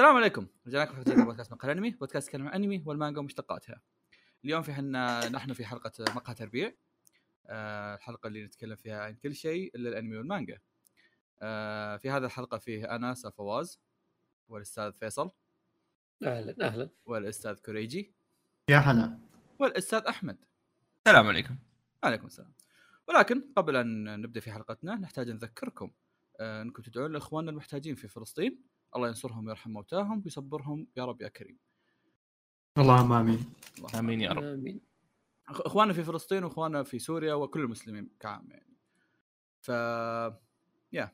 السلام عليكم. رجعنا لكم في بودكاست مقهى الانمي بودكاست يتكلم عن الانمي والمانجا ومشتقاتها. اليوم في حنا نحن في حلقة مقهى تربيع. آه الحلقة اللي نتكلم فيها عن كل شيء إلا الأنمي والمانجا. آه في هذه الحلقة فيه أنا فواز والأستاذ فيصل أهلا أهلا. والأستاذ كوريجي يا هلا. والأستاذ أحمد. السلام عليكم. عليكم السلام. ولكن قبل أن نبدأ في حلقتنا نحتاج نذكركم آه، أنكم تدعون لإخواننا المحتاجين في فلسطين. الله ينصرهم ويرحم موتاهم ويصبرهم يا رب يا كريم. اللهم آمين. اللهم آمين يا رب. آمين. إخواننا في فلسطين وإخواننا في سوريا وكل المسلمين كعام يعني. ف يا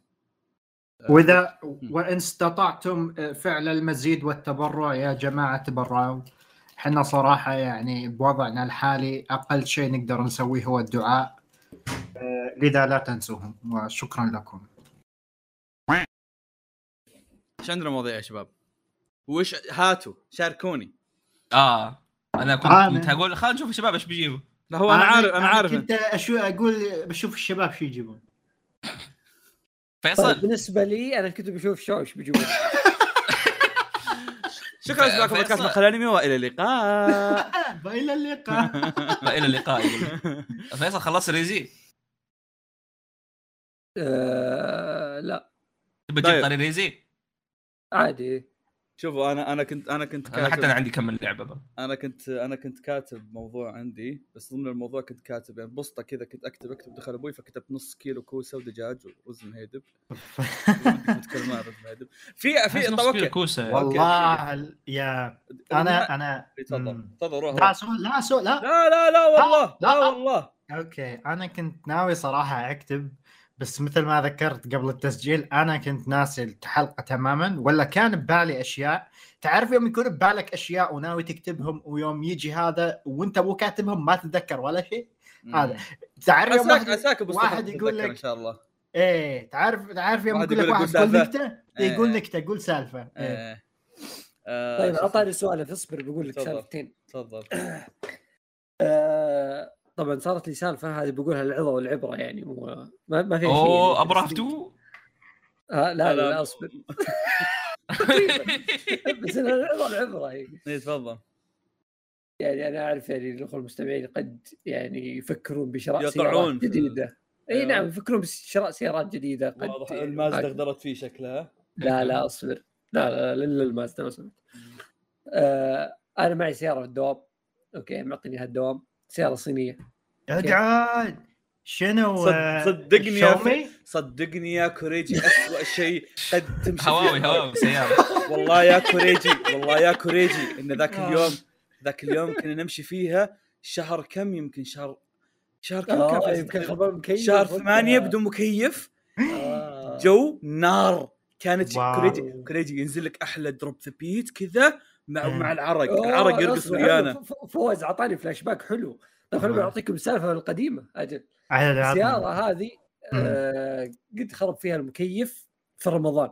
وإذا وإن استطعتم فعل المزيد والتبرع يا جماعة تبرعوا. إحنا صراحة يعني بوضعنا الحالي أقل شيء نقدر نسويه هو الدعاء. آه، لذا لا تنسوهم وشكرا لكم. إيش عندنا مواضيع يا شباب؟ وش هاتوا شاركوني. آه أنا كنت أنا- كنت أقول خلينا نشوف الشباب إيش بيجيبوا. لا هو أنا عارف أنا عارف. كنت أشو أقول بشوف الشباب شو يجيبون. طيب فيصل بالنسبة لي أنا كنت بشوف شو إيش بيجيبون. شكرا لكم بودكاست مقهى الانمي وإلى اللقاء. إلى اللقاء. إلى اللقاء. فيصل خلصت ريزي؟ آه لا. تبي طيب. تجيب طريق ريزي؟ عادي شوفوا أنا أنا كنت أنا كنت أنا حتى أنا كاتب عندي كم من لعبه بقى. أنا كنت أنا كنت كاتب موضوع عندي بس ضمن الموضوع كنت كاتب يعني بسطه كذا كنت أكتب أكتب دخل أبوي فكتبت نص كيلو كوسة ودجاج ورز مهيدب رز في في نص طب كيلو أوكي كوسة. والله ال- يا أنا أنا تفضل. مم. تفضل روح لا لا so لا لا لا والله لا. لا. والله. okay أنا كنت ناوي صراحة أكتب بس مثل ما ذكرت قبل التسجيل أنا كنت ناسي الحلقة تماما ولا كان ببالي أشياء تعرف يوم يكون ببالك أشياء وناوي تكتبهم ويوم يجي هذا وأنت مو كاتبهم ما تتذكر ولا شيء هذا. تعرف يوم عساك واحد, أبو واحد يقول يقول لك- إن شاء الله إيه تعرف تعرف يوم يقول لك يقول واحد قول قول سالفة. نكتة يقول إيه. نكتة قول سالفة إيه. آه. طيب أعطاني سؤال اصبر بقول لك. سالفتين تفضل آه طبعا صارت لي سالفة هذه بقولها العظه والعبرة يعني مو ما, ما فيها شيء أوه يعني. ابراف 2 آه لا لا, لا أصبر. بس العظه والعبرة هي. إيه تفضل. يعني أنا أعرف يعني الأخوة المستمعين قد يعني يفكرون بشراء سيارات جديدة. إي أيوة. نعم يفكرون بشراء سيارات جديدة قد واضح يعني المازدا ما- غدرت فيه شكلها. لا لا أصبر. لا لا الا المازدا سمحت آه أنا معي سيارة في الدوام. okay معطيني هالدوام. سيارة صينية اقعد شنو آه، صدقني يا؟ صدقني يا كوريجي اسوء شيء قد تمشي هواوي. هواوي سيارة والله يا كوريجي والله يا كوريجي إن ذاك آه. اليوم ذاك اليوم كنا نمشي فيها شهر كم يمكن شهر شهر كم آه كان يمكن خرب مكيف شهر ثمانية بدون مكيف. جو نار كانت. كوريجي كوريجي ينزل لك أحلى drop the beat كذا مع مم. مع العرق. العرق يرقص ويانا. فوز أعطاني flash back حلو. طيب خليني. أعطيكم السالفة القديمة. أجل. السياره هذه. آه قد خرب فيها المكيف في رمضان.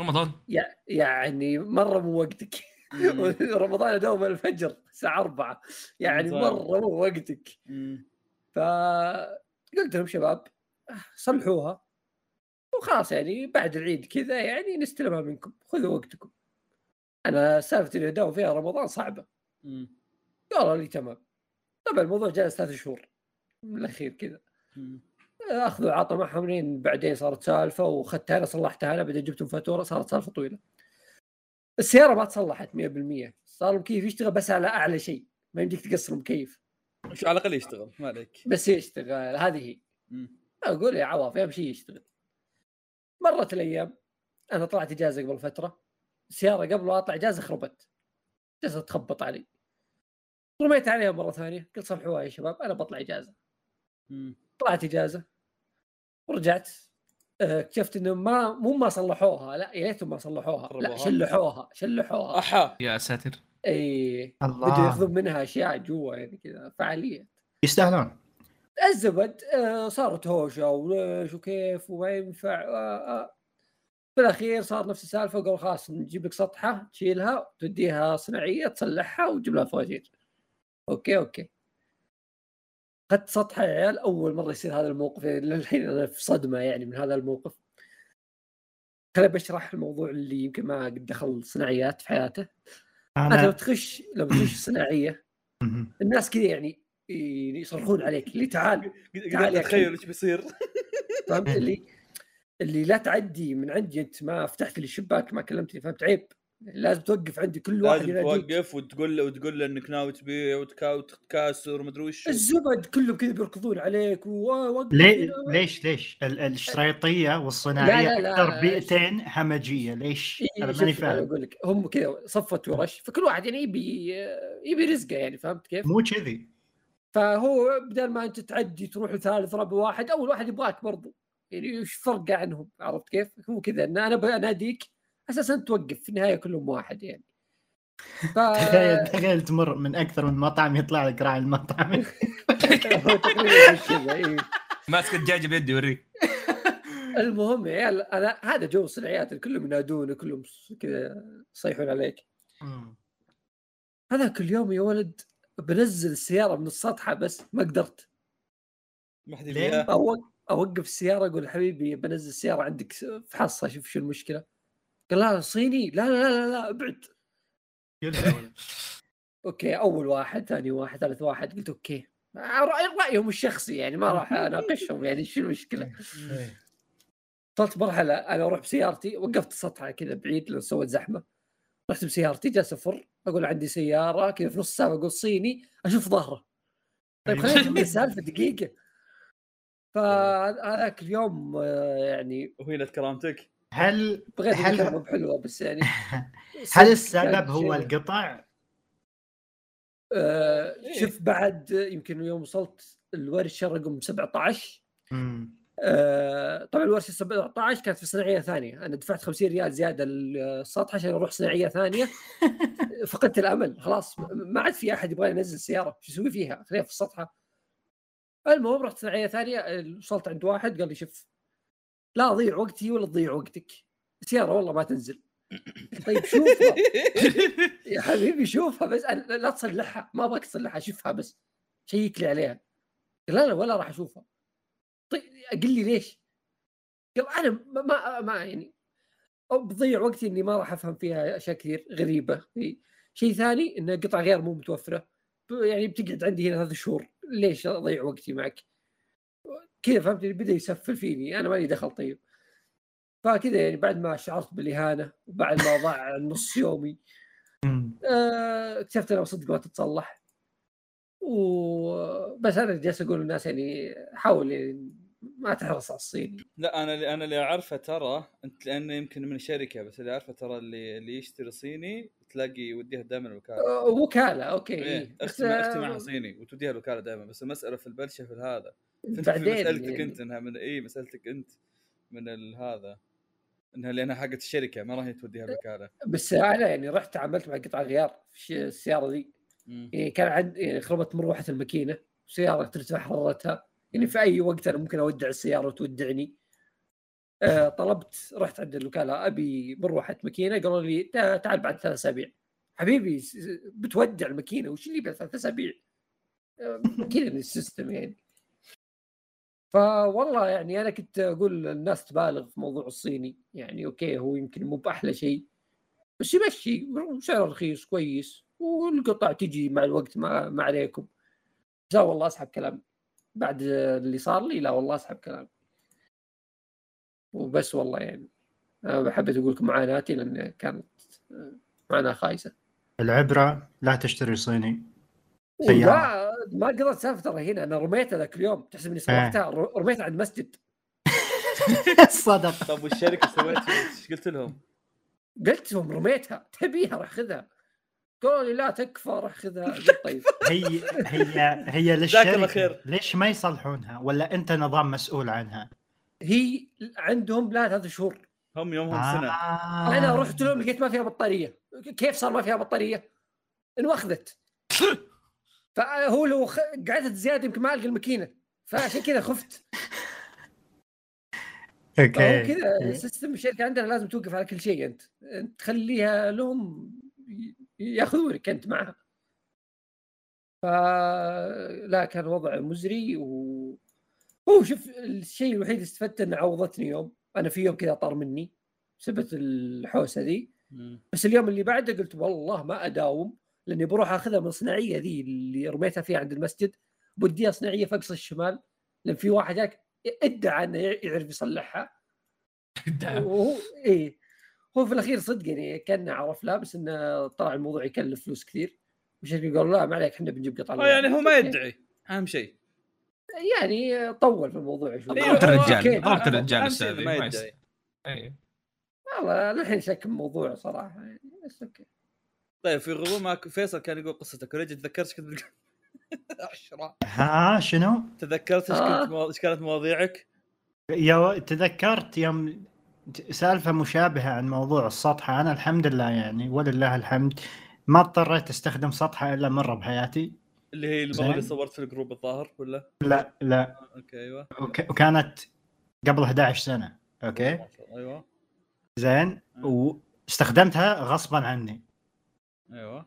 رمضان؟ يع- يعني مرة مو وقتك. رمضان ادوم الفجر الساعة 4 يعني. مرة مو وقتك. فقلت لهم شباب صلحوها. وخلاص يعني بعد العيد كذا يعني نستلمها منكم. خذوا وقتكم. أنا سالفه اللي اداوم فيها رمضان صعبة. قالوا لي تمام. طبعا الموضوع جلس ثلاث شهور. من الأخير كذا. أخذوا عطى معهم لين بعدين صارت سالفة وأخذتها أنا صلحتها أنا بعدين جبتهم فاتورة صارت سالفة طويلة. السيارة ما تصلحت 100% صار المكيف يشتغل بس على أعلى شيء. ما يمديك تقصر المكيف شو على الأقل يشتغل ما عليك. بس يشتغل هذه هي. أقول يا عواف أهم شيء يشتغل. مرت الأيام أنا طلعت إجازة قبل فترة. السياره قبل ما أطلع اجازه خربت. جالسه تخبط علي. رميت عليها مرة ثانية. قلت صلحوها يا شباب أنا بطلع إجازة. طلعت إجازة. ورجعت. آه، اكتشفت إنه ما مو ما صلحوها. لا يا ريتهم ما صلحوها. لا. شلحوها شلحوها. أحا. يا ساتر. إي. الله. بدوا ياخذون منها أشياء جوا يعني كذا فعالية. يستاهلون. الزبدة آه، صارت هوشة وليش وكيف وما ينفع آه، آه. في الاخير صار نفس السالفة وقالوا خلاص نجيب لك سطحة تشيلها توديها صناعية تصلحها وتجيب لها فواتير. okay okay. أخذت سطحة يا عيال أول مرة يصير هذا الموقف يعني للحين أنا في صدمة يعني من هذا الموقف. خليني بشرح الموضوع اللي يمكن ما قد دخل صناعيات في حياته. أنت لو تخش لو تخش صناعية. الناس كذا يعني يصرخون عليك اللي تعال تعال يا تخيل أخي. إيش بيصير. فهمت اللي اللي لا تعدي من عندي أنت ما فتحت لي الشباك ما كلمتني فهمت عيب لازم توقف عندي كل واحد لازم توقف وتقول له وتقول له إنك ناوي تبيع وتكا- وتكاسر ومدري وش الزبد كلهم كذا بيركضون عليك ووقف ليه هنا. ليش ليش ال- الشريطية والصناعيه لا، لا، لا. أكثر بيئتين همجية ليش؟ إيه، أنا ماني فاهم أقول لك هم كذا صفت ورش فكل واحد يعني يبي يبي رزقه يعني فهمت كيف؟ مو كذي فهو بدل ما أنت تعدي تروح لثالث رابع واحد أول واحد يبغاك برضو يعني وش فرق عنهم عرفت كيف؟ هو كذا إن أنا بناديك أساسا توقف في النهاية كلهم واحد يعني ف تخيل تخيل تمر من أكثر من مطعم يطلع لك راعي المطعم. ماسك الدجاجة بيدي يوريك المهم يا عيال أنا هذا جو الصناعيات كلهم ينادون كلهم كذا يصيحون عليك. هذاك اليوم يا ولد بنزل السيارة من السطحه بس ما قدرت ما حد ليه؟ أوقف السيارة أقول حبيبي بنزل السيارة عندك فحصها شوف شو المشكلة. قال لا صيني لا لا لا لا ابعد. okay أول واحد ثاني واحد ثالث واحد قلت okay. رأيهم الشخصي يعني ما راح أناقشهم يعني شو المشكلة؟ إيه. وصلت مرحلة أنا أروح بسيارتي وقفت السطحه كذا بعيد لو سوت زحمة. رحت بسيارتي جالس افر أقول عندي سيارة كذا في نص ساعة أقول صيني أشوف ظهره. طيب خليني السالفه دقيقة. فهذاك اليوم آه، يعني وهينة كرامتك؟ هل بغيت هل- بحلوة بس يعني هل السبب كان هو شيء- القطع؟ آه إيه. شوف بعد يمكن يوم وصلت الورشة رقم 17 مم. آه طبعا الورشة 17 كانت في صناعية ثانية. أنا دفعت 50 ريال زيادة للسطح عشان أروح صناعية ثانية. فقدت الأمل خلاص ما عاد في أحد يبغى ينزل سيارة. شو أسوي فيها؟ خليها في السطحه المهم رحت صناعيه ثانية وصلت عند واحد قال لي شوف لا اضيع وقتي ولا تضيع وقتك السياره والله ما تنزل. طيب شوفها. يا حبيبي شوفها بس لا تصلحها ما أبغاك تصلحها شوفها بس شيك لي عليها. قال لا لا ولا راح أشوفها. طيب قل لي ليش؟ قال أنا ما, ما, يعني بضيع وقتي إني ما راح أفهم فيها أشياء كثير غريبة. شيء ثاني إن قطع غير مو متوفرة. يعني بتقعد عندي هنا ثلاث شهور ليش أضيع وقتي معك؟ كذا فهمتني بدأ يسفل فيني أنا مالي دخل طيب فكذا يعني بعد ما شعرت بالإهانة وبعد ما ضاع نص يومي. آه، اكتشفت انها صدق ما تتصلح وبس أنا جالس أقول للناس يعني حاول يعني ما تحرص على الصيني لا أنا اللي أنا اللي أعرفه ترى أنت لأنه يمكن من شركه بس اللي أعرفه ترى اللي اللي يشتري صيني تلاقي يوديها دائما الوكالة وكالة أوكي إيه. بس أختي معها صيني وتوديها الوكالة دائما بس المسألة في البلشة في هذا بعدين مسألتك يعني. أنت إنها من اي مسألتك أنت من هذا إنها لأنها حقت الشركة ما راح توديها الوكالة بس أنا يعني رحت تعاملت مع قطع غيار في السيارة ذي. يعني كان عند يعني خربت مروحه الماكينة سيارة ترتفع حرارتها يعني في أي وقت أنا ممكن أودع السيارة وتودعني طلبت رحت عند الوكالة أبي مروحه ماكينة قالوا لي "تا- تعال بعد ثلاث أسابيع. حبيبي بتودع الماكينة وش اللي بعد ثلاث أسابيع؟ آه، كذا ال system يعني. فوالله يعني أنا كنت أقول الناس تبالغ في موضوع الصيني. يعني أوكي هو يمكن مو بأحلى شيء بس يمشي وسعره رخيص كويس والقطع تجي مع الوقت ما, ما عليكم. لا والله أسحب كلام. بعد اللي صار لي لا والله أسحب كلام. وبس والله يعني. حبيت أقول لكم معاناتي لأن كانت معاناة خايسة. العبرة لا تشتري صيني. سيارة. ما قدرت سالفة ترى هنا. أنا رميتها ذاك اليوم. تحسب إني صلحتها ر- رميتها عند مسجد. صدق. طب والشركة سويت إيش قلت لهم؟ قلت لهم رميتها. تبيها راح خذها قالوا لي لا تكفى راح خذها طيب. هي هي هي. ليش ما يصلحونها؟ ولا أنت نظام مسؤول عنها؟ هي عندهم لا ثلاث شهور هم يومهم سنة. آه. أنا رحت لهم لقيت ما فيها بطارية. كيف صار ما فيها بطارية؟ انوخذت. فهو لو خ... قعدت زيادة يمكن ما ألقى الماكينة. فعشان كذا خفت. okay. كذا system الشركة عندنا لازم توقف على كل شيء أنت. أنت تخليها لهم يأخذونك أنت معها. فلا كان وضع مزري و هو شوف الشيء الوحيد اللي استفدته إنه عوضتني يوم. أنا في يوم كذا طار مني بسبب الحوسة ذي. بس اليوم اللي بعده قلت والله ما أداوم لأني بروح أخذها من الصناعيه ذي اللي رميتها فيها عند المسجد. بديها صناعية في أقصى الشمال. لأن في واحد هناك إدعى إنه يعرف يصلحها. وهو إيه. هو في الأخير صدق يعني كان عرف لا بس إنه طلع الموضوع يكلف فلوس كثير. مش قالوا لا ما عليك إحنا بنجيب قطع آه يعني هو ما يدعي. أهم شيء. يعني طول في الموضوع شوي ضربت الرجال. ضربت الرجال أستاذ ما يدعي. والله للحين شك الموضوع صراحة يعني بس أوكي طيب في غضون ما فيصل كان يقول قصتك ورجع تذكرت إيش كنت عشرة ها شنو؟ تذكرت إيش آه. كنت مو- إيش كانت مواضيعك؟ يا تذكرت يوم سالفة مشابهة عن موضوع السطحه أنا الحمد لله يعني ولله الحمد ما اضطريت أستخدم سطحة إلا مرة بحياتي اللي هي المره. اللي صورت في ال group الظاهر ولا؟ لا لا. آه، okay أيوه. وك- وكانت قبل 11 سنة. okay. أيوه. زين. واستخدمتها غصبا عني. أيوه.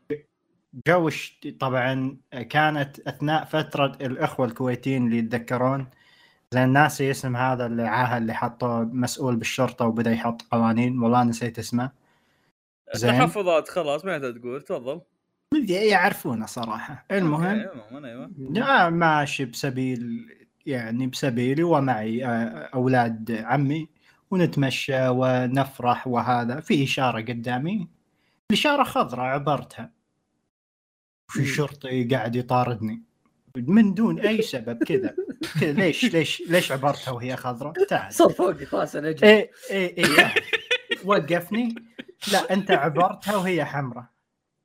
جوش طبعا كانت أثناء فترة الإخوة الكويتيين اللي يتذكرون. زين ناسي اسم هذا اللي عاهه اللي حطه مسؤول بالشرطة وبدأ يحط قوانين والله نسيت اسمه. زين. تحفظات خلاص ما تقول تفضل. مدري يعرفونه صراحة. المهم أيوه. لا ماشي بسبيل يعني بسبيلي ومعي آه، أولاد عمي ونتمشى ونفرح وهذا. في إشارة قدامي. الإشارة خضراء عبرتها. في شرطي قاعد يطاردني. من دون أي سبب كذا. كذا ليش ليش ليش عبرتها وهي خضراء؟ تعال. صار فوقي خلاص أنا أجي. إيه إيه إيه وقفني. لا أنت عبرتها وهي حمراء.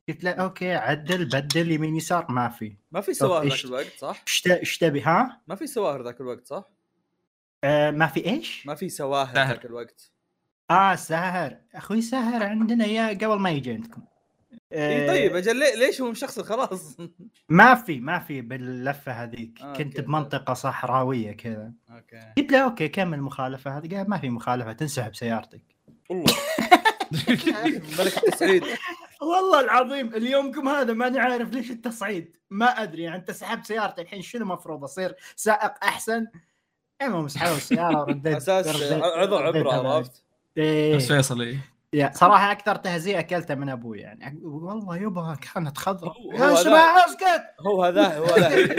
قلت له okay عدل بدل يمين يسار ما في ما في سواهر ذاك الوقت صح؟ إيش تبي ها؟ ما في سواهر ذاك الوقت صح؟ آه ما في إيش؟ ما في سواهر. ذاك الوقت آه ساهر أخوي ساهر عندنا يا قبل ما يجي عندكم إي آه طيب أجل ليه- ليش هو مشخصن خلاص؟ ما في ما في باللفة هذيك آه، كنت okay. بمنطقة صحراوية كذا okay قلت له okay كمل المخالفة هذه قال ما في مخالفة تنسحب سيارتك والله ملك التصعيد والله العظيم اليومكم هذا ماني عارف ليش التصعيد ما ادري يعني انت سحبت سيارتي الحين شنو المفروض اصير سائق احسن المهم سحبوا السياره ورديت أساس رديت- عظم عبره. عرفت؟ إيه. بس فيصل إيه. يا صراحة أكثر تهزيء اكلته من أبوي يعني والله يبا كانت خضراء هو- يا اسمع اسكت هو هذا هو هذا هي-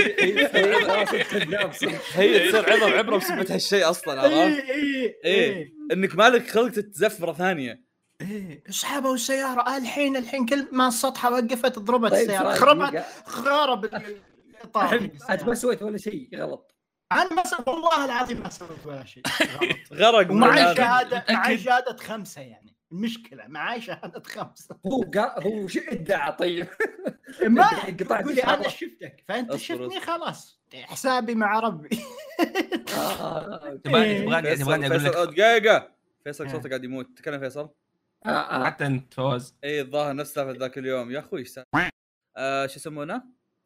إيه، تصير عظم عبره بسبه هالشيء أصلا عرفت؟ اي اي إيه. انك مالك خلق تتزف مره ثانية إيه اسحبوا السياره آه، الحين الحين كل ما السطحة وقفت ضربت طيب السيارة خربت. خرب الإطار أنت. ما سويت ولا شيء غلط أنا ما سويت والله العظيم ما سويت ولا شيء غلط. غرق ومعي من- شهاده معي. شهادة خمسة يعني المشكلة معي شهادة خمسة هو قا... هو شو ادعى طيب ما قطعت تقول لي أنا. شفتك فأنت شفتني خلاص حسابي مع ربي آه، تبغاني إيه. تبغاني أقول لك دقيقة فيصل آه. صوتك قاعد يموت تكلم فيصل آه، آه. حتى انت فوز اي الظاهر نفس سالفة ذاك اليوم يا أخوي؟ آه شو يسمونه؟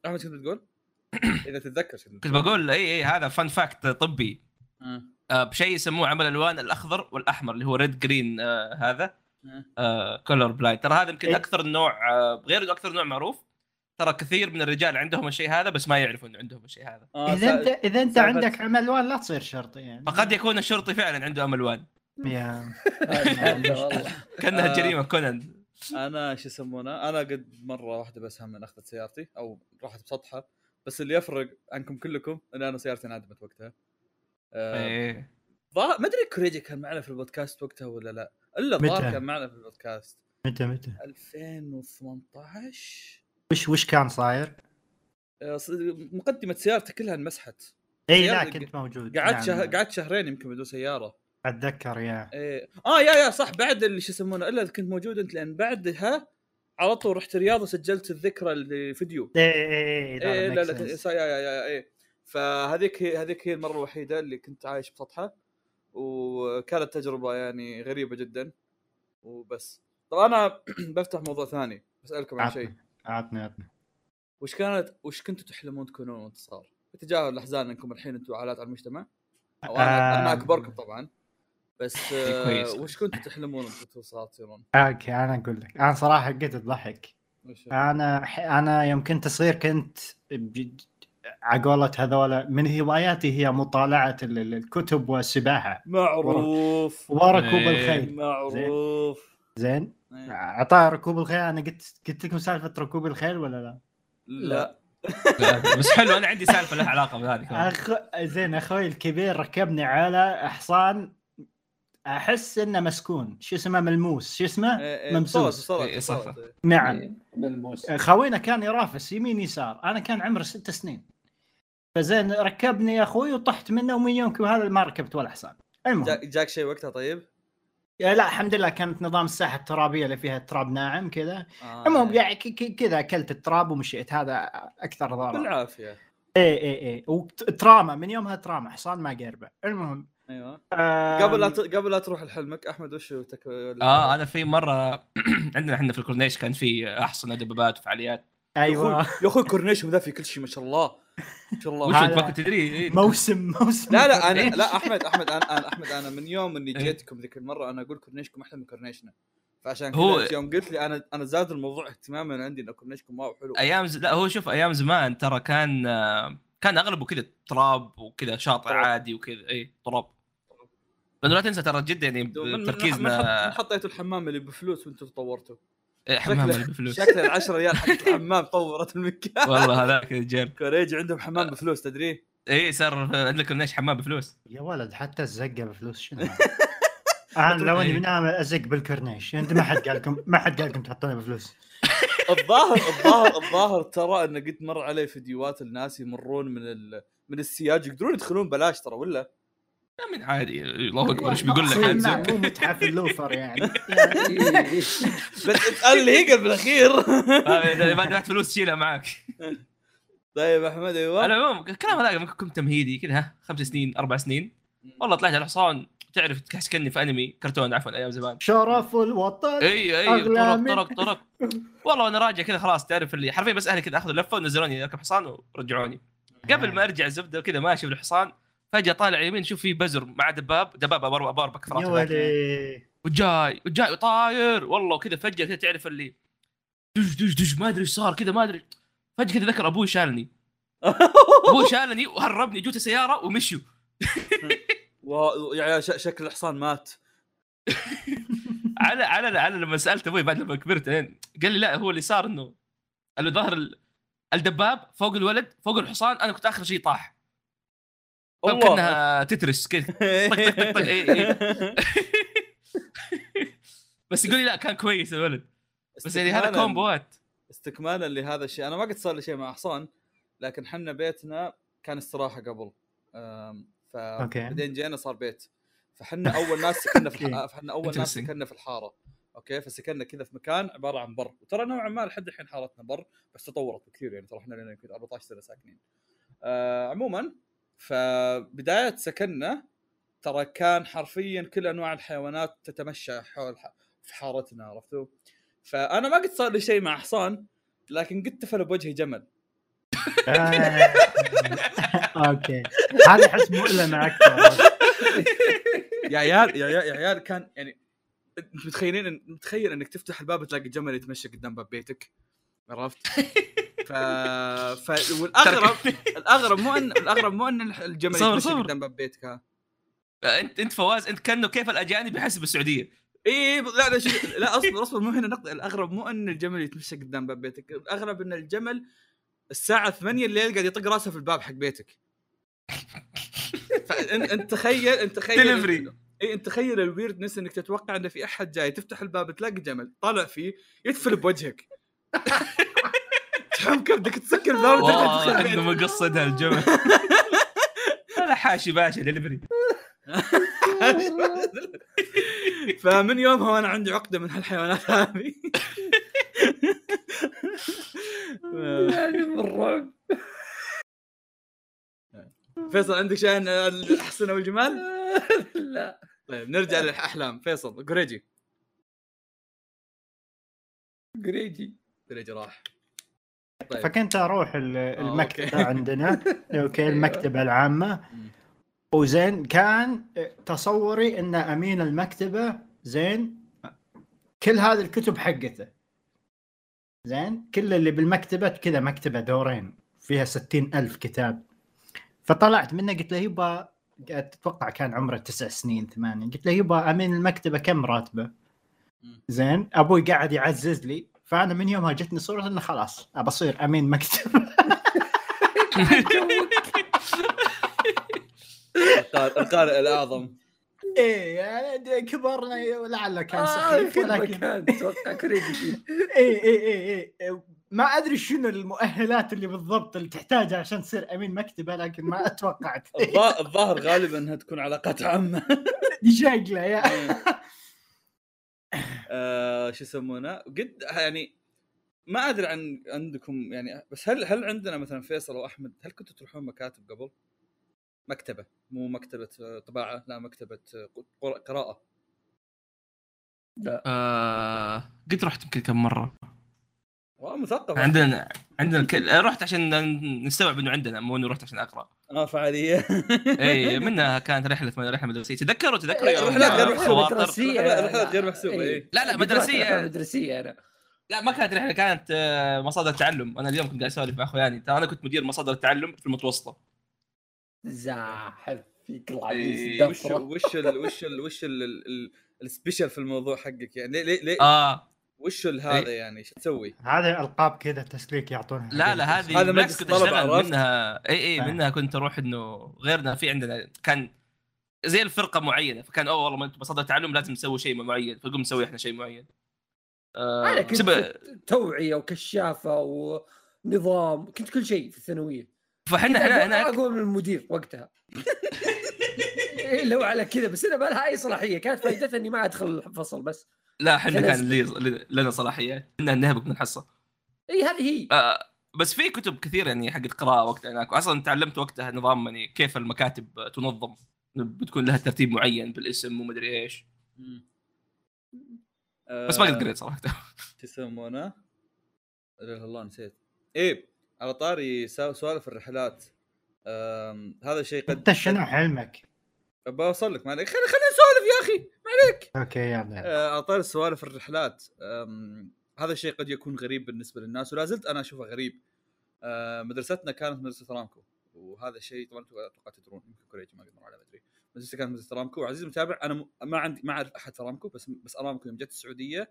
أحمد كنت بتقول؟ إذا تتذكر شو كنت بقول اي اي هذا fun fact طبي آه. آه، بشيء يسموه عمى الالوان الأخضر والأحمر اللي هو red green آه هذا آه. color blind ترى هذا يمكن إيه. أكثر نوع آه غير أكثر نوع معروف ترى كثير من الرجال عندهم الشيء هذا بس ما يعرفوا إنه عندهم الشيء هذا آه إذا انت إذا أنت عندك عمى ألوان لا تصير شرطي يعني فقد يكون الشرطي فعلا عنده عمى ألوان يا والله كأنها آه. جريمة كونان أنا شو يسمونه؟ أنا قد مرة واحدة بس هم اخذت سيارتي أو رحت بسطحة بس اللي يفرق عنكم كلكم إن أنا سيارتي انعدمت وقتها. آه إيه ما أدري كوريجي كان معنا في البودكاست وقتها ولا لا إلا الظاهر متى؟ كان معنا في البودكاست متى متى 2018 وش وش كان صاير؟ آه، مقدمة سيارتي كلها انمسحت إي لا كنت موجود قعدت نعم، شه... نعم. قعدت شهرين يمكن بدون سيارة أتذكر يا. إيه. آه يا يا صح. بعد اللي شو يسمونه إلا كنت موجود أنت لأن بعدها على طول رحت الرياض وسجلت الذكرى الفيديو. اي اي اي لا لا. يا يا يا, إيه. فهذيك هي هذيك هي المرة الوحيدة اللي كنت عايش بسطحة وكانت تجربة يعني غريبة جدا. وبس. طبعا أنا بفتح موضوع ثاني. بسألكم عن شيء. عطني عطني وش كانت وش كنتوا تحلمون تكونون وانت صغار؟ تجاهل الأحزان إنكم الحين أنتم عالات على المجتمع؟ أو أنا أنا آم. أكبركم طبعا. بس آه. وش كنتوا تحلمون وأنتم صغار تصيرون؟ أوكي أنا أقول لك أنا صراحة قد الضحك وش- أنا ح- أنا يوم كنت صغير كنت عقولة هذولا من هواياتي هي ال- الكتب والسباحة معروف وركوب إيه. الخيل معروف زين إيه. عطاء ركوب الخيل أنا قلت قلت لكم سالفة ركوب الخيل ولا لا؟ لا بس حلو أنا عندي سالفة لها علاقة بهذه. أخ... زين أخوي الكبير ركبني على حصان أحس إنه مسكون. شو اسمه؟ ملموس. شو اسمه؟ إيه، إيه، ممسوس. بصوت- إيه، صح. نعم. إيه، ملموس. خوينا كان يرافس يمين يسار. أنا كان عمري ست سنين. فزين ركبني يا أخوي وطحت منه ومن يومكم هذا ما ركبت ولا حصان المهم. جا- جاك شيء وقتها طيب؟ يا لا الحمد لله كانت نظام الساحة الترابية اللي فيها تراب ناعم كذا. آه. المهم يعني ك- ك- كذا أكلت التراب ومشيت. هذا أكثر ضرر بالعافية. اي اي اي و trauma من يومها trauma. حصان ما قربه. المهم أيوه قبل لا. قبل لا تروح لحلمك أحمد وش تك... آه أنا في مرة عندنا إحنا في الكورنيش كان في أحصنة دبابات وفعاليات أيوه يا أخوي كورنيشن ذا في كل شيء ما شاء الله ما شاء الله وش ما كنت تدري إيه. موسم موسم لا لا أنا كورنيش. لا أحمد أحمد أنا, أنا أحمد أنا من يوم إني إيه. جيتكم ذيك المرة أنا أقول كورنيشكم أحلى من كورنيشنا فعشان هو- كذا يوم قلت لي أنا أنا زاد الموضوع اهتماما عندي إن كورنيشكم wow حلو أيام ز... لا هو شوف أيام زمان ترى كان آه، كان أغلبه كذا تراب وكذا شاطئ. عادي وكذا اي تراب لأنه لا تنسى ترى جدا يعني تركيزنا حط- حطيتوا الحمام اللي بفلوس وأنتم تطورتوا. إيه، حمام اللي بفلوس. شكل العشرة ريال حق الحمام طورت المكان والله هذاك الرجال كوريجي عندهم حمام بفلوس تدري؟ اي صار عندك كورنيش حمام بفلوس؟ يا ولد حتى الزقة بفلوس شنو؟ أنا لو إني إيه. بنام أزق بالكورنيش أنت ما حد قال لكم ما حد قال لكم تحطونه بفلوس. الظاهر الظاهر الظاهر ترى إنه قد مر علي فيديوهات الناس يمرون من ال... من السياج يقدرون يدخلون بلاش ترى ولا؟ من عادي. الله أكبر إيش بيقول لك؟ مو متحف اللوفر يعني. بس اسأل اللي هي بالأخير. آه، ما دفعت فلوس شيلها معك. طيب أحمد أيوه. على العموم الكلام هذا ممكن كنت تمهيدي كذا خمس سنين أربع سنين. والله طلعت على الحصان. تعرف تحس كاني في أنمي كرتون عفوا أيام زمان. شرف الوطن. أي أي طرق طرق طرق والله وأنا راجع كذا خلاص تعرف اللي حرفيا بس أهلي كذا أخذوا لفة ونزلوني اركب حصان ورجعوني. قبل ما أرجع الزبده وكذا ماشي بالحصان فجأة طالع يمين شوف في بزر مع دباب. دبابه يا ولي. وجاي وجاي وطاير. والله وكذا فجأة كذا تعرف اللي دش دش دش ما أدري إيش صار كذا ما أدري. فجأة كذا ذكر أبوي شالني. أبوي شالني وهربني جوته سيارة ومشوا. و... يعني ش... شكل الحصان مات. على على على لما سألت أبوي بعد لما كبرت يعني قال لي لا هو اللي صار إنه قال له ظهر ال- الدباب فوق الولد فوق الحصان أنا كنت آخر شيء طاح. طب كأنها Tetris كذا. إيه إيه. بس يقول لي لا كان كويس الولد بس يعني هذا استكمالاً- كومبوات. استكمالا لهذا الشيء. أنا ما قد صار لي شيء مع حصان لكن حنا بيتنا كان استراحة قبل. أم، ف okay. بعدين جينا صار بيت. فحنا أول ناس سكننا في الح... فحنا أول ناس. سكننا في الحارة. okay؟ فسكننا كذا في مكان عبارة عن بر. وترى نوعا ما لحد الحين حارتنا بر بس تطورت بكثير يعني. ترى إحنا لنا يمكن 14 سنة ساكنين. آه عموما فبداية سكننا ترى كان حرفيا كل أنواع الحيوانات تتمشى حول ح... في حارتنا عرفتوا فأنا ما قد صار لي شيء مع حصان لكن قد تفل بوجهي جمل. أوكي هذا احس مؤلم أكثر يا عيال يا عيال, يا عيال كان يعني أنت متخيلين متخيل إنك تفتح الباب تلاقي جمل يتمشى قدام باب بيتك عرفت؟ ف... ف... والأغرب الأغرب مو ان الأغرب مو أن الجمل يتمشى صور. قدام باب بيتك ها. انت أنت فواز أنت كأنه كيف الأجانب يحسب السعوديه اي لا لا شوف لا أصبر أصبر مو هنا نقطة. الأغرب مو أن الجمل يتمشى قدام باب بيتك. الأغرب أن الجمل الساعة 8 الليل قاعد يطق راسه في الباب حق بيتك. فانت انت تخيل انت تخيل Delivery. اي انت تخيل ال weirdness إنك تتوقع انه في أحد جاي تفتح الباب تلاقي جمل طالع فيه يدفل بوجهك. تفهم كيف بدك تسكر الباب والله انه بيتك. مقصدها الجمل. أنا حاشي باشا دليفري فمن يومها وأنا عندي عقدة من هالحيوانات هذه. يعني بالرعب فيصل عندك شيء عن الاحصنه والجمال؟ لا. طيب نرجع للأحلام. فيصل قريجي. قريجي. قريجي راح. طيب. فكنت أروح ال- المكتبة okay. عندنا. okay المكتبة العامة. وزين كان تصوري إن أمين المكتبة زين كل هذه الكتب حقته. زين كل اللي بالمكتبة كذا مكتبة دورين فيها ستين ألف كتاب. فطلعت منها قلت له يبا أتوقع كان عمره تسع سنين ثمانية. قلت له يبا أمين المكتبة كم راتبة؟ زين أبوي قاعد يعزز لي. فأنا من يومها جتني صورة إنه خلاص أبى أصير أمين مكتب. القارئ- الأعظم. إيه يعني كبرنا لعله كان آه سخيف ولكن أتوقع كريدي إيه إيه إيه إيه. ما أدري شنو المؤهلات اللي بالضبط اللي تحتاجها عشان تصير أمين مكتبة لكن ما أتوقعت. الظا- الظاهر غالبا إنها تكون علاقات عامة. شكله يا. آه، شو يسمونه؟ قد يعني ما أدري عن عندكم يعني بس هل هل عندنا مثلا فيصل وأحمد هل كنتوا تروحون مكاتب قبل؟ مكتبة مو مكتبة طباعة لا مكتبة قر- قراءة. آه قد رحت يمكن كم مرة. مثقف. عندنا عندنا ك... رحت عشان نستوعب إنه عندنا مو انه رحت عشان أقرأ. آه فعاليه إي منها كانت رحلة رحلة مدرسية. تذكروا تذكروا إيه، رحلات غير مدرسية. رحلات- غير محسوبة، إيه. إيه. لا لا مدرسية. مدرسية أنا. لا ما كانت رحلة كانت آه، مصادر تعلم. أنا اليوم كنت قاعد أسولف مع اخوياني ترى أنا كنت مدير مصادر التعلم في المتوسطة. زاحف فيك العزيز وش. وش ال وش ال وش ال- ال- السبيشل في الموضوع حقك يعني؟ ليه ليه, ليه؟ آه. وش هذا يعني؟ إيش تسوي؟ هذه ألقاب كذا تسليك يعطونها. لا لا هذه هذا بالعكس مجلس كنت اشتغل؟ منها. اي اي آه. منها كنت أروح إنه غيرنا في عندنا كان زي الفرقة معينة فكان أوه والله ما أنتم مصادر تعلم لازم نسوي شيء معين فقوم نسوي إحنا شيء معين. آه أنا كنت توعية وكشافة ونظام كنت كل شيء في الثانوية. فإحنا إحنا هناك اقوى من المدير وقتها. إيه، لو على كذا بس أنا ما لها أي صلاحية. كانت فائدتها اني ما أدخل الفصل بس. لا إحنا كان لي لنا صلاحيات كنا نهبط من الحصه اي هذه هي. آه بس في كتب كثير يعني حقت قراءه وقتها هناك. أصلا تعلمت وقتها نظام يعني كيف المكاتب تنظم. بتكون لها ترتيب معين بالاسم ومدري إيش. بس ما قد قريت صراحة. شو يسمونه؟ لا إله إلا الله نسيت. إيه على طاري سوالف الرحلات. هذا شيء قد انت شنو حلمك؟ بوصل لك ما عليك. خلي خلينا نسولف يا أخي ما عليك. okay يلا. آه، على طاري سوالف الرحلات. هذا الشيء قد يكون غريب بالنسبة للناس ولا زلت أنا أشوفه غريب. آه، مدرستنا كانت مدرسة رامكو وهذا الشيء طبعا أتوقع تدرون يمكن كوريجي ما قد مر على مدري مدرستي كانت مدرسة رامكو وعزيزي المتابع أنا ما عندي ما أعرف أحد في رامكو بس بس أرامكو يوم جت السعودية.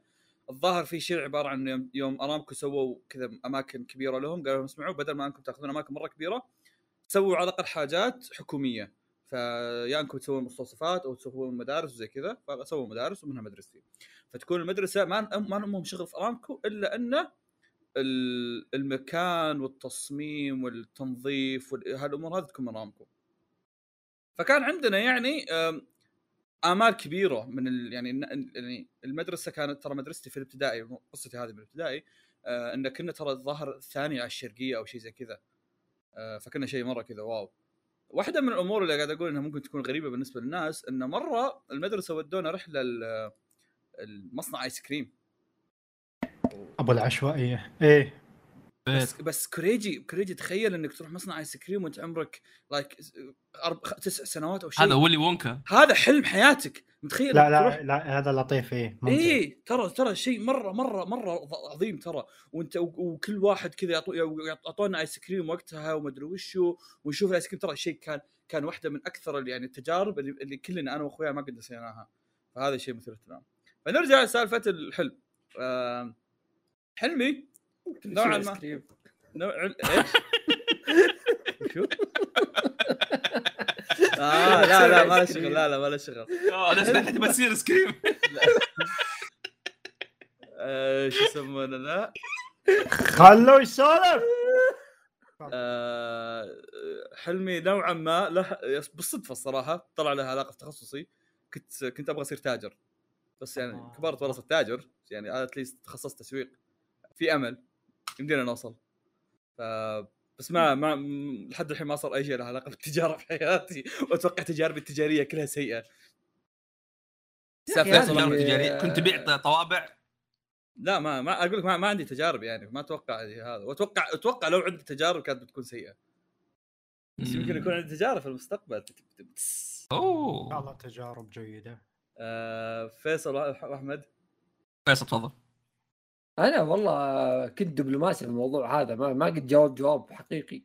الظاهر في شيء عبارة عن يوم أرامكو سووا كذا أماكن كبيرة لهم قالوا لهم اسمعوا بدل ما أنكم تأخذون أماكن مرة كبيرة سووا على الأقل حاجات حكومية. فيا أنكم تسوون مستوصفات أو تسوون مدارس وزي كذا فسووا مدارس ومنها مدرستي. فتكون المدرسة ما ما لهم شغل في أرامكو إلا انه ال- المكان والتصميم والتنظيف وهالامور هذه تكون من أرامكو. فكان عندنا يعني آمال كبيرة من ال يعني يعني المدرسة كانت ترى مدرستي في الابتدائي قصتي هذه بالابتدائي آه إن كنا ترى الظاهر الثاني على الشرقيه أو شيء زي كذا. فكنا شيء مرة كذا واو. واحدة من الأمور اللي قاعد أقول إنها ممكن تكون غريبة بالنسبة للناس إنه مرة المدرسة ودونا رحلة ال- المصنع آيس كريم. أبو العشوائية. إيه. بس بس كوريجي كوريجي تخيل إنك تروح مصنع آيس كريم وأنت عمرك like أرب... خ- تسع سنوات أو شيء. هذا ولي وونكا هذا حلم حياتك. متخيل لا لا لا هذا لطيف إيه ممتع. إيه ترى ترى شيء مرة مرة مرة عظيم ترى وأنت وكل واحد كذا يعطونا ايس كريم وقتها ومدري وشو ونشوف الايس كريم ترى شيء كان كان واحدة من أكثر ال- يعني التجارب اللي, اللي كلنا أنا وأخويا ما قد نسيناها فهذا شيء مثير اهتمام فنرجع لسالفة الحلم حلمي نوعاً ما. نوع إيش؟ شو؟ آه لا لا ما له شغل لا لا ما له شغل. أنا سمعت بتصير ايس كريم آه، شو يسمونه ذا؟ خلوه يسولف. آه، حلمي نوعا ما له بالصدفة الصراحة طلع له علاقة في تخصصي. كنت كنت أبغى أصير تاجر. بس يعني آه. كبرت والله صرت تاجر يعني اتليست تخصصت تسويق في أمل يمدينا نوصل. ف بس ما ما لحد الحين ما صار أي شيء له علاقة بالتجارة في حياتي. وأتوقع تجاربي التجارية كلها سيئة. هذه- تجارية؟ كنت تبيع طوابع؟ لا ما ما أقول لك ما, ما عندي تجارب يعني ما أتوقع هذا. واتوقع أتوقع لو عندي تجارب كانت بتكون سيئة. بس يمكن يكون عندي تجارب في المستقبل. إن شاء اوه الله تجارب جيدة. آه فيصل وأحمد. فيصل تفضل. أنا والله كنت دبلوماسي في الموضوع هذا ما, ما قد جاوب جواب حقيقي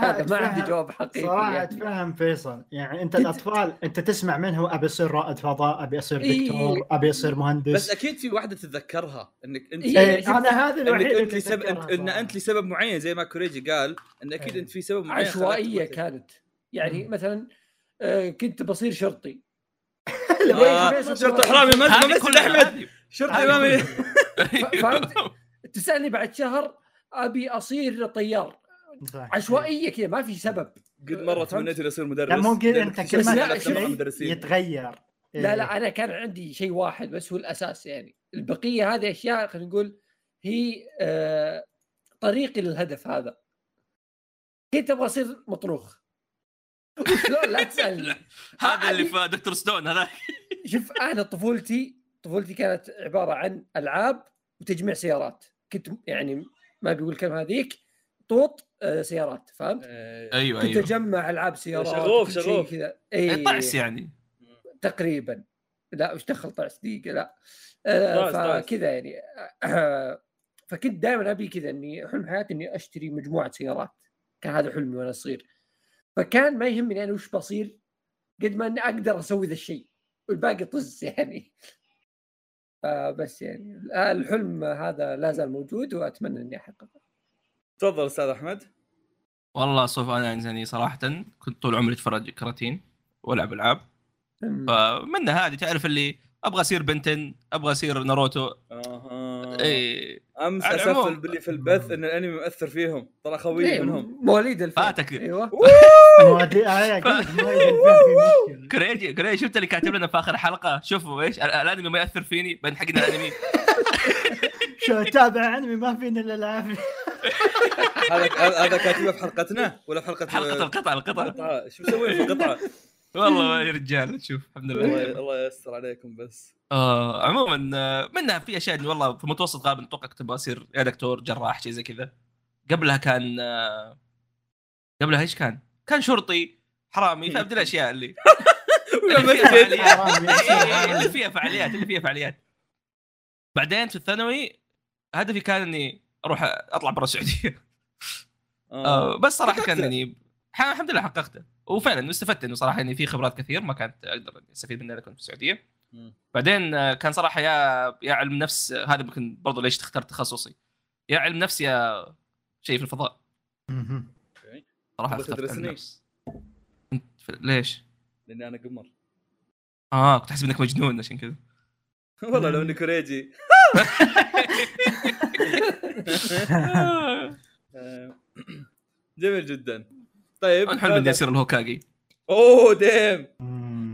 هذا ما عندي جواب حقيقي صراحة يعني. أتفهم فيصل يعني أنت الأطفال أنت تسمع منه أبي أصير رائد فضاء أبي أصير إيه. دكتور أبي أصير مهندس بس أكيد في واحدة تتذكرها إنك أنت إيه، إيه أنا هذا إنك الوحيد أنت لسبب انت إن. أنت لسبب معين زي ما كوريجي قال إن أكيد إيه. أنت في سبب معين عشوائية كانت يعني مم. مثلا آه، كنت بصير شرطي آه، شرطي حرامي ما احمد. شرطي إمامي فهمت؟ تسألني بعد شهر أبي أصير طيار. عشوائية كذا ما في سبب قد مره؟ تمنيت اني أصير مدرس لا ممكن أنت كل ما. يتغير إيه. لا لا أنا كان عندي شيء واحد بس هو الأساس يعني البقية هذه أشياء خلينا نقول هي آه طريقي للهدف هذا كنت أبغى أصير مطروخ شلون لا تسألني هذا اللي في دكتور ستون هذا شوف أنا طفولتي طفولتي كانت عبارة عن ألعاب وتجميع سيارات. كنت يعني ما بيقول الكلمة هذيك طوط آه، سيارات فهمت؟ آه، أيوه كنت أيوه. أجمع ألعاب سيارات شغوف، شغوف. كذا. إيه، اي طعس يعني. تقريبا. لا وش دخل طعس دقيقة لا. آه،. فكذا يعني. آه، فكنت دائما أبي كذا إني حلم حياتي إني أشتري مجموعة سيارات. كان هذا حلمي وأنا صغير. فكان ما يهمني أنا وش بصير قد ما إني أقدر أسوي ذا الشيء. والباقي طز يعني. فبس يعني. الحلم هذا لا زال موجود وأتمنى أني أحققه. تفضل أستاذ أحمد. والله سوف أنا يعني صراحة. كنت طول عمري أتفرج كراتين وألعب ألعاب. فمنها هذه تعرف اللي أبغى أصير بنتن أبغى أصير ناروتو. أها. إي أمس على اسف العموم. باللي في البث إن الأنمي مؤثر فيهم. ترى خوي إيه، منهم. مواليد الفيلم. فاتك. أيوه. آه،. كريجي كريجي شفت اللي كاتب لنا في آخر حلقة؟ شوفوا إيش ال- الأنمي ما يأثر فيني بين حقنا الأنمي. شو اتابع أنمي؟ ما فينا إلا العافيه هذا هذا كاتبه في حلقتنا ولا في حلقة حلقة القطع القطع قطعه شو مسوين في القطعة؟ والله يا رجال شوف الحمد الله لله الله يستر عليكم بس. آه عموما آه، منها في أشياء اني والله في المتوسط غالبا أتوقع كنت أبغى أصير يا دكتور جراح شيء زي كذا. قبلها كان آه، قبلها إيش كان؟ كان شرطي حرامي فهمت؟ الأشياء اللي اللي فيها فعاليات. حرامي. إيه، إيه، اللي فيها فعاليات اللي فيها فعاليات. بعدين في الثانوي هدفي كان إني أروح أطلع برا السعودية. آه. بس صراحة كان. يعني ح- الحمد لله حققته. وفعلا استفدت إنه صراحة إني في خبرات كثير ما كانت أقدر أستفيد منها اذا كنت في السعودية. مم. بعدين آه، كان صراحة يا يا علم نفس آه، هذا يمكن برضو ليش اخترت تخصصي. يا علم نفس يا شيء في الفضاء. صراحة اخترت علم؟ نفس. ليش؟ لأني أنا قمر. آه كنت احسب إنك مجنون عشان كذا. والله لو إني كوريجي. آه، جميل جدا. طيب الحلم إني أصير الهوكاجي. أوه ديم.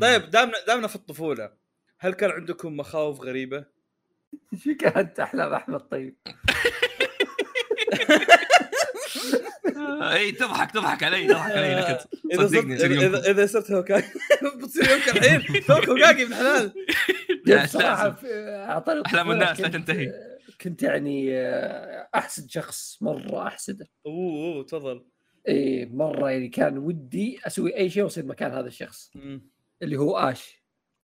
طيب دامنا دامنا في الطفولة هل كان عندكم مخاوف غريبة؟ إيش كانت احلام احمد طيب. إي تضحك تضحك علي تضحك علي إذا صرت صدقني اذا, إذا صرت هوكاجي بتصير يمكن الحين. توك هوكاجي ابن حلال لا، صراحة الطفولة الناس لا كنت- تنتهي. كنت يعني آه، أحسد شخص مرة أحسده. أوه أوه تفضل. اي مرة يعني كان ودي أسوي أي شيء وأصير مكان هذا الشخص مم. اللي هو آش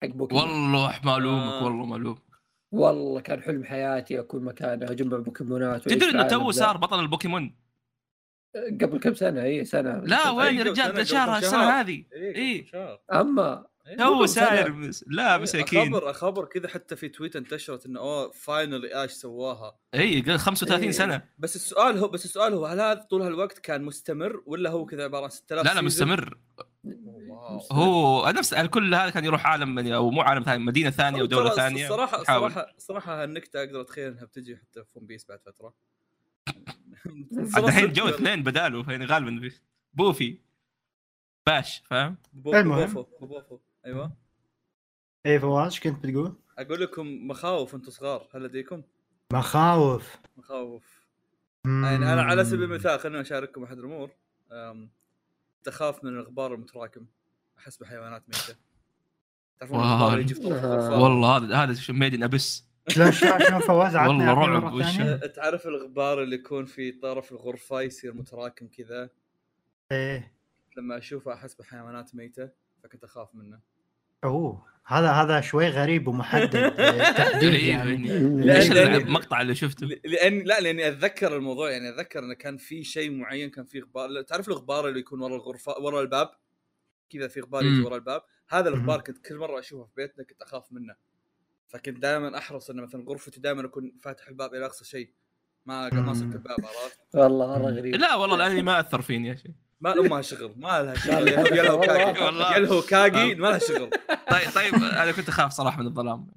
حق بوكيمون والله معلومك آه. والله معلوم والله كان حلم حياتي أكون مكانه أجمع بوكيمونات تدري إنه تو. صار بطل البوكيمون قبل كم سنة اي سنة لا وين أي يا رجال شهر السنة. هذه إيه إيه. أما إيه. تو قبل ساير. مس... لا مساكين اخبر أخبر كذا حتى في تويتر انتشرت إنه أوه finally اش سواها اي قال 35 إيه. سنة بس السؤال هو بس السؤال هو هل هذا طول هالوقت كان مستمر ولا هو كذا عبارة عن 6000 لا لا؟ مستمر wow. هو نفس كل هذا كان يروح عالم أو مو عالم ثاني مدينة ثانية ودوله ثانية صراحة. صراحة صراحة هالنكتة أقدر أتخيل إنها بتجي حتى في One Piece بعد فترة عاد الحين جو اثنين بداله يعني غالبا في- بوفي باش فاهم؟ بوفو بوفو أيوه. إيه فواز إيش كنت بتقول؟ أقول لكم مخاوف أنتم صغار هل لديكم مخاوف. مخاوف. يعني أنا على سبيل المثال خليني أشارككم أحد الأمور. تخاف من الغبار المتراكم. أحس بحيوانات ميتة. تعرفون. الغبار يجي في طرف. الغرفه والله هذا هذا ميدن أبس. شلون فواز؟ والله رعب. أه، تعرف الغبار اللي يكون في طرف الغرفة يصير متراكم كذا؟ إيه. لما أشوفه أحس بحيوانات ميتة فكنت أخاف منه. أوه هذا هذا شوي غريب ومحدد آه، تحديد يعني. لأن- المقطع اللي شفته؟ لأن لا لأني أتذكر الموضوع يعني أتذكر إنه كان في شيء معين كان في غبار تعرف الغبار اللي يكون ورا الغرفة ورا الباب؟ كذا في غبار يجي. ورا الباب. هذا الغبار. كنت كل مرة أشوفه في بيتنا كنت أخاف منه. فكنت دائما أحرص انه مثلا غرفتي دائما أكون فاتح الباب إلى أقصى شيء. ما ما صرت مم. الباب عرفت؟ والله مره غريب. لا والله الانمي ما أثر فيني يا شيء ما امها شغل ما لها شغل يا له والله. كاجي. يا ما لها شغل طيب طيب أنا كنت أخاف صراحة من الظلام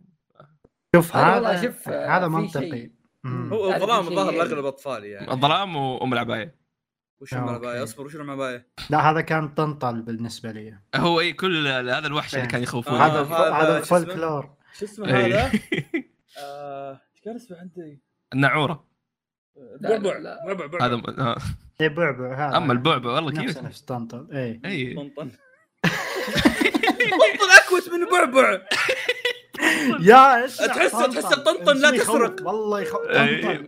شوف هذا شوف، آه، هذا منطقي. هو الظلام الظاهر لاغلب أطفالي يعني الظلام وأم العباية وش آه، المعبايه أوكي. أصبر وش المعبايه لا هذا كان طنطل بالنسبة لي هو إي كل هذا الوحش اللي. كان يخوفون آه، هذا هذا هذا شو اسمه؟ الفولكلور شو اسمه. هذا؟ آه، إيش كان اسمه عندي؟ النعورة لا، بعبع لا. بعبع بعبع هذا آه. اي بعبع هذا أما البعبع والله نفس كيف؟ نفس طنطل اي اي طنطن طنطن أكوت من بعبع يا إيش تحس- تحس الطنطن لا تسرق. والله يخوف إي.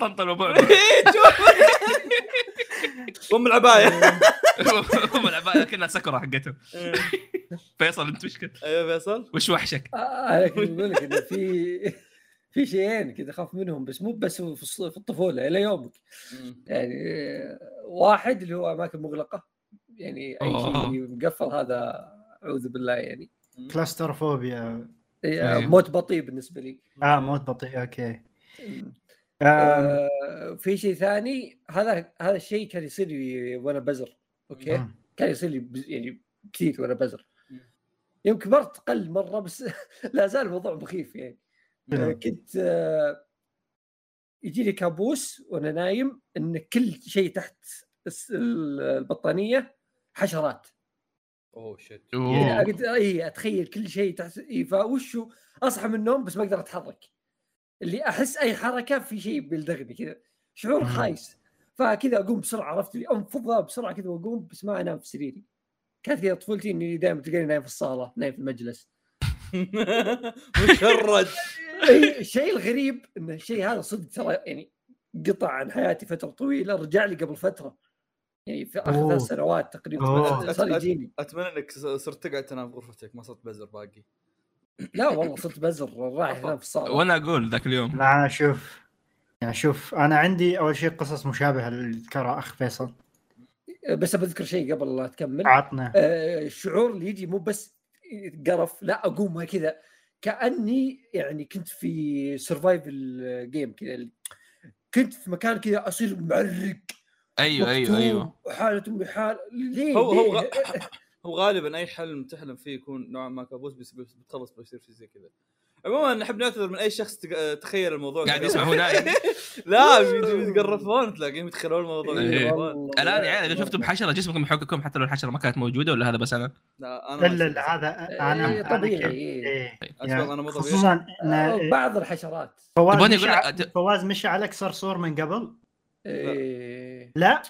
طنطن وبعبع. إيه،. أم العباية. هم العباية كنا سكرة حقتهم فيصل أنت كنت؟ أيوه فيصل. وش وحشك؟ آه، أنا كنت بقول لك إنه في في شيئين كذا أخاف منهم بس مو بس في الص- في الطفولة إلى يومك. يعني آه، واحد اللي هو أماكن مغلقة يعني أي. شيء مقفل هذا أعوذ بالله يعني. claustrophobia. إيه، أيوه. موت بطيء بالنسبة لي. آه موت بطيء okay. آه آه، في شيء ثاني هذا هذا الشيء كان يصير لي وأنا بزر okay؟ مم. كان يصير لي يعني كثير وأنا بزر. يوم كبرت قل مرة بس لا زال الموضوع مخيف يعني. آه،. كنت آه، يجي لي كابوس وأنا نايم إن كل شيء تحت البطانية حشرات. oh shit. يعني. أقدر إي أتخيل كل شيء تحت إيه for sure أصحى من النوم بس ما أقدر أتحرك. اللي أحس أي حركة في شيء بيلدغني كذا شعور. خايس. فكذا أقوم بسرعة عرفت لي؟ أنفض بسرعة كذا وأقوم بس ما أنام في سريري. كانت كذا طفولتي إني دائما تلقاني نايم في الصالة نايم في المجلس. مشرد. الشيء الغريب إن الشيء هذا صدق ترى يعني قطع عن حياتي فترة طويلة رجع لي قبل فترة. يعني في آخر. ثلاث سنوات تقريبا. صار يجيني. أتمنى إنك صرت تقعد تنام في غرفتك ما صرت بزر باقي. لا والله صرت بزر رايح في الصالة. وأنا أقول ذاك اليوم. لا أنا شوف يعني شوف أنا عندي أول شيء قصص مشابهة اللي ذكرها أخ فيصل. بس بذكر شيء قبل لا تكمل. عطنا. آه، الشعور اللي يجي مو بس قرف لا أقوم كذا. كأني يعني كنت في survival game كذا كنت في مكان كذا أصير معرق أيوه أيوه أيوه. وحالة بحال ليه؟ هو هو؟ غ- هو غالبا أي حلم تحلم فيه يكون نوعا ما كابوس بس بس بتخلص بيصير في زي كذا. عموما نحب نعتذر من أي شخص تق- تخيل الموضوع قاعد. يسمع هو نايم لا يتقرفون تلاقيهم يتخيلون الموضوع إيه. الآن يا عيال إذا شفتم حشرة جسمكم يحككم حتى لو الحشرة ما كانت موجودة ولا هذا بس أنا لا أنا. لا هذا آه، أنا طبيعي إيه. إيه. يعني مو طبيعي. خصوصا آه، بعض الحشرات فواز مشى فواز مشى عليك صرصور من قبل. لا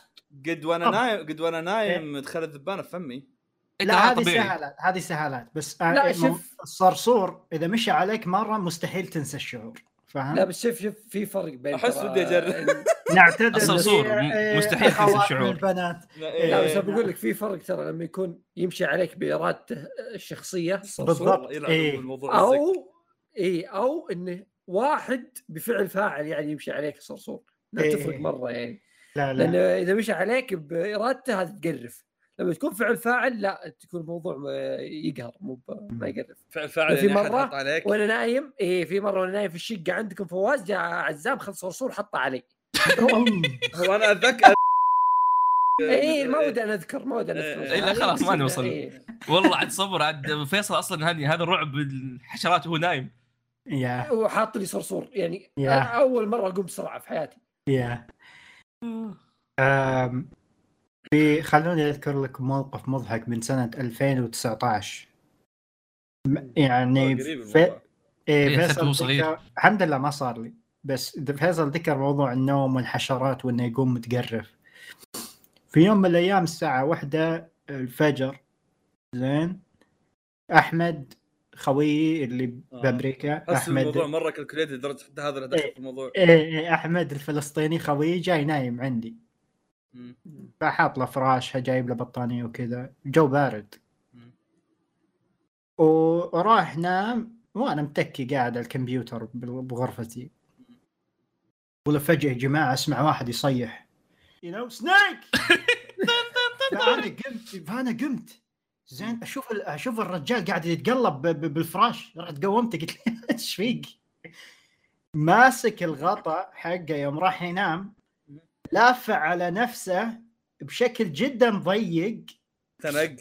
قد وأنا. نايم قد وأنا نايم دخل الذبانه في فمي لا هذه سهلات هذه سهلات بس لا، آه، شوف. الصرصور إذا مشى عليك مرة مستحيل تنسى الشعور فاهم؟ لا بس شوف شوف في فرق بين ترى- ودي أجرب. نعتذر الصرصور إيه، مستحيل تنسى الشعور. البنات لا بس إيه. بقول لك في فرق ترى لما يكون يمشي عليك بإرادته الشخصية بالضبط. إيه. أو اي أو إنه واحد بفعل فاعل يعني يمشي عليك الصرصور لا إيه. تفرق مرة يعني لا لأنه لا إذا مشى عليك بإرادته هذا تقرف لما تكون فعل فاعل لا تكون الموضوع ما- يقهر مو ما يقرف. فعل فاعل في يعني حط عليك؟ وأنا نايم إيه في مرة وأنا نايم في الشقة عندكم فواز جاء عزام خذ صرصور حطه علي. هو أنا اتذكر إيه ما ودي أنا أذكر ما ودي أنا أذكر. إيه، لا، خلاص، ما نوصل. إيه. والله عاد صبر عاد فيصل أصلا هذه هذا الرعب الحشرات وهو نايم. يا. وحاط لي صرصور يعني أول مرة أقوم بسرعة في حياتي. يا. في خلوني أذكر لكم موقف مضحك من سنة 2019 م- يعني قريب في. إيه إيه، فيصل. ذكر الحمد لله ما صار لي بس فيصل ذكر موضوع النوم والحشرات وإنه يقوم متقرف في يوم من الأيام الساعة واحدة الفجر زين أحمد خويي اللي آه. بأمريكا احس الموضوع احمد مرة calculated لدرجة حتى هذا اللي دخل إيه. في الموضوع إيه إيه، أحمد الفلسطيني خويي جاي نايم عندي. فحاط له فراشها جايب له بطانيه وكذا. جو بارد. مم. وراح نام وأنا متكي قاعد على الكمبيوتر بغرفتي. ولا فجأة جماعة أسمع واحد يصيح. you know snake فأنا قمت فأنا قمت. زين أشوف أشوف الرجال قاعد يتقلب بالفراش. رحت قومته قلت له إيش فيك؟ ماسك الغطاء حقه يوم راح ينام لافع على نفسه بشكل جدا ضيق. تنق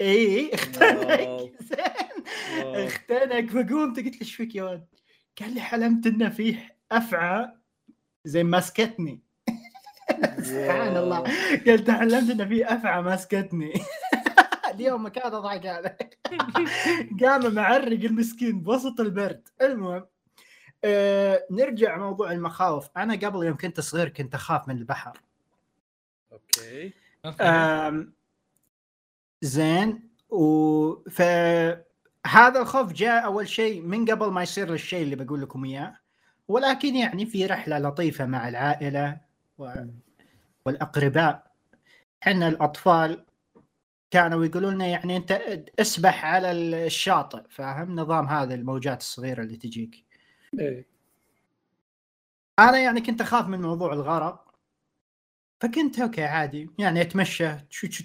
اي اختنق. زين. اختنق. فقمت قلت له إيش فيك يا ولد؟ قال لي حلمت انه فيه أفعى زي ماسكتني. سبحان الله. قلت حلمت انه في أفعى ماسكتني. اليوم كان أضحك عليه. قام معرق المسكين بوسط البرد. المهم آه نرجع موضوع المخاوف. أنا قبل يوم كنت صغير كنت أخاف من البحر. أوكي. زين. و ف هذا الخوف جاء أول شيء من قبل ما يصير الشيء اللي بقول لكم إياه. ولكن يعني في رحلة لطيفة مع العائلة و... والأقرباء. إحنا الأطفال كانوا يقولوا لنا يعني أنت أسبح على الشاطئ فاهم؟ نظام هذا الموجات الصغيرة اللي تجيك. إيه. أنا يعني كنت أخاف من موضوع الغرق. فكنت أوكي عادي. يعني أتمشى. شو شو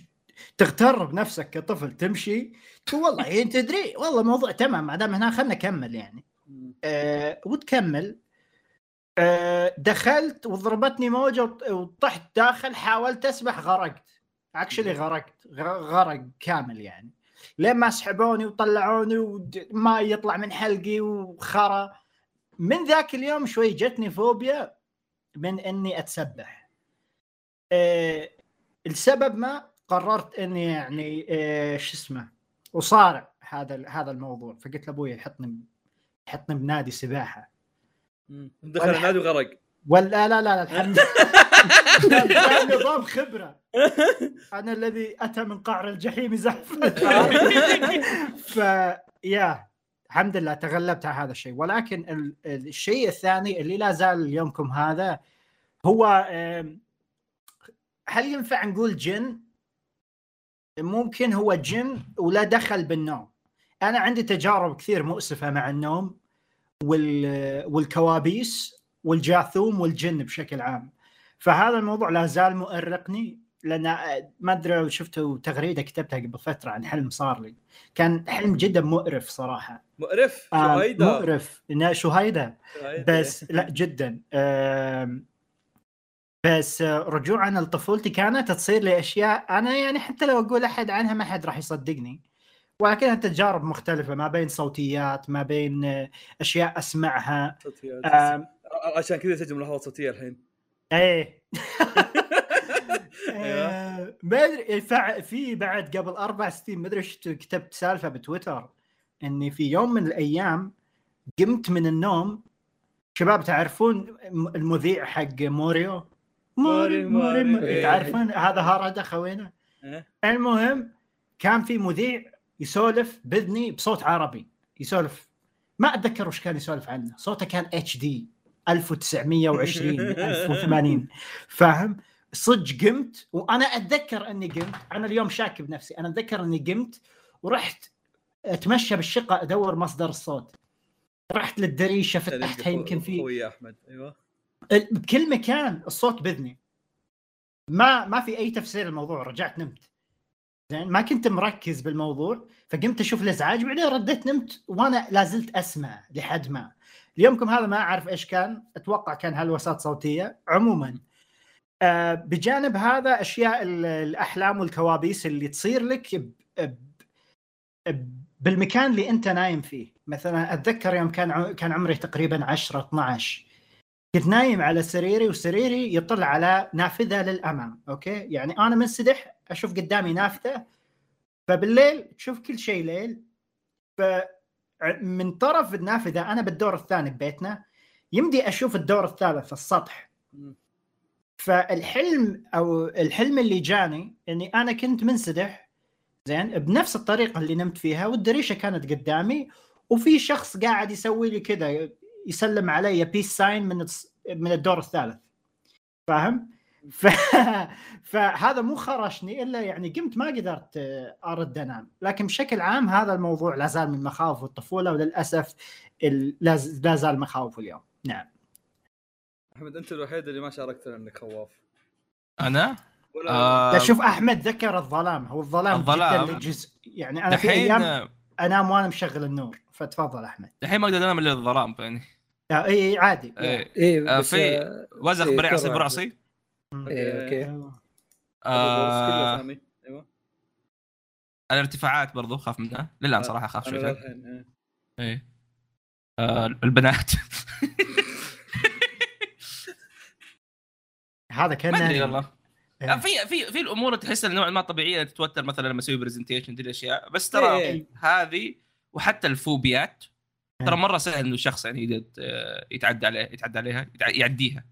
تغتر بنفسك كطفل تمشي. تقول والله يعني تدري. والله موضوع تمام. ما دام هنا خلنا نكمل يعني. أه وتكمل. أه دخلت وضربتني موجة وط- وطحت داخل حاولت أسبح غرقت. اكشلي غرقت. غرق كامل يعني. لين ما سحبوني وطلعوني وما يطلع من حلقي وخرا. من ذاك اليوم شوي جتني فوبيا من إني أتسبح. أه السبب ما قررت إني يعني أه شو اسمه وصارع هذا هذا الموضوع. فقلت لأبوي يحطني يحطني بنادي سباحة. دخل النادي وغرق. ولا لا لا لا الحمد لله. نظام خبرة. أنا الذي أتى من قعر الجحيم زحفا ف يا. الحمد لله تغلبت على هذا الشيء. ولكن ال- الشيء الثاني اللي لا زال يومكم هذا هو هل ينفع نقول جن؟ ممكن هو جن ولا دخل بالنوم. أنا عندي تجارب كثير مؤسفة مع النوم وال والكوابيس والجاثوم والجن بشكل عام. فهذا الموضوع لا زال مؤرقني لأن ما أدري لو شفتوا تغريدة كتبتها قبل فترة عن حلم صار لي. كان حلم جدا مؤرف صراحة. مقرف شو آه، هيدا مؤرف إنه شو هيدا شو هيدا؟ بس لا جدا. بس رجوعا لطفولتي كانت تصير لي أشياء أنا يعني حتى لو أقول أحد عنها ما حد راح يصدقني. ولكنها تجارب مختلفة ما بين صوتيات ما بين آه، أشياء أسمعها. صوتيات. عشان كذا يسجل ملاحظات صوتية الحين. إيه. أيوة. آه، ما أدري في بعد قبل أربع سنين ما أدري كتبت سالفة بتويتر. اني في يوم من الأيام قمت من النوم شباب تعرفون المذيع حق موريو؟ موري موري, موري. إيه. تعرفون هذا هارد خوينا إيه. المهم كان في مذيع يسولف بإذني بصوت عربي يسولف. ما أتذكر وش كان يسولف عنه. صوته كان HD 1920 1080 فاهم؟ صدق قمت وأنا أتذكر إني قمت. أنا اليوم شاك بنفسي أنا أتذكر إني قمت ورحت أتمشى بالشقة أدور مصدر الصوت. رحت للدريشة فتحتها يمكن في خوي يا أحمد أيوه. بكل مكان الصوت باذني ما ما في أي تفسير الموضوع رجعت نمت. زين ما كنت مركز بالموضوع فقمت أشوف الأزعاج بعدين رديت نمت وأنا لا زلت أسمع لحد ما. اليومكم هذا ما أعرف إيش كان أتوقع كان هلوسات صوتية عموما. آه بجانب هذا أشياء ال- الأحلام والكوابيس اللي تصير لك ب- ب- ب- بالمكان اللي أنت نايم فيه. مثلا أتذكر يوم كان كان عمري تقريبا 10 12 كنت نايم على سريري وسريري يطل على نافذة للأمام أوكي؟ يعني أنا منسدح أشوف قدامي نافذة. فبالليل تشوف كل شيء ليل. ف من طرف النافذة أنا بالدور الثاني ببيتنا يمدي أشوف الدور الثالث السطح. فالحلم أو الحلم اللي جاني إني أنا كنت منسدح زين بنفس الطريقة اللي نمت فيها والدريشة كانت قدامي وفي شخص قاعد يسوي لي كذا يسلم علي peace sign من من الدور الثالث. فاهم؟ ف... فهذا مو خرشني إلا يعني قمت ما قدرت آه، أرد انام لكن بشكل عام هذا الموضوع لا زال من مخاوف الطفولة وللأسف ال- لا زال مخاوف اليوم. نعم. احمد أنت الوحيد اللي ما شاركتنا إنك خواف. أنا؟ آه لا شوف أحمد ذكر الظلام. هو الظلام, الظلام. جدا جزء يعني أنا في أيام انام وأنا مشغل النور فتفضل أحمد. دحين ما أقدر أنام إلا الظلام يعني. لا إي عادي. إيه. إيه آه، بس في آه، وزغ إيه، برعصي طبعاً. برعصي. إيه okay. آه آه... أيوه. الارتفاعات برضو خاف منها. للان صراحة اخاف أنا شوي إيه. إيه آه البنات. هذا كان والله إيه. في في في الأمور تحس نوعا ما طبيعية تتوتر مثلا لما أسوي presentation دي الأشياء بس ترى إيه. هذه وحتى الفوبيات إيه. ترى مرة سهل إنه الشخص يعني آه، يتعدى عليه يتعدى عليها يعديها.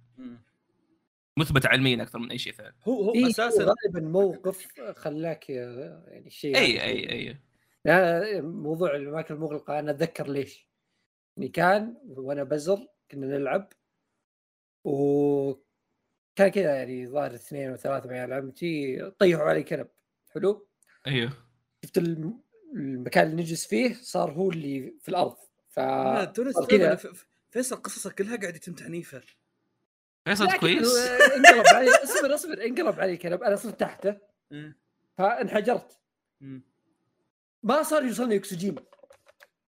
مثبت علميا أكثر من أي شيء ثاني هو هو إيه أساسا غالبا موقف خلاك يعني الشيء اي. اي اي لا موضوع الأماكن المغلقة أنا أتذكر ليش يعني كان وأنا بزر كنا نلعب وكان كذا يعني ظاهر اثنين وثلاثة من عيال عمتي طيحوا علي كنب. حلو؟ أيوه. شفت الم- المكان اللي نجلس فيه صار هو اللي في الأرض. ف كذا. فيصل قصصه كلها قاعد يتم تعنيفه. فيصل كويس. انقلب علي اصبر اصبر انقلب علي كنب. أنا صرت تحته. إيه. فانحجرت. مم. ما صار يوصلني أكسجين.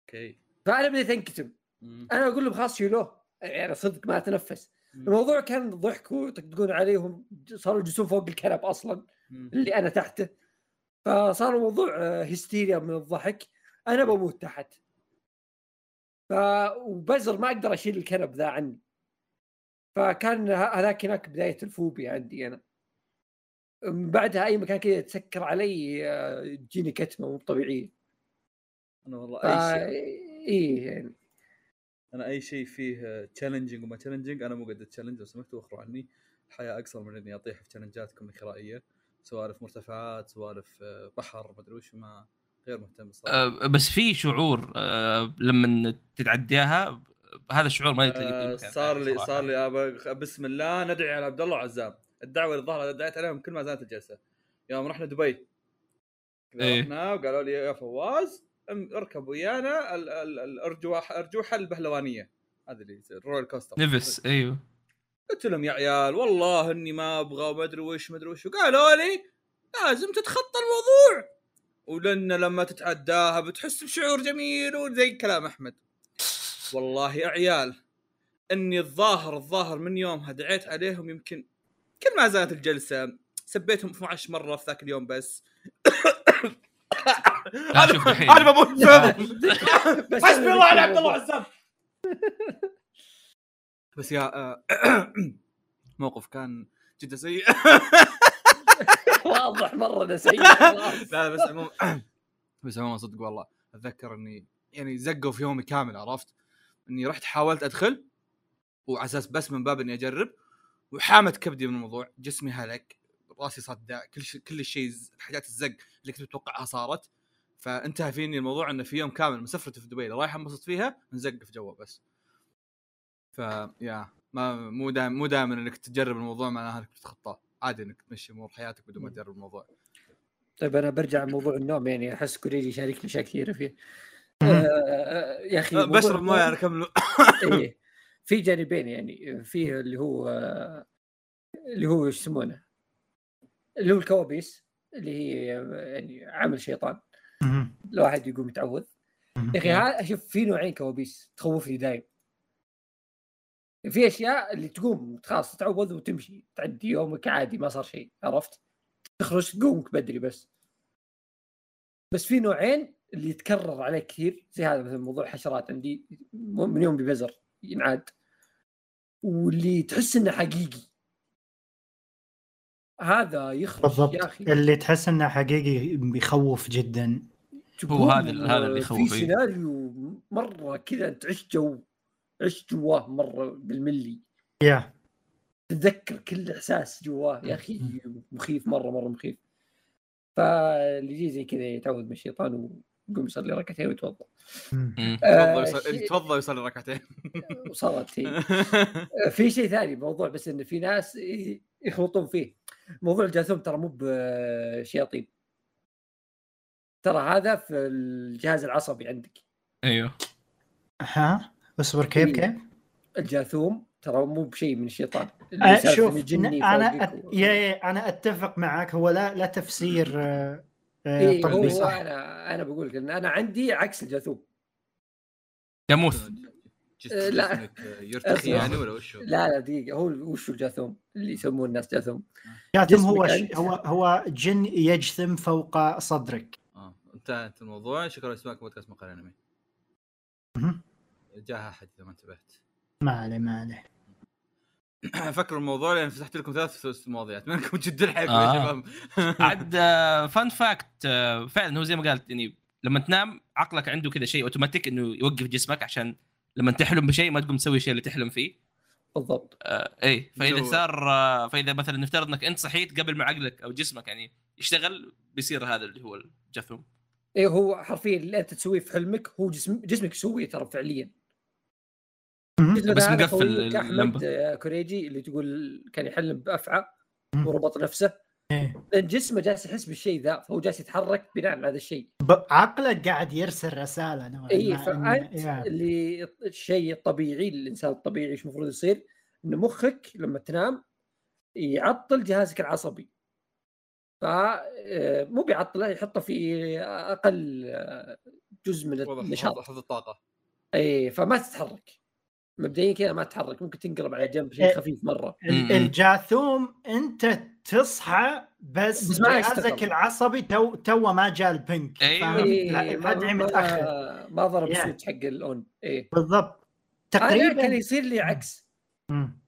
أوكي. فأنا بديت أنكتم. مم. أنا أقول لهم خلاص شيلوه. يعني صدق ما اتنفس. الموضوع كان ضحك ويطقطقون عليهم صاروا يجلسون فوق الكنب أصلا. اللي أنا تحته. فصار الموضوع آه، هستيريا من الضحك. أنا بموت تحت. ف وبزر ما أقدر أشيل الكنب ذا عني. فكان هذاك هناك بداية الفوبيا عندي أنا. من بعدها أي مكان كذا يتسكر علي آه، تجيني كتمة مو طبيعية. أنا والله اي شيء إيه يعني. أنا أي شيء فيه challenging وما challenging أنا مو قد ا challenge لو سمحتوا واخروا عني. الحياة أقصر من إني أطيح في challenge اتكم الكرائيه سوالف مرتفعات سوالف آه، بحر ما أدري وش ما غير مهتم الصراحه آه، بس في شعور آه، لما تتعديها هذا الشعور ما يتلاقي آه، مكان صار لي. صار لي بسم الله ندعي على عبد الله وعزام الدعوة اللي الظاهر دعيت عليهم كل ما زالت الجلسة. يوم رحنا دبي إيه. رحنا وقالوا لي يا فواز اركب ويانا ال- ال- الارجوحه أرجوحة البهلوانية. هذه اللي ال roller coaster نفس أيوه. قلت لهم يا عيال والله إني ما أبغى وما أدري وش ما أدري وش. قالوا لي لازم تتخطى الموضوع. ولأن لما تتعداها بتحس بشعور جميل وزي كلام أحمد. والله يا عيال إني الظاهر الظاهر من يومها دعيت عليهم يمكن كل ما زالت الجلسة سبيتهم 12 مرة في ذاك اليوم بس. أنا بموت حسبي الله على عبد الله عزام بس يا آه، موقف كان جدا سيء. واضح مرة أنا سيء. خلاص. لا بس عموما بس عموما صدق والله أتذكر إني يعني زقوا في يومي كامل عرفت؟ إني رحت حاولت أدخل وعلى أساس بس من باب إني أجرب وحامت كبدي من الموضوع جسمي هلك. راسي صدع كل شيء كل شيء ز- حاجات الزق اللي كنت متوقعها صارت. فانتهى فيني الموضوع إنه في يوم كامل من سفرتي في دبي رايح انبسط فيها نزق في جوا بس. ف يا ما مو دائما مو دائما إنك تجرب الموضوع معناها إنك تتخطاه. عادي إنك تمشي أمور حياتك بدون ما تجرب الموضوع. طيب أنا برجع لموضوع النوم يعني أحس كوريجي يشاركني أشياء كثيرة فيه. مم. آه، يا أخي بشرب مويه أنا إيه في جانبين يعني فيه اللي هو اللي هو إيش يسمونه؟ اللي هو الكوابيس اللي هي يعني عمل شيطان. الواحد يقوم يتعوذ. يا أخي ها شوف في نوعين كوابيس تخوفني دايم. في أشياء اللي تقوم خلاص تتعوذ وتمشي تعدي يومك عادي ما صار شيء عرفت؟ تخرج تقومك بدري بس. بس في نوعين اللي يتكرر عليك كثير زي هذا مثلا موضوع الحشرات. عندي من يوم ببزر ينعاد. واللي تحس إنه حقيقي. هذا يخرج بالضبط. يا أخي. اللي تحس إنه حقيقي بيخوف جدا. تقوم هذا- هذا اللي يخوف، في إيه. سيناريو مرة كذا تعيش جو عشت جواه مرة بالملي. يا. تتذكر كل إحساس جواه يا أخي مخيف مرة مرة مخيف. فاللي يجي زي كذا يتعوذ من الشيطان ويقوم يصلي ركعتين ويتوضأ. آه، تفضل يصلي شيء- تفضل يصلي ركعتين. وصلت هي آه، في شيء ثاني موضوع بس انه في ناس ي- يخلطون فيه. موضوع الجاثوم ترى مو بشياطين ترى هذا في الجهاز العصبي عندك. أيوه. ها اصبر كيف. كيف؟ الجاثوم ترى مو بشيء من الشيطان. يسولف شوف أنا أت... و- يا يا أنا أتفق معك. هو لا لا تفسير آه، آه، إيه هو, طبي هو صح. أنا أنا بقول لك إن أنا عندي عكس الجاثوم. جاموث جست- آه، لا. جسمك يرتخي أسمع. يعني ولا وشو؟ لا لا دقيقة هو وش الجاثوم اللي يسمون الناس جاثوم جاثم هو جسمك ش... أنت. هو هو جن يجثم فوق صدرك آه انتهت الموضوع شكرا لسماعكم بودكاست مقال أنمي. جاها أحد إذا ما انتبهت ما عليه ما عليه فكروا الموضوع لأن فتحت لكم ثلاث مواضيعات منكم جدا حيكم آه. يا شباب عاد fun fact فعلا هو زي ما قالت يعني لما تنام عقلك عنده كذا شيء اوتوماتيك إنه يوقف جسمك عشان لما تحلم بشيء ما تقوم تسوي الشيء اللي تحلم فيه بالضبط آه اي فإذا صار آه فإذا مثلا نفترض إنك أنت صحيت قبل ما عقلك أو جسمك يعني يشتغل بيصير هذا اللي هو الجثوم إيه هو حرفيا اللي أنت تسويه في حلمك هو جسم جسمك يسويه ترى فعليا بس مقفل اللمبة. آه، كوريجي اللي تقول كان يحلم بأفعى. وربط نفسه. لأن جسمه جالس يحس بالشيء ذا فهو جالس يتحرك بناء على هذا الشيء. عقلك قاعد يرسل رسالة نوعا اي فأنت. اللي الشيء الطبيعي الإنسان الطبيعي إيش المفروض يصير؟ إن مخك لما تنام يعطل جهازك العصبي. ف آه، مو بيعطله يحطه في أقل آه، جزء من النشاط. حفظ الطاقة. اي فما تتحرك. مبدئيا كذا ما تتحرك ممكن تنقلب على جنب شيء إيه. خفيف مرة. الجاثوم أنت تصحى بس, جهازك. العصبي تو تو ما جاء البنق أيوه. فاهم؟ إيه متأخر ما ضرب Yeah. ال switch حق ال on إيه بالضبط أنا كان تقريبا يصير لي عكس مم.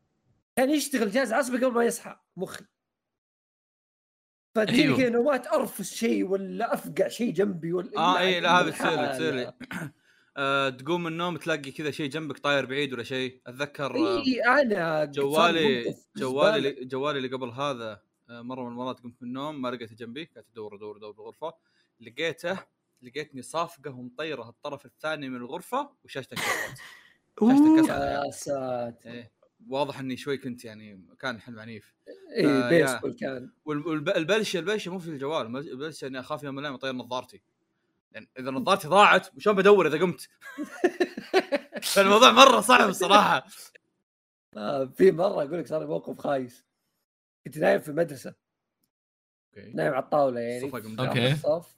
كان يشتغل جهاز عصبي قبل ما يصحى مخي فتجيني أيوه. كذا نوبات ارفس شيء ولا أفقع شيء جنبي ولا آه اي لا هذا بالحالة. بتصير آه، تقوم من النوم تلاقي كذا شيء جنبك طاير بعيد ولا شيء أتذكر آه، إي أنا جوالي جوالي اللي- جوالي اللي قبل هذا آه، مرة من المرات قمت من النوم ما لقيته جنبي قاعد أدور أدور أدور بالغرفة. لقيته لقيتني صافقه ومطيره الطرف الثاني من الغرفة وشاشته انكسرت. يا ساتر. إيه. واضح إني شوي كنت يعني كان حلم عنيف. إي آه، بيسبول كان. والبلشه البلشة مو في الجوال البلشة إني أخاف يوم من الأيام أطير نظارتي. لأن إذا نظارتي ضاعت شلون بدور إذا قمت؟ فالموضوع مرة صعب الصراحه آه في مرة أقول لك صار لي موقف خايس. كنت نايم في المدرسة. أوكي. نايم على الطاولة يعني. جنب. الصف.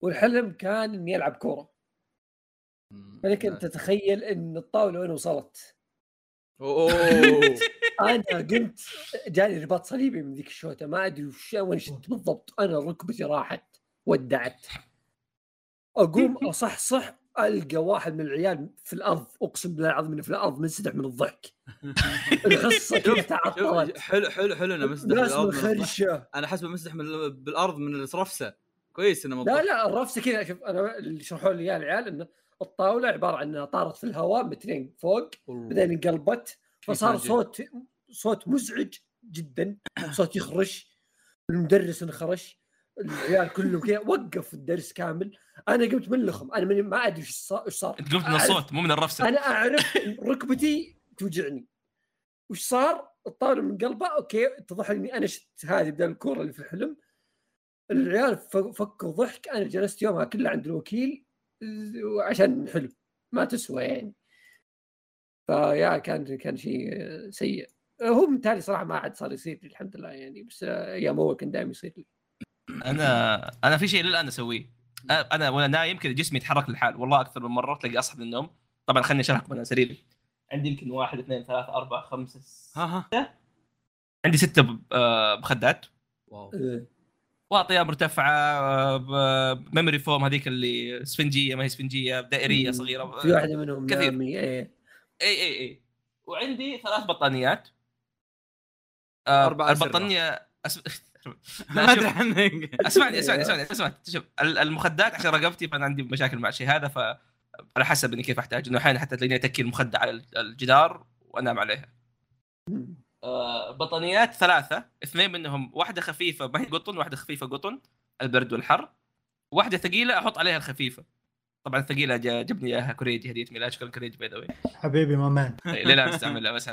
والحلم كان إني ألعب كورة. فلك انت تتخيل إن الطاولة وين وصلت. أوه. أنا قمت جاني رباط صليبي من ذيك الشوطه ما أدري وش وين شت بالضبط. أنا ركبتي راحت ودعت. أقوم أصحصح ألقى واحد من العيال في الأرض أقسم بالله العظيم إنه في الأرض منسدح من الضحك. الحصة كذا شوف تعطلت. حلو حلو حلو إنه مسدح ناس بالارض من الضحك. مخرشة. أنا حسبه مسدح من بالأرض من الرفسة. كويس إنه لا لا الرفسة كذا شوف أنا اللي شرحوا لي اياه العيال إنه الطاولة عبارة عن إنها طارت في الهواء مترين فوق بعدين انقلبت فصار. صوت صوت مزعج جدا صوت يخرش المدرس انخرش. العيال كلهم كذا وقف الدرس كامل. أنا قمت منلخم أنا من ما أدري إيش صار. أنت قمت من الصوت مو من الرفسة. أنا أعرف ركبتي توجعني. وش صار؟ الطاولة من قلبها أوكي اتضح اني أنا شفت هذه بدل الكورة اللي في الحلم. العيال فكوا ضحك. أنا جلست يومها كله عند الوكيل عشان حلم. ما تسوى يعني. فيا كان كان شيء سيء. هو بالتالي صراحة ما عاد صار يصير لي الحمد لله يعني. بس آه، أيام أول كان دائما يصير لي. أنا أنا في شيء للآن أسويه. أنا وأنا نايم كذا جسمي يتحرك للحال. والله أكثر من مرة تلاقي أصحى من النوم. طبعا خليني اشرح لكم أنا سريري عندي يمكن واحد اثنين ثلاثة أربعة خمسة س- ها. ها عندي ستة ب- آه، مخدات. wow. آه، واطية مرتفعة memory foam هذيك اللي اسفنجيه ما هي اسفنجيه دائرية صغيرة. في واحدة منهم كثير. نامي اي اي اي وعندي ثلاث بطانيات. آه أربعة. البطانية أس... ما لا ادري عنك اسمعني اسمعني اسمعني اسمعني. شوف ال- المخدات عشان رقبتي فأنا عندي مشاكل مع الشيء هذا ف على حسب إني كيف أحتاج. إنه أحيانا حتى تلاقيني أتكي المخدة على الجدار وأنام عليها. آه، بطانيات ثلاثة. اثنين منهم واحدة خفيفة ما هي قطن واحدة خفيفة قطن البرد والحر. واحدة ثقيلة أحط عليها الخفيفة. طبعا الثقيلة جا- جبني إياها كوريجي هدية ميلاد. شكرا كوريجي باي ذا حبيبي مامان ليه لا استعملها بس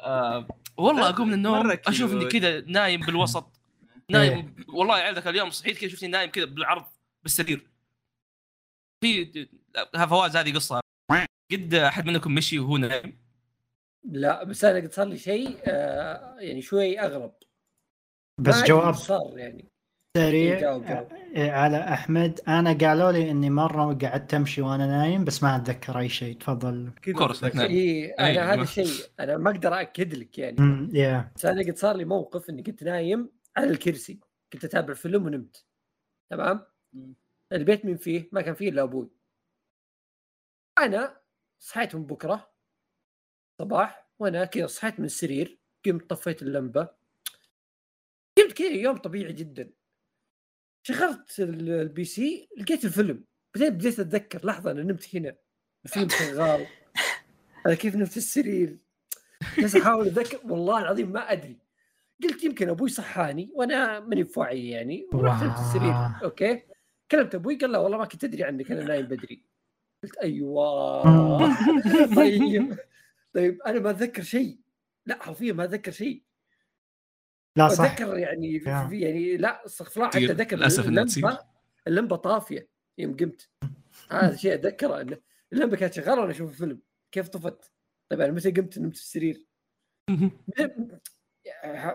آه والله أقوم من النوم أشوف إني. كذا نايم بالوسط. نايم. والله يا عيال ذاك اليوم صحيت كذا شفتني نايم كذا بالعرض بالسرير. في فواز هذه قصة. قد أحد منكم مشي وهو نايم؟ لا بس أنا قد صار لي شيء آه يعني شوي أغرب. بس جواب صار يعني. سريع. جاوب جاوب. إيه، على أحمد. أنا قالوا لي إني مرة قعدت أمشي وأنا نايم بس ما أتذكر أي شيء. تفضل. كورس، متذكر. نعم. اي أنا إيه، هذا الشيء أنا ما أقدر اكد لك يعني. بس أنا قد صار لي موقف إني كنت نايم. على الكرسي كنت أتابع فيلم ونمت. تمام. البيت من فيه ما كان فيه إلا أبوي. أنا صحيت من بكرة صباح وأنا كذا صحيت من السرير قمت طفيت اللمبة. قمت كذا يوم طبيعي جدا. شغلت ال- ال PC لقيت الفيلم. بعدين بديت أتذكر لحظة أنا نمت هنا. الفيلم شغال. أنا كيف نمت في السرير. بس أحاول أتذكر والله العظيم ما أدري. قلت يمكن أبوي صحاني وأنا ماني بوعي يعني ورحت نمت في السرير. أوكي كلمت أبوي قال لا والله ما كنت أدري عنك أنا نايم بدري قلت أيوه طيب طيب أنا ما أتذكر شيء لا حرفيا ما أتذكر شيء لا صح أتذكر يعني في. في يعني لا استغفر الله حتى. أتذكر. اللمبة اللمبة طافية يوم قمت هذا شيء أتذكره انه اللمبة كانت شغالة وأنا أشوف الفيلم كيف طفت؟ طيب أنا متى قمت نمت في السرير؟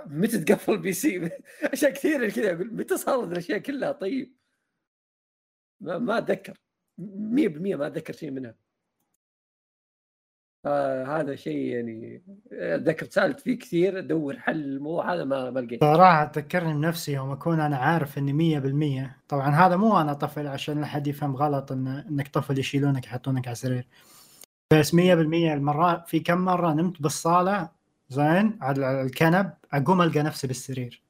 متى تقفل ال PC؟ أشياء كثيرة كذا أقول متى صارت الأشياء كلها طيب؟ ما, ما أتذكر 100% ما أتذكر شيء منها. آه هذا شيء يعني أتذكر سألت فيه كثير أدور حل الموضوع هذا ما ما لقيت. صراحة تذكرني بنفسي يوم أكون أنا عارف مية بالمية طبعا هذا مو أنا طفل عشان لا حد يفهم غلط إن إنك طفل يشيلونك يحطونك على السرير بس مية بالمية المرات في كم مرة نمت بالصالة زين على الكنب أقوم ألقى نفسي بالسرير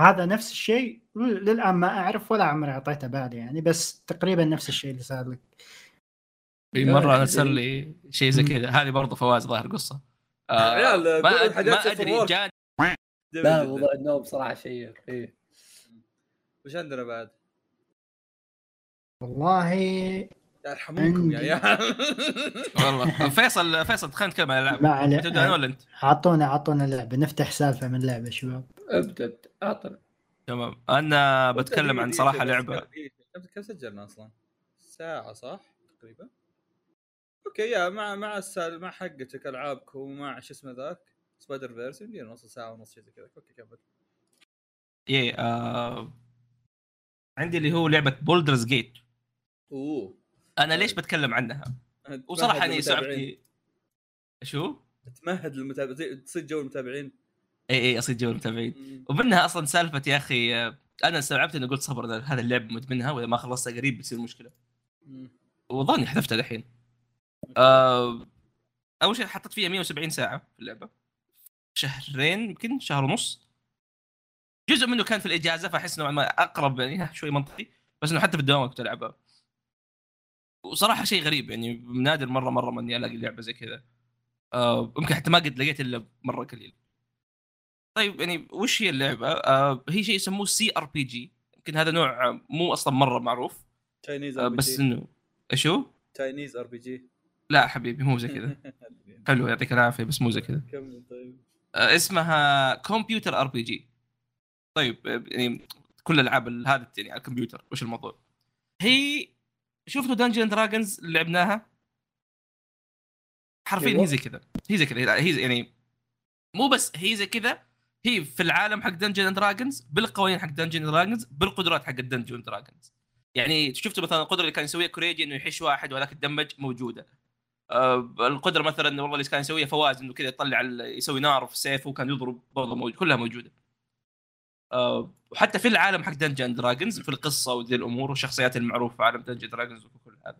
هذا نفس الشيء للآن ما أعرف ولا عمري أعطيته بالي يعني بس تقريبا نفس الشيء اللي صار لك في مرة أنا صار لي شيء زي كذا هذه برضه فواز ظاهر قصة آه عيال، ما, أد- ما أدري. جاني جميل لا. موضوع النوم صراحة شيء إيه. وش عندنا بعد؟ والله يرحمونكم يا. عيال. والله. فيصل فيصل خلينا نتكلم عن الالعاب ما عليه تبدأ أنا ولا أنت؟ عطونا عطونا لعبة. نفتح سالفة من لعبة شباب. ابدأ ابدأ. أعطنا. تمام. أنا بتكلم عن صراحة لعبة. كم كم سجلنا أصلا؟ ساعة صح؟ تقريبا. أوكي يا مع مع السال مع حقتك ألعابكم ومع شو اسمه ذاك؟ Spider-Verse يمدينا نص ساعة ونص شيء زي كذا. okay كمل. إيه آه عندي اللي هو لعبة Baldur's Gate أوه. أنا ليش بتكلم عنها؟ وصراحة يعني صعبتني شو؟ تمهد للمتابعين. تصير جو المتابعين. إي إي أصير جو المتابعين. ومنها أصلا سالفة يا أخي أنا استوعبت اني قلت صبر هذا اللعب مدمنها وإذا ما خلصتها قريب بتصير مشكلة. وظني حذفتها الحين آه أول شيء حطيت فيها 170 ساعة في اللعبة. شهرين يمكن شهر ونص. جزء منه كان في الإجازة فأحس نوعا ما أقرب يعني شوي منطقي. بس إنه حتى في الدوام كنت ألعبها. وصراحة شيء غريب يعني نادر مرة مرة ما إني ألاقي لعبة زي كذا. آه يمكن حتى ما قد لقيت إلا مرة قليل. طيب يعني وش هي اللعبة؟ آه هي شيء يسموه CRPG يمكن هذا نوع مو أصلا مرة معروف. Chinese آه RP بس G إنه شو؟ Chinese RPG لا حبيبي مو زي كذا. حلو يعطيك العافية بس مو زي كذا. كمل طيب. آه، اسمها computer RPG طيب يعني كل الألعاب ال- هذا يعني على الكمبيوتر وش الموضوع؟ هي شفتوا Dungeons & Dragons اللي لعبناها؟ حرفيا أيوة. هي زي كذا. هي زي كذا. هي زي يعني مو بس هي زي كذا هي في العالم حق Dungeons & Dragons بالقوانين حق Dungeons & Dragons بالقدرات حق Dungeons & Dragons يعني شفتوا مثلا القدرة اللي كان يسويها كوريجي إنه يحش واحد ولكن يتدمج موجودة. آه، القدرة مثلا والله اللي كان يسويها فواز إنه كذا يطلع يسوي نار في سيفه وكان يضرب برضه موجود كلها موجودة. وحتى في العالم حق Dungeons & Dragons في القصة وذي الأمور والشخصيات المعروفة في عالم Dungeons & Dragons وكل هذا.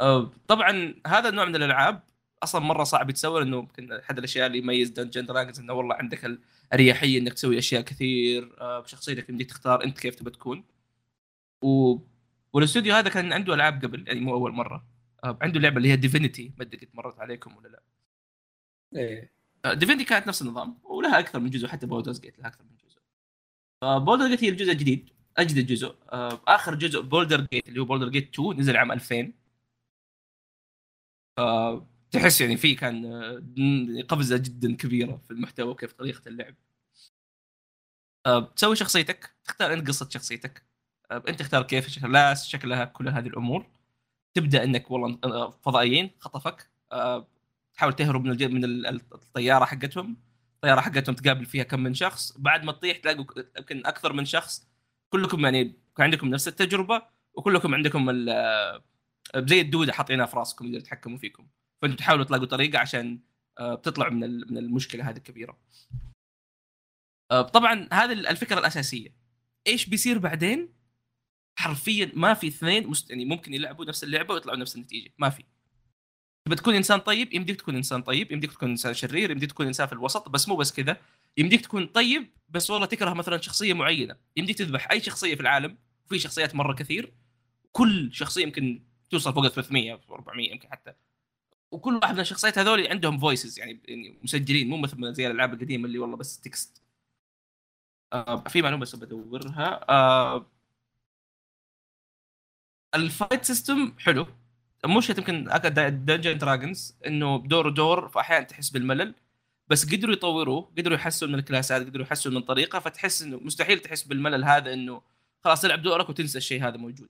آه، طبعا هذا النوع من الألعاب أصلا مرة صعب يتسوى لأنه يمكن أحد الأشياء اللي يميز Dungeons & Dragons إنه والله عندك الأريحية إنك تسوي أشياء كثير آه، بشخصيتك يمديك تختار أنت كيف تبى تكون. و... والاستوديو هذا كان عنده ألعاب قبل يعني مو أول مرة. آه، عنده لعبة اللي هي Divinity ما أدري قد مرت عليكم ولا لا. إيه. Divinity كانت نفس النظام ولها أكثر من جزء حتى Baldur's Gate لها أكثر من جزء. Baldur's Gate هي الجزء الجديد أجدد جزء. آه، آخر جزء بولدر جيت اللي هو بولدر جيت 2 نزل عام 2000 آه، تحس يعني في كان آه، قفزة جدا كبيرة في المحتوى وكيف طريقة اللعب. آه، تسوي شخصيتك تختار أنت قصة شخصيتك. أنت تختار كيف شكلها شكلها كل هذه الأمور. تبدأ إنك والله فضائيين خطفك. تحاول تهرب من من ال- الطيارة حقتهم. الطيارة حقتهم تقابل فيها كم من شخص بعد ما تطيح تلاقوا يمكن أكثر من شخص كلكم يعني كان عندكم نفس التجربة وكلكم عندكم زي الدودة حاطينها في راسكم يقدروا يتحكموا فيكم. فانتم تحاولوا تلاقوا طريقة عشان آه، تطلعوا من من المشكلة هذه الكبيرة. آه، طبعا هذه الفكرة الأساسية. إيش بيصير بعدين؟ حرفيا ما في اثنين مست... يعني ممكن يلعبوا نفس اللعبة ويطلعوا نفس النتيجة. ما في. تبى تكون إنسان طيب يمديك تكون إنسان طيب يمديك تكون إنسان شرير يمديك تكون إنسان في الوسط بس مو بس كذا. يمديك تكون طيب بس والله تكره مثلا شخصية معينة. يمديك تذبح أي شخصية في العالم وفي شخصيات مرة كثير. كل شخصية يمكن توصل فوق ال 300 أو 400 يمكن حتى. وكل واحد من الشخصيات هذول عندهم voices يعني يعني مسجلين مو مثل زي الألعاب القديمة اللي والله بس text آه في معلومة بس بدورها. آه ال fight system حلو. مشكلة يمكن Dungeons & Dragons إنه دور دور فاحيانا تحس بالملل. بس قدروا يطوروه قدروا يحسنوا من ال class ات قدروا يحسنوا من طريقة فتحس إنه مستحيل تحس بالملل هذا إنه خلاص تلعب دورك وتنسى الشيء هذا موجود.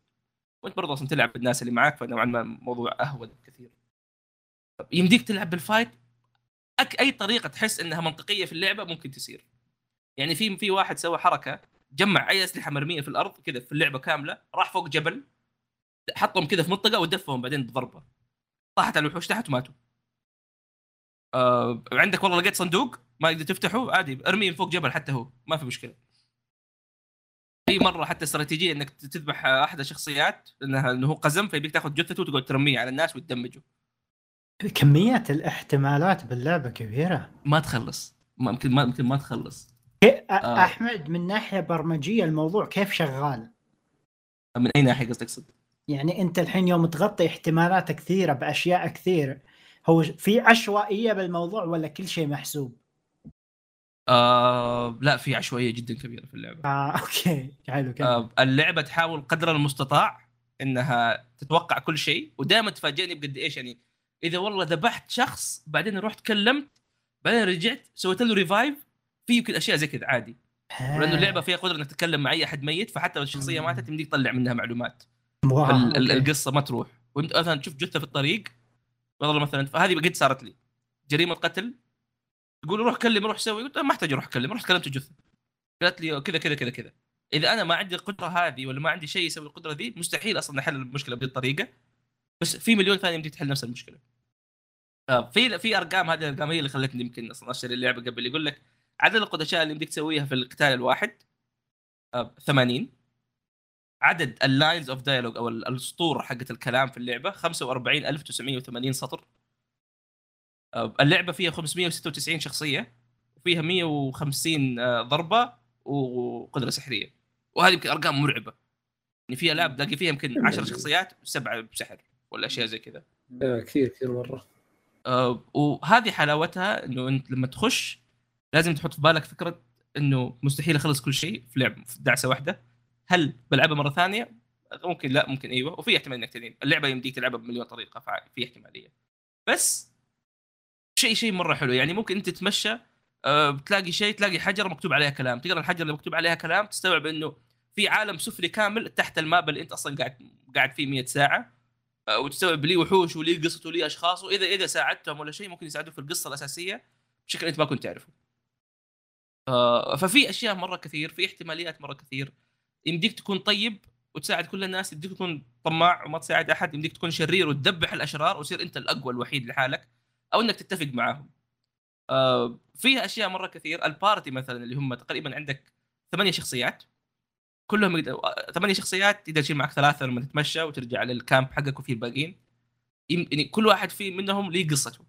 وأنت برضه أصلا تلعب بالناس اللي معاك فنوعا ما موضوع أهون بكثير يمديك تلعب بال fight أك أي طريقة تحس إنها منطقية في اللعبة ممكن تصير يعني في في واحد سوى حركة جمع أي أسلحة مرمية في الأرض كذا في اللعبة كاملة راح فوق جبل حطهم كذا في منطقة ودفهم بعدين بضربة. طاحت على الوحوش تحت وماتوا. آه عندك والله لقيت صندوق ما يقدر تفتحه؟ عادي ارميه من فوق جبل حتى هو ما في مشكلة. في مرة حتى استراتيجية إنك تذبح أحد الشخصيات انها إنه هو قزم فيبيك تاخذ جثته وتقعد ترميه على الناس وتدمجه. كمية الاحتمالات باللعبة كبيرة. ما تخلص. ما يمكن ما يمكن ما تخلص. آه. أحمد من ناحية برمجية الموضوع كيف شغال؟ من أي ناحية قصدك؟ تقصد؟ يعني انت الحين يوم تغطي احتمالات كثيرة بأشياء كثير هو في عشوائية بالموضوع ولا كل شيء محسوب؟ آه لا في عشوائية جدا كبيرة في اللعبة آه أوكي حلو. آه اللعبة تحاول قدر المستطاع إنها تتوقع كل شيء ودائما تفاجئني بقد إيش يعني إذا والله ذبحت شخص بعدين رحت كلمت بعدين رجعت سويت له revive في يمكن أشياء زي كذا عادي ولأنه اللعبة فيها قدرة إنك تتكلم مع أي أحد ميت فحتى لو الشخصية. ماتت يمديك تطلع منها معلومات القصة ما تروح. وانت مثلا تشوف جثة في الطريق والله مثلا فهذه قد صارت لي. جريمة قتل تقول روح كلم روح سوي. قلت أنا ما أحتاج أروح أكلم رحت كلمت الجثه قالت لي كذا كذا كذا كذا. إذا أنا ما عندي القدرة هذه ولا ما عندي شيء يسوي القدرة ذي مستحيل أصلا أحل المشكلة بهذه الطريقة. بس في مليون ثانية يمديك تحل نفس المشكلة. آه، في في أرقام هذه الأرقام هي اللي خلتني يمكن أصلا أشتري اللعبة قبل. يقول لك عدد القدشات اللي يمديك تسويها في القتال الواحد آه، 80 عدد ال lines of dialogue أو ال- السطور حقت الكلام في اللعبة 45980 سطر. آه، اللعبة فيها 596 شخصية وفيها 150 آه، ضربة وقدرة سحرية. وهذه يمكن أرقام مرعبة. يعني في العاب تلاقي فيها يمكن 10 شخصيات وسبعه بسحر ولا أشياء زي كذا. آه، كثير كثير مرة. وهذه حلاوتها إنه أنت لما تخش لازم تحط في بالك فكرة إنه مستحيل أخلص كل شيء في لعب في دعسة واحدة. هل بلعبها مرة ثانية؟ ممكن لا ممكن إيوه. وفي احتمال إنك تنين. اللعبة يمديك تلعبها بمليون طريقة ففي احتمالية. بس شيء شيء مرة حلو. يعني ممكن أنت تتمشى آه، بتلاقي شيء تلاقي حجره مكتوب عليها كلام. تقرأ الحجره اللي مكتوب عليها كلام تستوعب إنه في عالم سفلي كامل تحت الماب اللي أنت أصلا قاعد قاعد فيه 100 ساعة. آه، وتستوعب ليه وحوش وليه قصته وليه أشخاص. وإذا إذا ساعدتهم ولا شيء ممكن يساعدوك في القصة الأساسية بشكل أنت ما كنت تعرفه. آه، ففي أشياء مرة كثير في احتماليات مرة كثير. يمديك تكون طيب وتساعد كل الناس يمديك تكون طماع وما تساعد أحد يمديك تكون شرير وتدبح الأشرار وتصير أنت الأقوى الوحيد لحالك أو إنك تتفق معاهم. آه، فيها أشياء مرة كثير. البارتي مثلا اللي هم تقريبا عندك ثمانية شخصيات. كلهم يقدر... ثمانية شخصيات تقدر تشيل معك ثلاثة لما تتمشى وترجع للكامب حقك وفي الباقيين. يعني كل واحد في منهم ليه قصته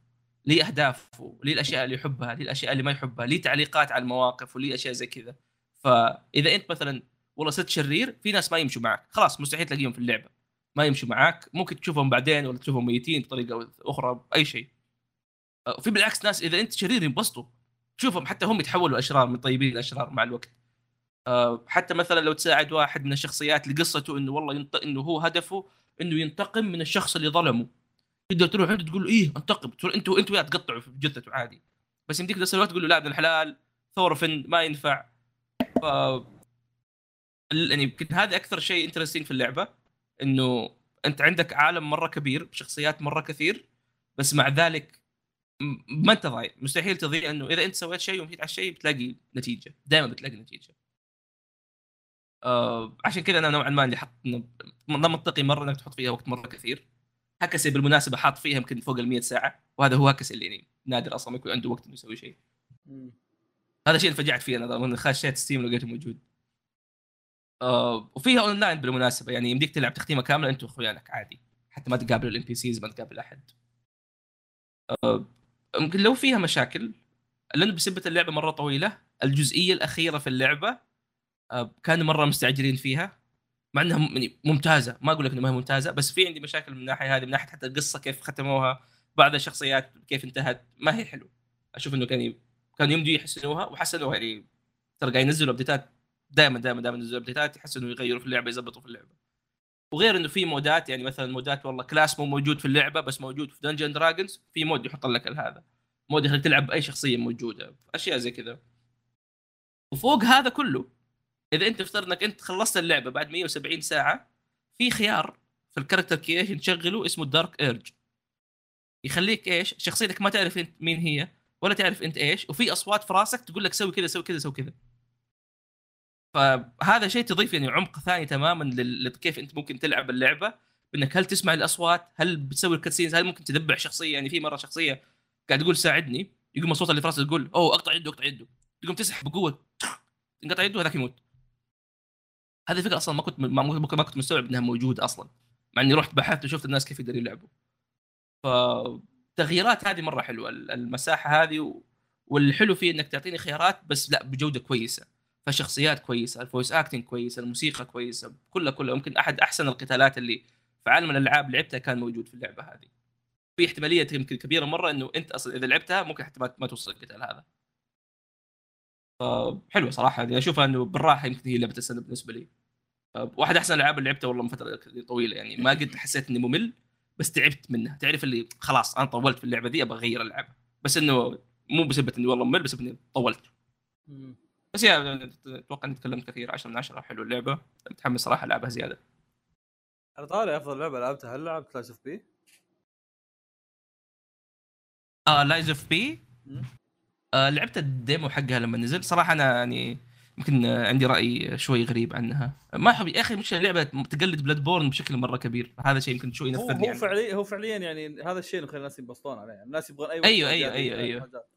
ليه أهدافه ليه الأشياء اللي يحبها ليه الأشياء اللي ما يحبها ليه تعليقات على المواقف وليه أشياء زي كذا. فإذا أنت مثلا والله صرت شرير في ناس ما يمشوا معك. خلاص مستحيل تلاقيهم في اللعبة. ما يمشوا معك. ممكن تشوفهم بعدين ولا تشوفهم ميتين بطريقة أخرى باي شيء. أه، في بالعكس ناس إذا أنت شرير ينبسطوا. تشوفهم حتى هم يتحولوا أشرار من طيبين لأشرار مع الوقت. أه، حتى مثلا لو تساعد واحد من الشخصيات اللي قصته إنه والله ينط... إنه هو هدفه إنه ينتقم من الشخص اللي ظلمه. تقدر تروح انت تقول له إيه انتقم. أنتوا أنتوا وياه تقطعوا في جثته عادي. بس يمديك نفس الوقت تقول له لا ابن الحلال ثورفن ما ينفع. ف ال- يعني يمكن هذا أكثر شيء interesting في اللعبة إنه أنت عندك عالم مرة كبير بشخصيات مرة كثير بس مع ذلك ما أنت ضايع. مستحيل تضيع إنه إذا أنت سويت شيء ومشيت على الشيء بتلاقي نتيجة. دائما بتلاقي نتيجة. آه عشان كذا أنا نوعا ما اللي حط ما منطقي مرة إنك تحط فيها وقت مرة كثير. هكسي بالمناسبة حاط فيها يمكن فوق ال 100 ساعة وهذا هو هكسي اللي يعني نادر أصلا ما يكون عنده وقت إنه يسوي شيء. هذا الشيء اللي فجعت فيه أنا خشيت Steam لقيته موجود. آه وفيها اون لاين بالمناسبة يعني يمديك تلعب تختيمة كاملة أنت واخوانك عادي. حتى ما تقابل ال NPCs ما تقابل أحد. آه يمكن لو فيها مشاكل لأنه بسبة اللعبة مرة طويلة الجزئية الأخيرة في اللعبة آه كانوا مرة مستعجلين فيها مع إنها يعني ممتازة. ما أقول لك إنها ما هي ممتازة بس في عندي مشاكل من الناحية هذه من ناحية حتى القصة كيف ختموها بعض الشخصيات كيف انتهت ما هي حلو أشوف إنه كان ي- كان يمدي يحسنوها وحسنوها يعني ترى قاعد ينزلوا update ات دائما دائما دائما ينزلوا update ات يحسنوا يغيروا في اللعبة يظبطوا في اللعبة. وغير إنه في mod ات يعني مثلا mod ات والله class مو موجود في اللعبة بس موجود في Dungeons & Dragons في mod يحط لك هذا. مود يخليك تلعب بأي شخصية موجودة أشياء زي كذا. وفوق هذا كله إذا أنت افترض إنك أنت خلصت اللعبة بعد 170 ساعة في خيار في ال character creation تشغله اسمه Dark Urge يخليك إيش؟ شخصيتك ما تعرف أنت مين هي ولا تعرف أنت إيش وفي أصوات في راسك تقول لك سوي كذا سوي كذا سوي كذا. فهذا شيء تضيف يعني عمق ثاني تماما لكيف انت ممكن تلعب اللعبة بأنك هل تسمع الأصوات هل بتسوي ال cutscenes هل ممكن تذبح شخصية؟ يعني في مرة شخصية قاعد تقول ساعدني يقوم الصوت اللي في راسك تقول أوه اقطع يده اقطع يده. تقوم تسحب بقوة انقطع يده هذاك يموت. هذه الفكرة أصلا ما كنت ما ما كنت مستوعب إنها موجودة أصلا مع إني رحت بحثت وشفت الناس كيف يقدروا يلعبوا. فالتغييرات هذه مرة حلوة المساحة هذه. والحلو فيه إنك تعطيني خيارات بس لا بجودة كويسة. فالشخصيات كويسة ال voice acting كويسه الموسيقى كويسة كلها كلها يمكن أحد أحسن القتالات اللي في عالم الألعاب لعبتها كان موجود في اللعبة هذه. في احتمالية يمكن كبيرة مرة إنه أنت أصلا إذا لعبتها ممكن حتى ما- توصل القتال هذا. حلوة صراحة. يعني أشوفها إنه بالراحة يمكن هي لعبة السنة بالنسبة لي. واحد أحسن الالعاب اللي لعبتها والله من فترة طويلة يعني. ما قد حسيت إني ممل بس تعبت منها. تعرف اللي خلاص أنا طولت في اللعبة دي أبغى أغير العب بس إنه مو بسبب إني والله ممل بس إني طولت. بس yeah أتوقع إني تكلمت كثير 10 من 10 حلو اللعبة متحمس صراحة ألعبها زيادة على طاري أفضل لعبة لعبتها هل لعبت Lies of P؟ آه Lies of P. آه لعبت ال demo حقها لما نزل صراحة أنا يعني يمكن عندي رأي شوي غريب عنها ما أحب يا أخي مش اللعبه تقلد Bloodborne بشكل مرة كبير هذا شيء يمكن شوي هو ينفرني هو عنها. فعليا هو فعليا يعني هذا الشيء اللي يخلي الناس ينبسطون عليه الناس يبغون أي أيوة، أيوة، أيوة. حاجات. مم.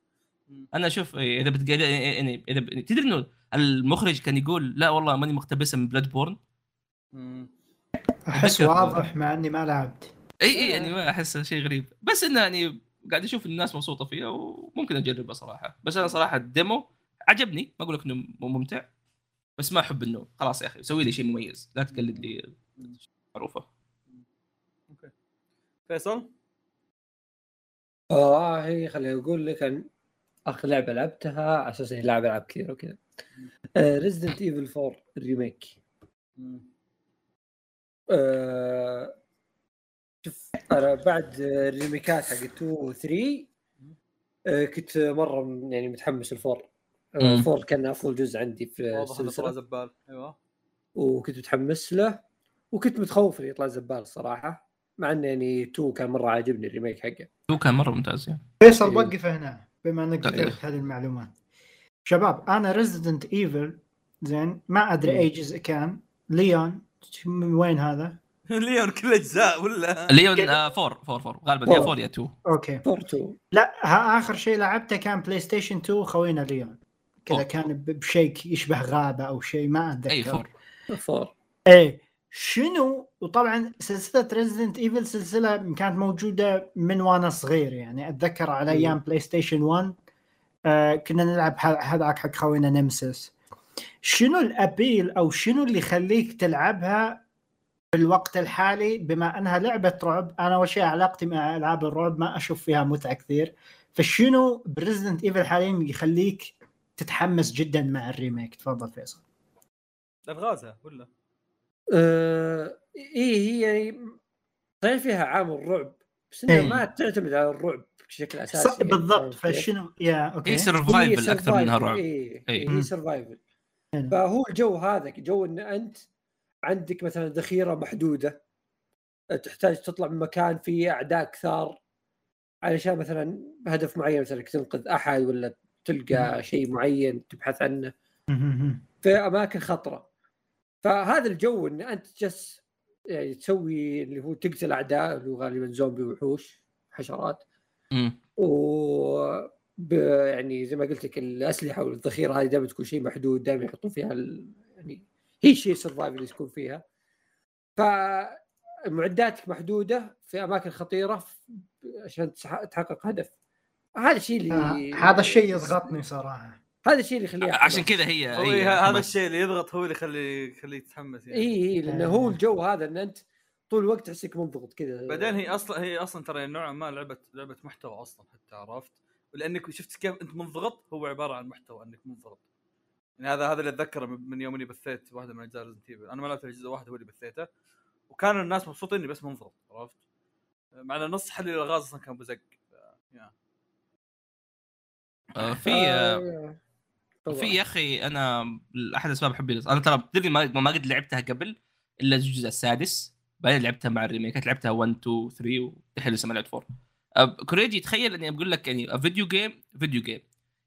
أنا أشوف إيه، إذا بتقل يعني إذا ب- تدري إنه المخرج كان يقول لا والله ماني مقتبسه من Bloodborne. أحس واضح مع إني ما لعبت. إي إي يعني ما أحس شيء غريب. بس إنه يعني قاعد أشوف الناس مبسوطة فيها وممكن أجربها صراحة. بس أنا صراحة ال demo عجبني ما أقول لك إنه مو ممتع بس ما أحب إنه خلاص يا أخي سوي لي شيء مميز لا تقلد لي معروفة. فيصل؟ آه هي خليني أقول لك آخر لعبة لعبتها على أساس إني لاعب ألعاب كثير وكذا. Resident Evil 4 ال remake. آه، شوف أنا بعد ال remake ات حق 2 و 3 آه، كنت مرة يعني متحمس ال four آه،. ال four كان أفضل جزء عندي في واضح إنه طلع السلسلة. زبال. أيوه. وكنت متحمس له وكنت متخوف إنه يطلع زبال الصراحه مع إنه يعني 2 كان مرة عاجبني ال remake حقه. هو كان مرة ممتاز يعني. فيصل إيه. وقف هنا. بما انك طيب. ذكرت هذه المعلومات شباب أنا Resident Evil زين ما أدري. أي جزء كان ليون من وين هذا؟ ليون كل أجزاء ولا ليون كده. آه فور فور فور غالبا يا فور. فور يا تو أوكي 4 2 لا ها آخر شيء لعبته كان بلاي ستيشن 2 خوينا ليون كذا. كان بشيء يشبه غابة أو شيء ما أتذكر اي فور 4 إيه شنو؟ وطبعا سلسلة ريزدنت ايفل سلسلة كانت موجودة من وأنا صغير يعني أتذكر على. أيام بلاي ستيشن 1 آه كنا نلعب هذاك حق خوينا Nemesis شنو ال appeal أو شنو اللي يخليك تلعبها في الوقت الحالي؟ بما أنها لعبة رعب أنا أول شيء علاقتي مع ألعاب الرعب ما أشوف فيها متعة كثير. فشنو ب Resident Evil حاليا يخليك تتحمس جدا مع ال remake؟ تفضل فيصل. الغازها ولا؟ آه، إيه هي يعني صحيح فيها عامل رعب بس إنها إيه. ما تعتمد على الرعب بشكل أساسي ص- بالضبط؟ فشنو يا okay هي survival أكثر منها رعب اي إيه. هي survival. فهو الجو هذا جو إن أنت عندك مثلا ذخيرة محدودة تحتاج تطلع من مكان فيه أعداء كثار علشان مثلا هدف معين مثلا تنقذ أحد ولا تلقى شيء معين تبحث عنه. في اماكن خطرة فهذا الجو إن أنت جس يعني تسوي اللي هو تقتل أعداء اللي هو غالبا زومبي وحوش حشرات. مم. و يعني زي ما قلت لك الأسلحة والذخيرة هذه دائما تكون شيء محدود دائما يحطون فيها ال... يعني هي شيء سرفايفل اللي تكون فيها. فمعداتك محدودة في أماكن خطيرة عشان تح- تحقق هدف. هذا الشيء اللي آه، هذا الشيء يضغطني صراحة. هذا الشيء اللي يخليه عشان كذا هي هذا. الشيء اللي يضغط هو اللي يخلي يخليه يتحمس يعني. اي اي لأنه هو الجو هذا إن أنت طول الوقت تحسك منضغط كذا. بعدين هي أصلا هي أصلا ترى نوعا ما لعبه لعبة محتوى أصلا حتى عرفت؟ ولأنك شفت كيف أنت منضغط هو عبارة عن محتوى إنك منضغط. يعني هذا هذا اللي أتذكره من من يوم إني بثيت واحدة من أجزاء Resident Evil أنا ما لعبت الجزء واحد هو اللي بثيته. وكانوا الناس مبسوطين إني بس منضغط عرفت؟ مع إن نص حل الالغاز أصلا كان بزق. ف- يا. آه، في آه، آه، في يا أخي أنا احد اسباب حبي أنا ترى تدري ما ما قد لعبتها قبل إلا الجزء السادس. بعدين لعبتها مع الريميكات لعبتها 1 2 3 والحين لسه ما لعبت 4 أه، كوريجي تخيل إني أقول لك يعني video game video game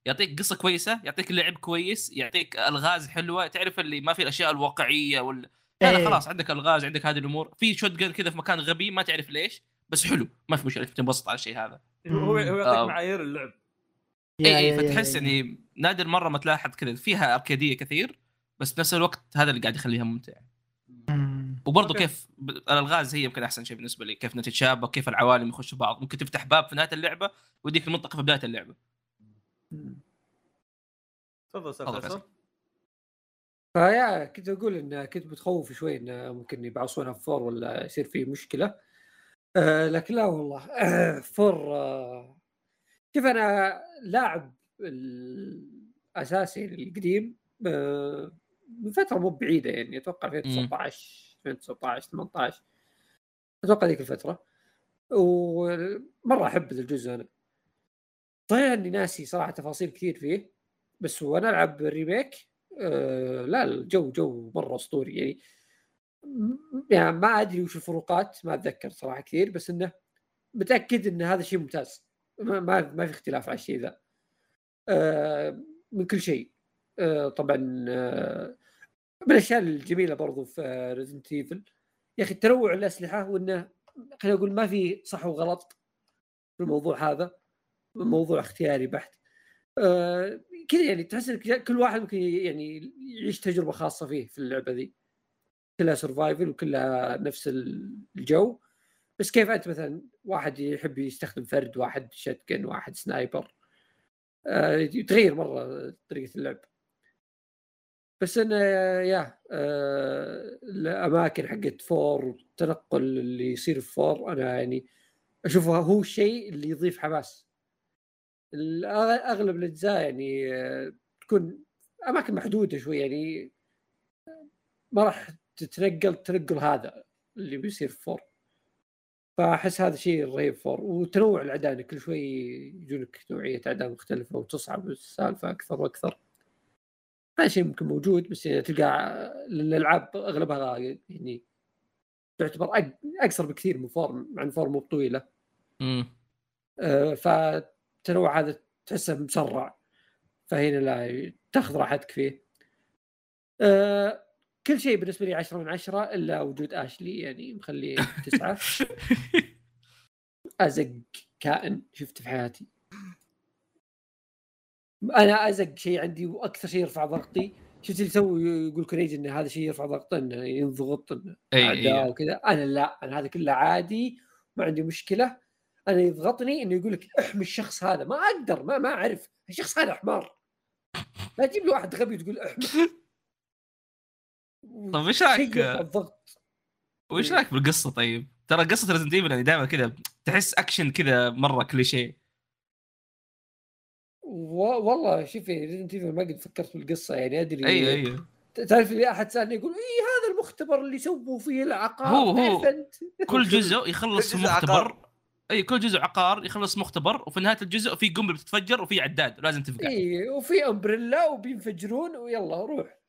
يعطيك قصة كويسة يعطيك لعب كويس يعطيك ألغاز حلوة. تعرف اللي ما في الأشياء الواقعية ولا لا لا إيه. خلاص عندك ألغاز عندك هذه الأمور. في shotgun كذا في مكان غبي ما تعرف ليش بس حلو. ما في مشكلة تنبسط على الشيء هذا. هو هو. يعطيك. معايير اللعب. اي يا- اي يا- فتحس يا- يعني نادر مرة ما تلاحظ كذا. فيها اركاديه كثير بس بنفس الوقت هذا اللي قاعد يخليها ممتعه مم. وبرضه. كيف الألغاز هي يمكن أحسن شيء بالنسبة لي. كيف إنها تتشابك كيف العوالم يخشوا بعض. ممكن تفتح باب في نهاية اللعبة ويديك المنطقة في بداية اللعبة. تفضل. فيا كنت أقول إن كنت متخوف شوي انه ممكن يبعصونها في فور ولا يصير فيه مشكلة. آه لكن لا والله. آه four آه شوف أنا لاعب الأساسي القديم آه من فترة مو بعيدة يعني أتوقع 2019 2019 18 أتوقع ذيك الفترة ومرة أحب ذا الجزء أنا. صحيح إني ناسي صراحة تفاصيل كثير فيه بس وأنا ألعب ال remake آه لا الجو جو مرة أسطوري يعني. يعني ما أدري وش الفروقات ما أتذكر صراحة كثير بس إنه متأكد إن هذا شيء ممتاز. ما ما, ما في اختلاف على الشيء ذا. آه من كل شيء. آه طبعا آه من الأشياء الجميلة برضو في Resident Evil يا أخي تنوع الأسلحة وانه خلينا نقول ما في صح وغلط في الموضوع هذا. موضوع اختياري بحت. آه كذا يعني تحس إنك كل واحد ممكن يعني يعيش تجربة خاصة فيه في اللعبة ذي. كلها survival وكلها نفس الجو. بس كيف أنت مثلا واحد يحب يستخدم فرد واحد shotgun واحد sniper؟ آه يتغير مرة طريقة اللعب. بس إنه يا آه الأماكن حقت four والتنقل اللي يصير في four أنا يعني أشوفه هو الشيء اللي يضيف حماس. اغلب الأجزاء يعني آه، تكون أماكن محدودة شوي يعني ما راح تتنقل التنقل هذا اللي بيصير في four. فأحس هذا شيء رهيب four وتنوع الاعداء إن كل شوي يجونك نوعية اعداء مختلفة وتصعب السالفة أكثر وأكثر. هذا شيء ممكن موجود بس يعني تلقى الألعاب أغلبها يعني تعتبر اقصر بكثير من four مع ان four مو طويلة. امم آه، فالتنوع هذا تحسه مسرع. فهنا لا تاخذ راحتك فيه. آه، كل شيء بالنسبة لي 10 من 10 إلا وجود اشلي يعني مخليه تسعة. أزق كائن شفته في حياتي. أنا أزق شيء عندي وأكثر شيء يرفع ضغطي. شفت اللي يسوي يقول كريج إن هذا شيء يرفع ضغطه إنه ينضغط إي أعداء وكذا. أنا لا أنا هذا كله عادي ما عندي مشكلة. أنا يضغطني إنه يقول لك احمي الشخص هذا. ما أقدر ما ما أعرف. الشخص هذا حمار. لا تجيب لي واحد غبي تقول احمي. طيب إيش رأيك؟ الضغط. وايش رأيك بالقصة طيب؟ ترى قصة Resident Evil يعني دائما كذا تحس اكشن كذا مرة كليشيه و... والله شوفي Resident Evil ما قد فكرت بالقصة يعني أدري. اي اي تعرف اللي أحد سألني يقول اي هذا المختبر اللي سووا فيه العقار؟ هو- هو. كل جزء يخلص كل في جزء مختبر. عقار. اي كل جزء عقار يخلص مختبر وفي نهاية الجزء في قنبلة بتتفجر وفي عداد لازم تفقع اي وفي Umbrella وبينفجرون ويلا روح.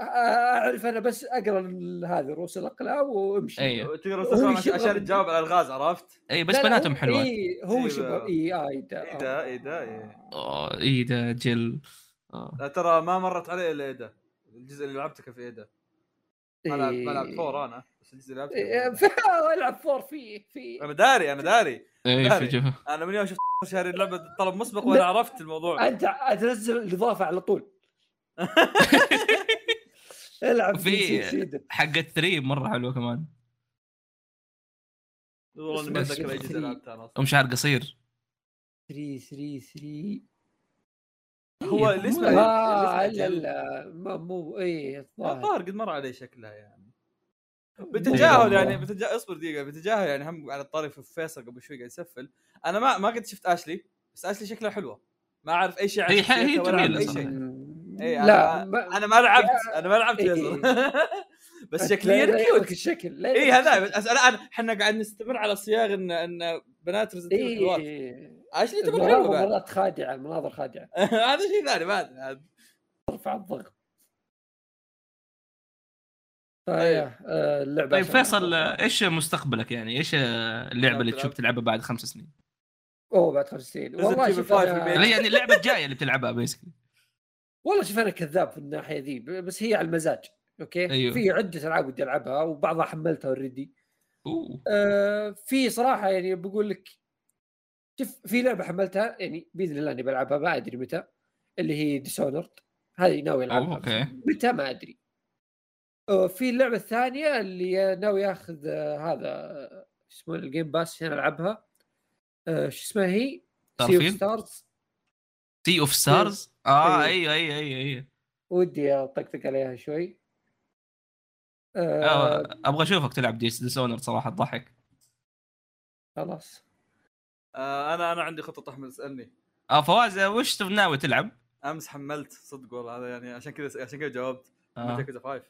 اعرف أنا بس اقرا هذه رؤوس الاقلام وامشي تستخدم يشوف- عشان تجاوب على الغاز عرفت؟ اي بس بناتهم حلوات اي هو. شباب اي آه Ada إيه آه. ده إيه ده إيه آه، اي ده جل. لا ترى ما مرت علي الا ده الجزء اللي لعبته كان في ده ما إيه. فور أنا بس الجزء اللي لعبته العب فور فيه في أنا داري أنا داري اي أنا من يوم شفت شهري اللعبه طلب مسبق وأنا. عرفت الموضوع انت تنزل الاضافه على طول العب في حقت 3 مرة حلوة كمان. والله ما أتذكر أي جزء في- لعبته أنا أصلاً. أم شعر قصير. 3 3 3 هو إيه، اللي اسمه مو- آه لا. لا ما مو إيه الظاهر. الظاهر قد مر علي شكلها يعني. بتجاهل. يعني بتجا... اصبر دقيقة بتجاهل يعني هم على الطاري في فيصل قبل شوي قاعد يسفل. أنا ما ما قد شفت Ashley بس Ashley شكلها حلوة. ما أعرف أي شيء عن هي ح- هي شخصيتها إيه، لا أنا- ما أنا ما لعبت أنا ما لعبت إيه. فيصل بس لا- شكليا cute الشكل. اي هذا. بس أنا انا إحنا قاعد نستمر على صياغ إن إن بنات Resident Evil حلوات إيه. Ashley تبغى مرات خادعة المناظر خادعة. هذا شيء ثاني ما أدري. ترفع الضغط. طيب. فيا آه، اللعبة طيب فيصل إيش مستقبلك يعني؟ إيش اللعبة اللي؟ تشوف تلعبها بعد خمس سنين؟ أوه بعد خمس سنين. والله شوف 5 أنا- remake. اللي يعني اللعبة الجاية اللي بتلعبها basically والله شوف أنا كذاب في الناحية ذي بس هي على المزاج أوكي؟ أيوه. في عدة ألعاب ودي ألعبها وبعضها حملتها already أوه. آه في صراحة يعني بقول لك شوف في لعبة حملتها يعني بإذن الله إني بلعبها ما أدري متى اللي هي Dishonored هذه ناوي ألعبها. أوكي. متى؟ ما أدري. آه في اللعبة الثانية اللي ناوي آخذ آه هذا آه، اسمه ال Game Pass عشان ألعبها. شو اسمها هي؟ Starfield؟ Stars Sea of Stars آه أيوه. أيوه أيوه أيوه. ودي أطقطق عليها شوي. آه آه، أبغى أشوفك تلعب Dis- Dishonored صراحة تضحك خلاص. آه، أنا أنا عندي خطة أحمد اسألني. آه فواز آه، وش ناوي تلعب؟ أمس حملت صدق والله هذا يعني عشان كذا عشان كذا جاوبت. آه, كذا 5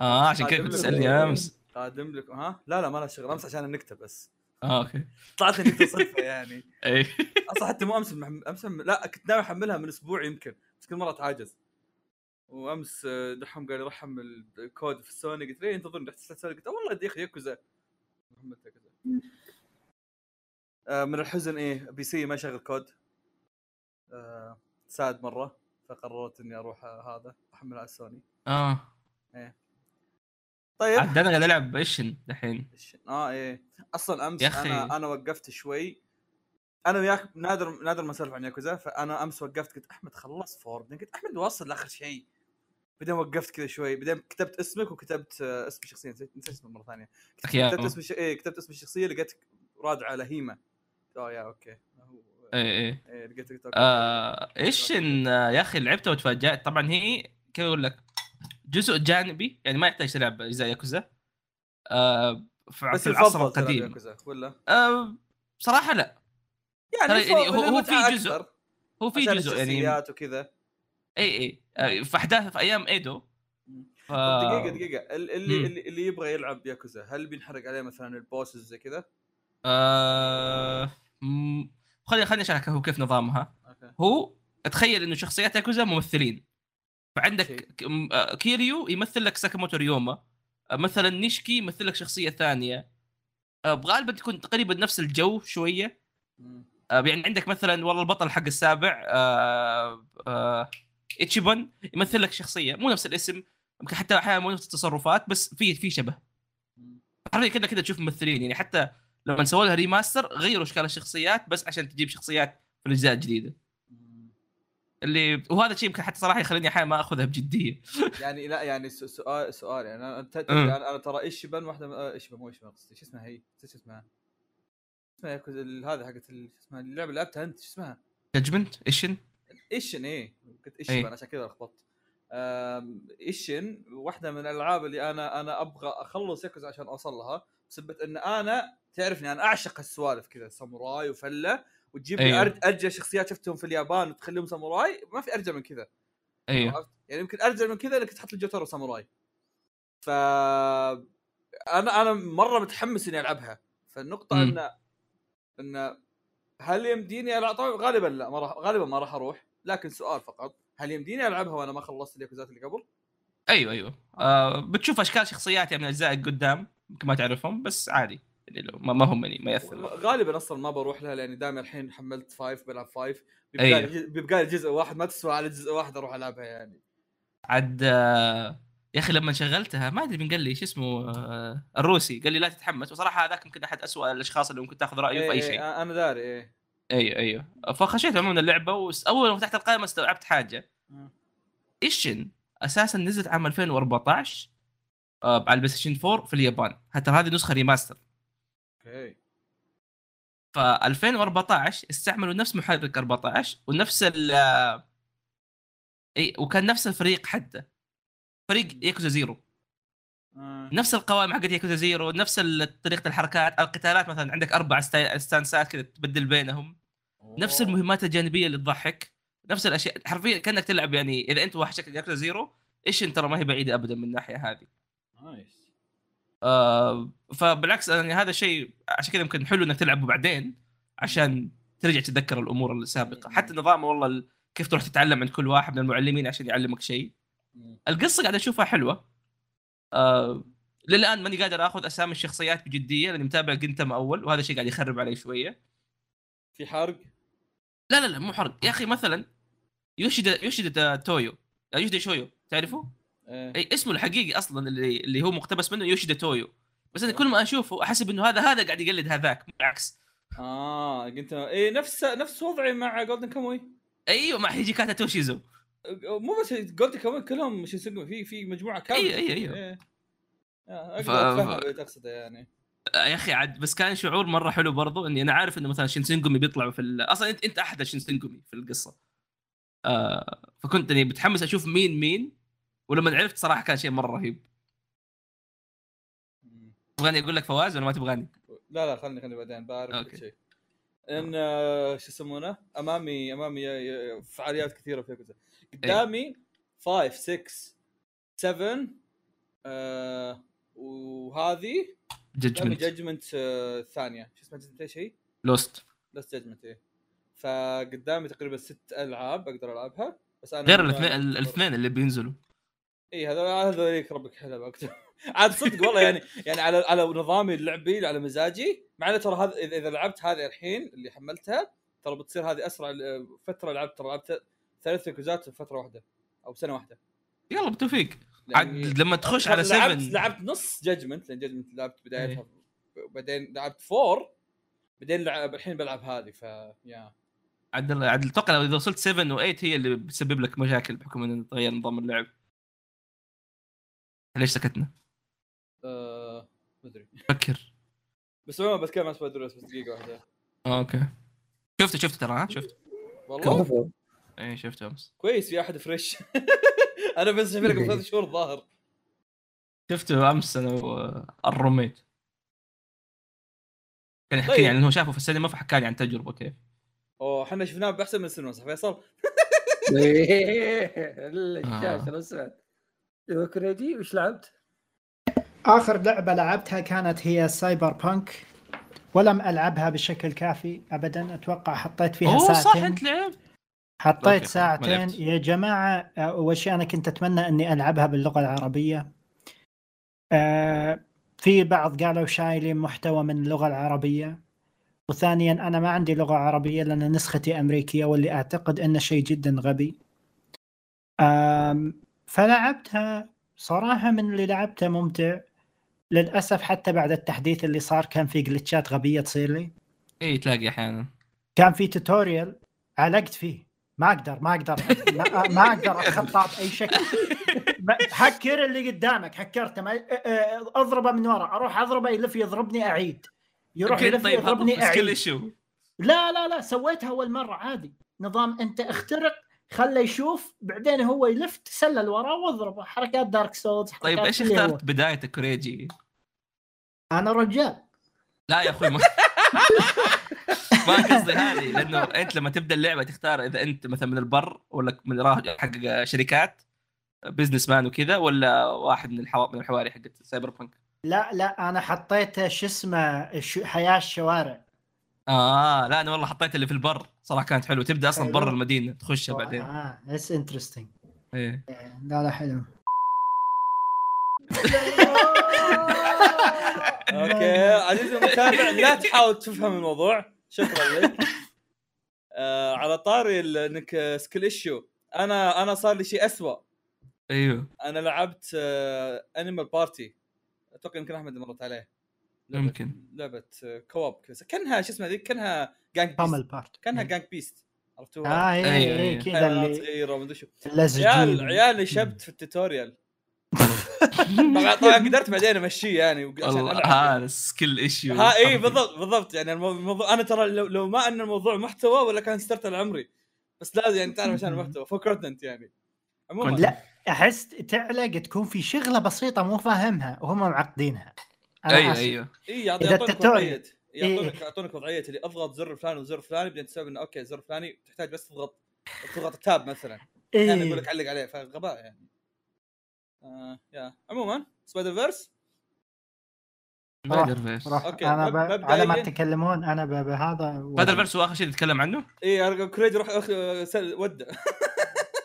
آه عشان كذا كنت تسألني أمس. قادم لك ها؟ لا لا ما لها شغل أمس عشان نكتب بس. آه أوكي. طلعت لي صدفة يعني. اي أصلا حتى مو أمس محم... أمس. لا كنت ناوي أحملها من أسبوع يمكن بس كل مرة أتعاجز. وأمس آه، دحوم قال لي روح حمل الكود في السوني قلت ليه انتظرني. رحت سوني. قلت والله يا أخي ياكوزا. آه، من الحزن إيه PC ما يشغل كود. آه، sad مرة فقررت إني أروح هذا أحملها على السوني آه. طيب. عاد أنا قاعد العب Ishin. إيش- آه إيه. أصلا أمس. أنا أنا وقفت شوي. أنا وياك نادر نادر ما نسولف عن ياكوزا فأنا أمس وقفت قلت أحمد خلص four بعدين قلت أحمد واصل لآخر شيء. بعدين وقفت كذا شوي. بعدين كتبت اسمك وكتبت آه، اسم الشخصيه نسيت نسيت اسمه مرة ثانية. كتبت اسم. إيه كتبت اسم الشخصية لقيت رادعه لهيمه آه يا أوكي. هو اي اي إيه لقيت آه آه، يا أخي لعبتها وتفاجأت. طبعا هي كيف أقول لك؟ جزء جانبي يعني ما يحتاج تلعب اجزاء ياكوزا. آه في بس العصر القديم. ولا؟ آه بصراحه لا. يعني, يعني هو- هو في جزء أكثر هو في جزء يعني وكذا. إي إي. آه، في أحداث في أيام إيدو. ف... دقيقة دقيقة. ال- اللي مم. اللي, اللي يبغى يلعب ياكوزا هل بينحرق عليه مثلا ال bosses زي كذا؟ آه... خليني خليني أشرح هو كيف نظامها. أوكي. هو تخيل إنه شخصيات ياكوزا ممثلين. فعندك آه، كيريو يمثل لك ساكاموتو ريوما. آه، مثلا نيشكي يمثل لك شخصية ثانية. آه، غالبا تكون تقريبا نفس الجو شوية. يعني عندك مثلا والله البطل حق السابع اتشيبون يمثل لك شخصية. مو نفس الاسم يمكن حتى أحيانا مو نفس التصرفات بس في في شبه. حرفيا كذا كذا تشوف ممثلين. يعني حتى لما سووا لها remaster غيروا أشكال الشخصيات بس عشان تجيب شخصيات في الأجزاء الجديدة. اللي وهذا الشيء يمكن حتى صراحة يخليني أحيانا ما أخذها بجدية يعني لا يعني سؤال سؤال يعني أنا أه. أنا, ترى ايشبن واحدة من- آه، ايشبن مو ايشبن قصدي شو اسمها هي؟ شو اسمها اسمها هذه حقت شو اسمها اللعبة اللي لعبتها أنت شو اسمها؟ Judgment Ishin Ishin إيه قلت إيه. ايشبن عشان كذا لخبطت Ishin واحدة من الألعاب اللي أنا أنا أبغى أخلص ياكوزا عشان أوصل لها بسبب إن أنا تعرفني أنا أعشق السوالف كذا ساموراي وفلة وتجيب لي أيوه. أرج ارجى شخصيات شفتهم في اليابان وتخليهم ساموراي ما في ارجى من كذا أيوه؟ يعني يمكن ارجى من كذا انك تحط لي جوتارو ساموراي ف أنا أنا مرة متحمس إني ألعبها فالنقطة. إن انه هل يمديني ألعب طبعا غالبا لا ما راح غالبا ما راح أروح لكن سؤال فقط هل يمديني ألعبها وأنا ما خلصت الياكوزات اللي قبل؟ أيوه أيوه آه بتشوف أشكال شخصيات يعني من أجزاء قدام يمكن ما تعرفهم بس عادي يعني ما, ما هم يعني ما يأثر غالبا أصلا ما بروح لها لأني دائما الحين حملت five بلعب five أيوه. بيبقى لي بيبقى جزء واحد ما تسوى على جزء واحد أروح ألعبها يعني. عاد يا أخي لما شغلتها ما أدري مين قال لي شو اسمه آه، الروسي. قال لي لا تتحمس. وصراحة هذاك يمكن أحد أسوأ الأشخاص اللي ممكن تأخذ رأيه في أي شيء. إيه أنا داري إيه. أيوه أيوه. فخشيت عموما اللعبة واول ما فتحت القائمة استوعبت حاجة. Ishin أساسا نزلت عام 2014 آه، على البلاي ستيشن 4 في اليابان. حتى هذه نسخة remaster. أوكي. ف 2014 استعملوا نفس محرك 14 ونفس ال AI وكان نفس الفريق حتى. فريق ياكوزا زيرو. آه. نفس القوائم حقت ياكوزا زيرو نفس طريقة الحركات القتالات مثلا عندك أربع ستا- ستانسات كذا تبدل بينهم. نفس أوه. المهمات الجانبية اللي تضحك. نفس الأشياء حرفيا كأنك تلعب يعني إذا أنت وحشك ياكوزا زيرو إيش ترى ما هي بعيدة ابدا من الناحية هذه. نايس. آه فبالعكس يعني هذا شيء عشان كذا يمكن حلو إنك تلعبه بعدين عشان ترجع تتذكر الأمور السابقة. حتى نظام والله ال- كيف تروح تتعلم عند كل واحد من المعلمين عشان يعلمك شيء. القصة قاعد أشوفها حلوة. آه للآن ماني قادر آخذ أسامي الشخصيات بجدية لأني متابع جنتم أول وهذا الشيء قاعد يخرب علي شوية. في حرق؟ لا لا لا مو حرق. يا أخي مثلا يوشيدا يوشيدا تويو. يوشيدا شويو تعرفه؟ اي اسمه الحقيقي أصلا اللي اللي هو مقتبس منه يوشيدا تويو. بس أنا كل ما أشوفه احسب انه هذا هذا قاعد يقلد هذاك بالعكس. آه قلت إيه نفس نفس وضعي مع Golden Kamuy أيوه مع هيجيكاتا توشيزو. مو بس Golden Kamuy كلهم شو يسمون في في مجموعة كاملة. أيوه أيوه أيوه. إيه. آه، ف- أقدر افهم ف- اللي تقصده يعني. يا أخي عاد بس كان شعور مرة حلو برضو إني أنا عارف إنه مثلا شينسينجومي بيطلعوا في. أصلا أنت أنت أحد الشينسينجومي في القصة. آه فكنت إني متحمس أشوف مين مين. ولما عرفت صراحة كان شيء مرة رهيب. تبغاني أقول لك فواز ولا ما تبغاني؟ لا لا خلني خلني بعدين بعرف. كل شيء. إن آه، شو يسمونه؟ أمامي أمامي ي- ي- فعاليات كثيرة في ياكوزا. قدامي 5 6 7 آه وهذه Judgment Judgment آه الثانية شو اسمها؟ Judgment إيش هي؟ Lost بس Judgment إيه. فقدامي تقريبا ست ألعاب أقدر ألعبها بس أنا غير الاثنين ال- الاثنين اللي بينزلوا. إي هذول هذوليك ربك حلو اكتب عاد صدق والله يعني يعني على على نظامي اللعبي على مزاجي مع انه ترى هذا اذا لعبت هذه الحين اللي حملتها ترى بتصير هذه أسرع فترة لعبت ترى لعبت ثلاث ياكوزات في فترة واحدة أو سنة واحدة. يلا بالتوفيق. يعني عاد لما تخش على لعبت 7 لعبت نص Judgment لأن Judgment لعبت بدايتها. إيه. بعدين لعبت four بعدين لعب الحين بلعب هذه ف yeah عاد عاد أتوقع إذا وصلت 7 و8 هي اللي بتسبب لك مشاكل بحكم إنه تغير نظام اللعب. ليش سكتنا؟ آه، ما أدري. فكر. بس عموما بتكلم عن Spider بس دقيقة واحدة. آه، okay. شفته شفته ترى ها؟ شفت والله؟ إي شفته أمس. كويس في أحد fresh. أنا بس شايف لك قبل ثلاث شهور ظاهر. شفته أمس أنا وال roommate كان يحكي طيب. لي عن إنه شافه في السينما فحكى لي عن تجربة كيف. أوه إحنا شفناه بأحسن من السينما صح فيصل؟ الشاشه الاسود كريدي وش لعبت؟ آخر لعبة لعبتها كانت هي Cyberpunk ولم ألعبها بشكل كافي ابدا. أتوقع حطيت فيها صح ساعتين. أنت لعبت. حطيت ساعتين. يا جماعة آه، أول شيء أنا كنت أتمنى أني ألعبها باللغة العربية. آه، في بعض قالوا شايلين محتوى من اللغة العربية. وثانيا أنا ما عندي لغة عربية لأن نسختي أمريكية واللي أعتقد إنه شيء جدا غبي. فلعبتها صراحة من اللي لعبته ممتع للأسف حتى بعد التحديث اللي صار كان في glitch ات غبية تصير لي. اي تلاقي أحيانا. كان في tutorial علقت فيه. ما أقدر ما أقدر ما, ما أقدر اتخطاه باي شكل. هكر اللي قدامك هكرته ما- أضربه من ورا أروح أضربه يلف يضربني أعيد. يروح يلف طيب يضربني أعيد. لا لا لا سويتها أول مرة عادي. نظام أنت اخترق خله يشوف بعدين هو يلف تسلل وراه واضربه حركات Dark Souls طيب إيش اخترت بدايتك كوريجي؟ أنا رجال. لا يا أخوي ما ما قصدي هذه لأنه أنت لما تبدأ اللعبة تختار إذا أنت مثلا من البر ولا من راجل حق شركات businessman وكذا ولا واحد من الحوا... من الحواري حقت Cyberpunk لا لا أنا حطيت شو اسمه حياة الشوارع. آه لا أنا والله حطيت اللي في البر. صراحة كانت حلوة. تبدأ أصلا حلو. برا المدينة تخشها بعدين. آه it's interesting إيه. لا لا حلو. okay عزيزي المتابع لا تحاول تفهم الموضوع. شكرا لك. آه على طاري إنك skill issue أنا أنا صار لي شيء اسوء أيوه. أنا لعبت آه Animal Party أتوقع يمكن أحمد مرت عليه. لعبة- يمكن. لعبة آه، co-op كذا. كأنها شو اسمها ذيك كأنها Gang Beast بارت كأنها Gang Beast عرفتوها؟ آه اي أيوة، اي أيوة. كذا حيوانات اللي صغيره ومدري شو. عيال عيال نشبت في ال tutorial. طبعا طبعا قدرت بعدين أمشيه يعني ألعب. هذا skill issue ها اي بالضبط بالضبط. يعني المو- الموضوع أنا ترى لو, لو ما أن الموضوع محتوى ولا كان سترت العمري بس لازم يعني تعرف عشان المحتوى. for content يعني. عموما. لا أحس تعلق تكون في شغلة بسيطة مو فاهمها وهم معقدينها. أيوه. أيوه. إي يعطونك وضعية. يعطونك إيه. يعطونك وضعية. اللي أضغط زر فلان وزر الفلاني بعدين تسوي إنه okay الزر الفلاني تحتاج بس تضغط تضغط ال tab مثلا. أحيانا يقول لك. علق عليه فغباء يعني. آه يا. عموما Spider-Verse Spider-Verse okay، أنا ب... على ما تتكلمون أنا ب... بهذا سبايدر فيرس هو آخر شيء نتكلم عنه؟ إي كريدي روح أخ- سل- ودع آه،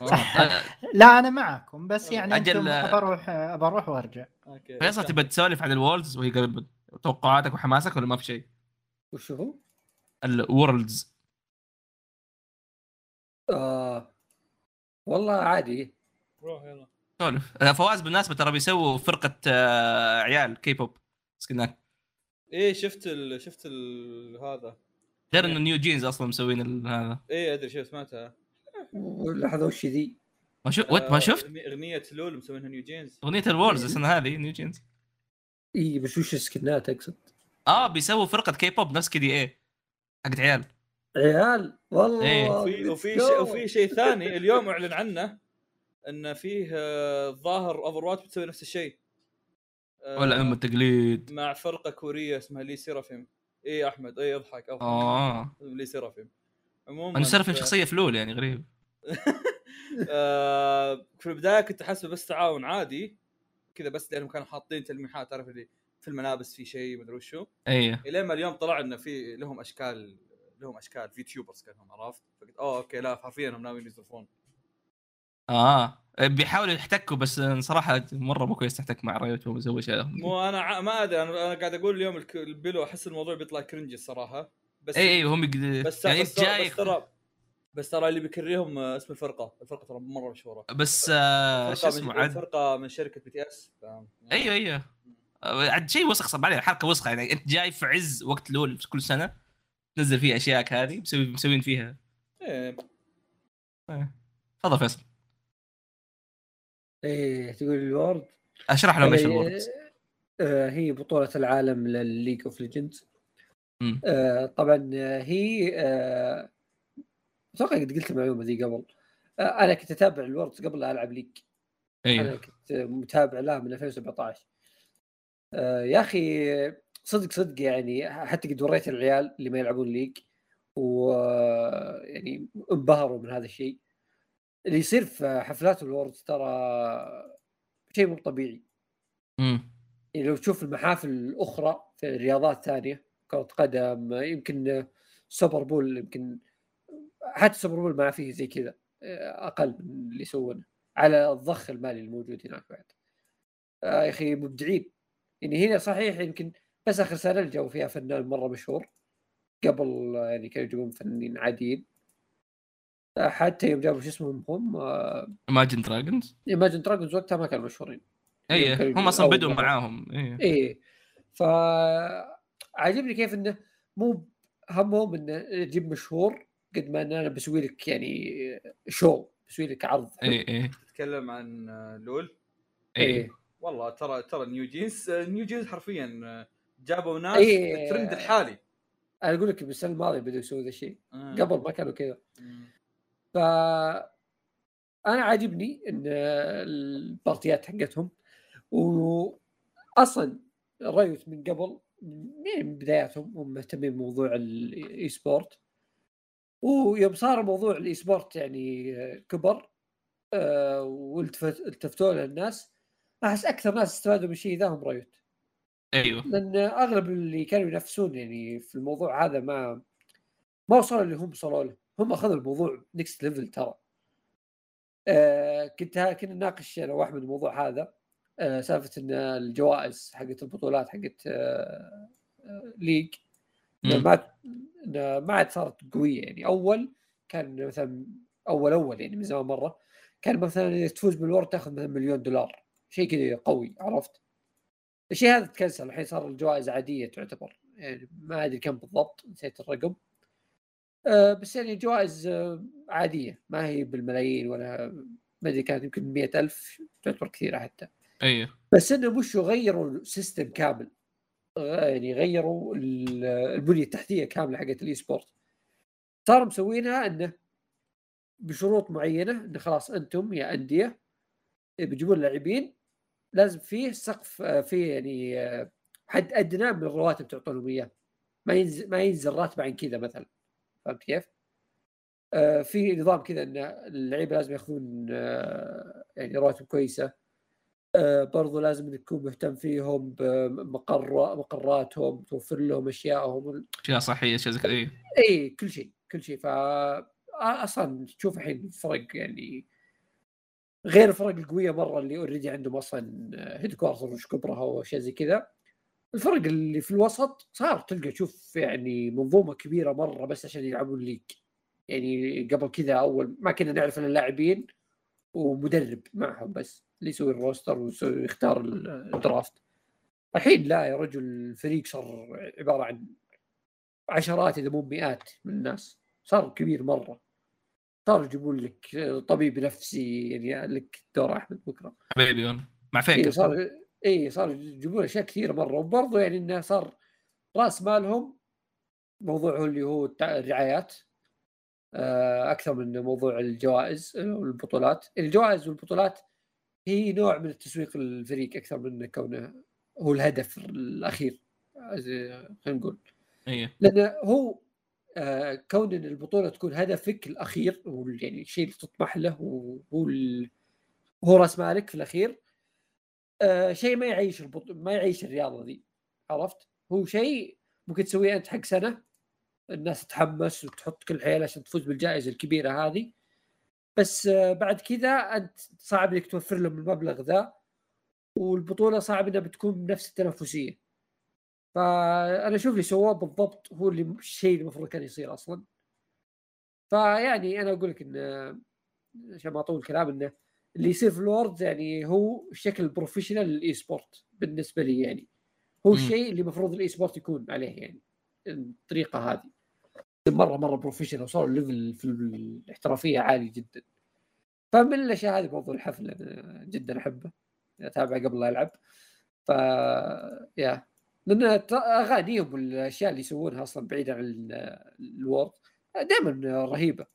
لا أنا معكم بس يعني أجل- أنتم بروح بروح وأرجع. okay فيصل تبى تسولف عن ال Worlds وهي قبل توقعاتك وحماسك ولا ما في شيء؟ وش هو؟ الوورلدز آه والله عادي. روح يلا. سولف. آه، فواز بالمناسبة ترى بيسووا فرقة آه، عيال K-pop skin ات إيه شفت ال... شفت ال... هذا. غير إنه NewJeans أصلا مسوين ال- هذا. إيه أدري شو سمعتها. لحظة وش ذي؟ ما شفت وات ما آه، شفت؟ أغنية- أغنية LoL مسوينها NewJeans أغنية ال Worlds السنة هذه NewJeans إي بس وش ال skin ات أقصد؟ آه بيسووا فرقة كي بوب نفس K/DA حقت عيال. عيال؟ والله إيه. وفي وفي شيء. وفي شيء ثاني اليوم أعلن عنه إن فيه آه، الظاهر Overwatch بتسوي نفس الشيء. آه، ولا أم التقليد. مع فرقة كورية اسمها Le Sserafim إيه أحمد إيه أضحك أضحك. آه. Le Sserafim عموما أنا ف- شخصيه ف LoL يعني غريب. آه، في البداية كنت احسبه بس تعاون عادي كذا بس لأنهم كانوا حاطين تلميحات تعرف اللي في الملابس في شيء مدري وشو. إيه. إلين ما اليوم طلع إنه في لهم أشكال لهم أشكال VTubers كانهم عرفت؟ فقلت أوه okay لا حرفيا هم ناويين يصرفون آه. بيحاولوا يحتكوا بس صراحة مرة مو كويس تحتك مع Riot وهو مسوي شيء. مو أنا ع- ما أدري أنا قاعد أقول اليوم البيلو أحس الموضوع بيطلع cringy الصراحة. بس اي اي هم يقد- بس يعني بس, جاي بس ترى بس ترى اللي بي carry هم آه، اسم الفرقة. الفرقة ترى مرة مشهورة. بس آه شو فرقه اسمه؟ من عاد فرقه من شركة BTS أيوه أيوه. آه، عاد شيء وسخ صب عليه حركة وسخة يعني. أنت جاي في عز وقت LoL في كل سنة تنزل فيه اشياء هذه مسوي مسوين فيها. إيه. تفضل فيصل. إيه تقول ال Worlds؟ أشرح لهم إيش إيه، ال Worlds. هي بطولة العالم للل League of Legends. طبعا هي آه، أتوقع قد قلت المعلومة ذي قبل. آه، أنا كنت أتابع ال Worlds قبل لا ألعب League. أنا أيوه كنت متابع لها من 2017 آه، يا أخي صدق صدق يعني حتى قد وريت العيال اللي ما يلعبون League و آه، يعني انبهروا من هذا الشيء. اللي يصير في حفلات ال Worlds ترى شيء مو طبيعي. مم. يعني لو تشوف المحافل الأخرى في رياضات ثانية كرة قدم يمكن Super Bowl يمكن حتى Super Bowl ما فيه زي كذا أقل من اللي يسوونه. على الضخ المالي الموجود هناك بعد. آه يا أخي مبدعين. يعني هنا صحيح يمكن بس آخر سنة جابوا فيها فنان مرة مشهور. قبل يعني كانوا يجيبون فنانين عاديين. آه، حتى يوم جابوا شو اسمهم هم Imagine Dragons Imagine Dragons وقتها ما كانوا مشهورين. اي هم أصلا بدوا. معاهم. اي إيه. ف عاجبني كيف إنه مو همهم إنه تجيب مشهور قد ما ان أنا بسوي لك يعني شو بسوي لك عرض. اي اي تتكلم عن لول؟ اي والله ترى ترى NewJeans NewJeans حرفيا جابوا ناس إيه. الترند الحالي. أنا أقول لك بالسنة الماضية بدأوا يسووا ذا الشيء. آه. قبل ما كانوا كذا. ف أنا عاجبني إن ال partyات حقتهم واصلا رايوت من قبل من من بداياتهم هم مهتمين بموضوع ال esport ويوم صار موضوع ال esport يعني كبر آه، والتفت- التفتوا له الناس. أحس أكثر ناس استفادوا من الشيء ذا هم رايوت أيوه. لأن أغلب اللي كانوا ينافسون يعني في الموضوع هذا ما ما وصلوا اللي هم وصلوا له. هم أخذوا الموضوع next level ترى. آه كنت كنا نناقش أنا وأحمد الموضوع هذا آه سالفة إن الجوائز حقت البطولات حقت آه آه League. ما ما عاد صارت قوية يعني. أول كان مثلا اول أول يعني من زمان مرة كان مثلا إذا تفوز بال Worlds تأخذ مثلا مليون دولار. شيء كذا قوي عرفت؟ الشيء هذا ت cancel. الحين صار الجوائز عادية تعتبر. يعني ما أدري كم بالضبط نسيت الرقم. آه بس يعني جوائز آه عادية. ما هي بالملايين ولا ما أدري كانت يمكن مئة ألف تعتبر كثيرة حتى. أيوه. بس انهم وشو غيروا ال system كامل. يعني غيروا ال- البنية التحتية كاملة حقت ال esport صاروا مسوينها إنه بشروط معينة إنه خلاص أنتم يا أندية بيجيبون لاعبين لازم فيه سقف آه، فيه يعني آه، حد أدنى من الرواتب تعطونهم إياه. ما ينزل ما ينزل راتب عن كذا مثلا. فهمت كيف؟ آه، في نظام كذا إن اللعيبة لازم ياخذون آه، يعني رواتب كويسة. آه، برضو لازم إنك تكون مهتم فيهم بمقر مقراتهم توفر لهم اشيائهم أشياء صحية أشياء زي كذا. اي كل شيء كل شيء. ف أصلا تشوف الحين فرق يعني غير الفرق القوية مرة اللي already عندهم أصلا headquarter وش كبرها وأشياء زي كذا. الفرق اللي في الوسط صار تلقى تشوف يعني منظومة كبيرة مرة بس عشان يلعبون League يعني قبل كذا أول ما كنا نعرف الا اللاعبين ومدرب معهم بس. اللي يسوي ال roster ويختار ال draft. الحين لا يا رجل الفريق صار عبارة عن عشرات إذا مو مئات من الناس. صار كبير مرة. صار يجيبون لك طبيب نفسي يعني لك دور أحمد بكرة. حبيبي والله مع اي فيك صار اي صار يجيبون أشياء كثيرة مرة. وبرضه يعني إنه صار رأس مالهم موضوع هو اللي هو الرعايات. آه، أكثر من موضوع الجوائز والبطولات. الجوائز والبطولات هي نوع من التسويق للفريق أكثر من كونه هو الهدف الأخير خلينا نقول أيوه لأنه هو آه، كون إن البطولة تكون هدفك الأخير هو يعني الشيء اللي تطمح له وهو هو رأس مالك في الأخير آه، شيء ما يعيش البط... ما يعيش الرياضة ذي عرفت؟ هو شيء ممكن تسويه أنت حق سنة الناس تتحمس وتحط كل حيل عشان تفوز بالجائزة الكبيرة هذه بس آه، بعد كذا أنت صعب إنك توفر لهم المبلغ ذا والبطولة صعب إنها بتكون بنفس التنافسية. فأنا أشوف اللي سووه بالضبط هو اللي الشيء المفروض كان يصير أصلا. فيعني أنا أقول لك انه عشان ما أطول الكلام إنه اللي يصير في ال Worlds يعني هو الشكل ال professional لل esport بالنسبة لي يعني. هو. الشيء اللي المفروض ال esport يكون عليه يعني الطريقة هذه. مره مرة professional وصاروا level في الاحترافية عالي جدا. فمن الأشياء هذه موضوع الحفل جدا أحبه أتابعه قبل لا ألعب. ف يا. لأن أغانيهم والأشياء اللي يسوونها أصلا بعيدا عن ال- ال Worlds دائما رهيبة.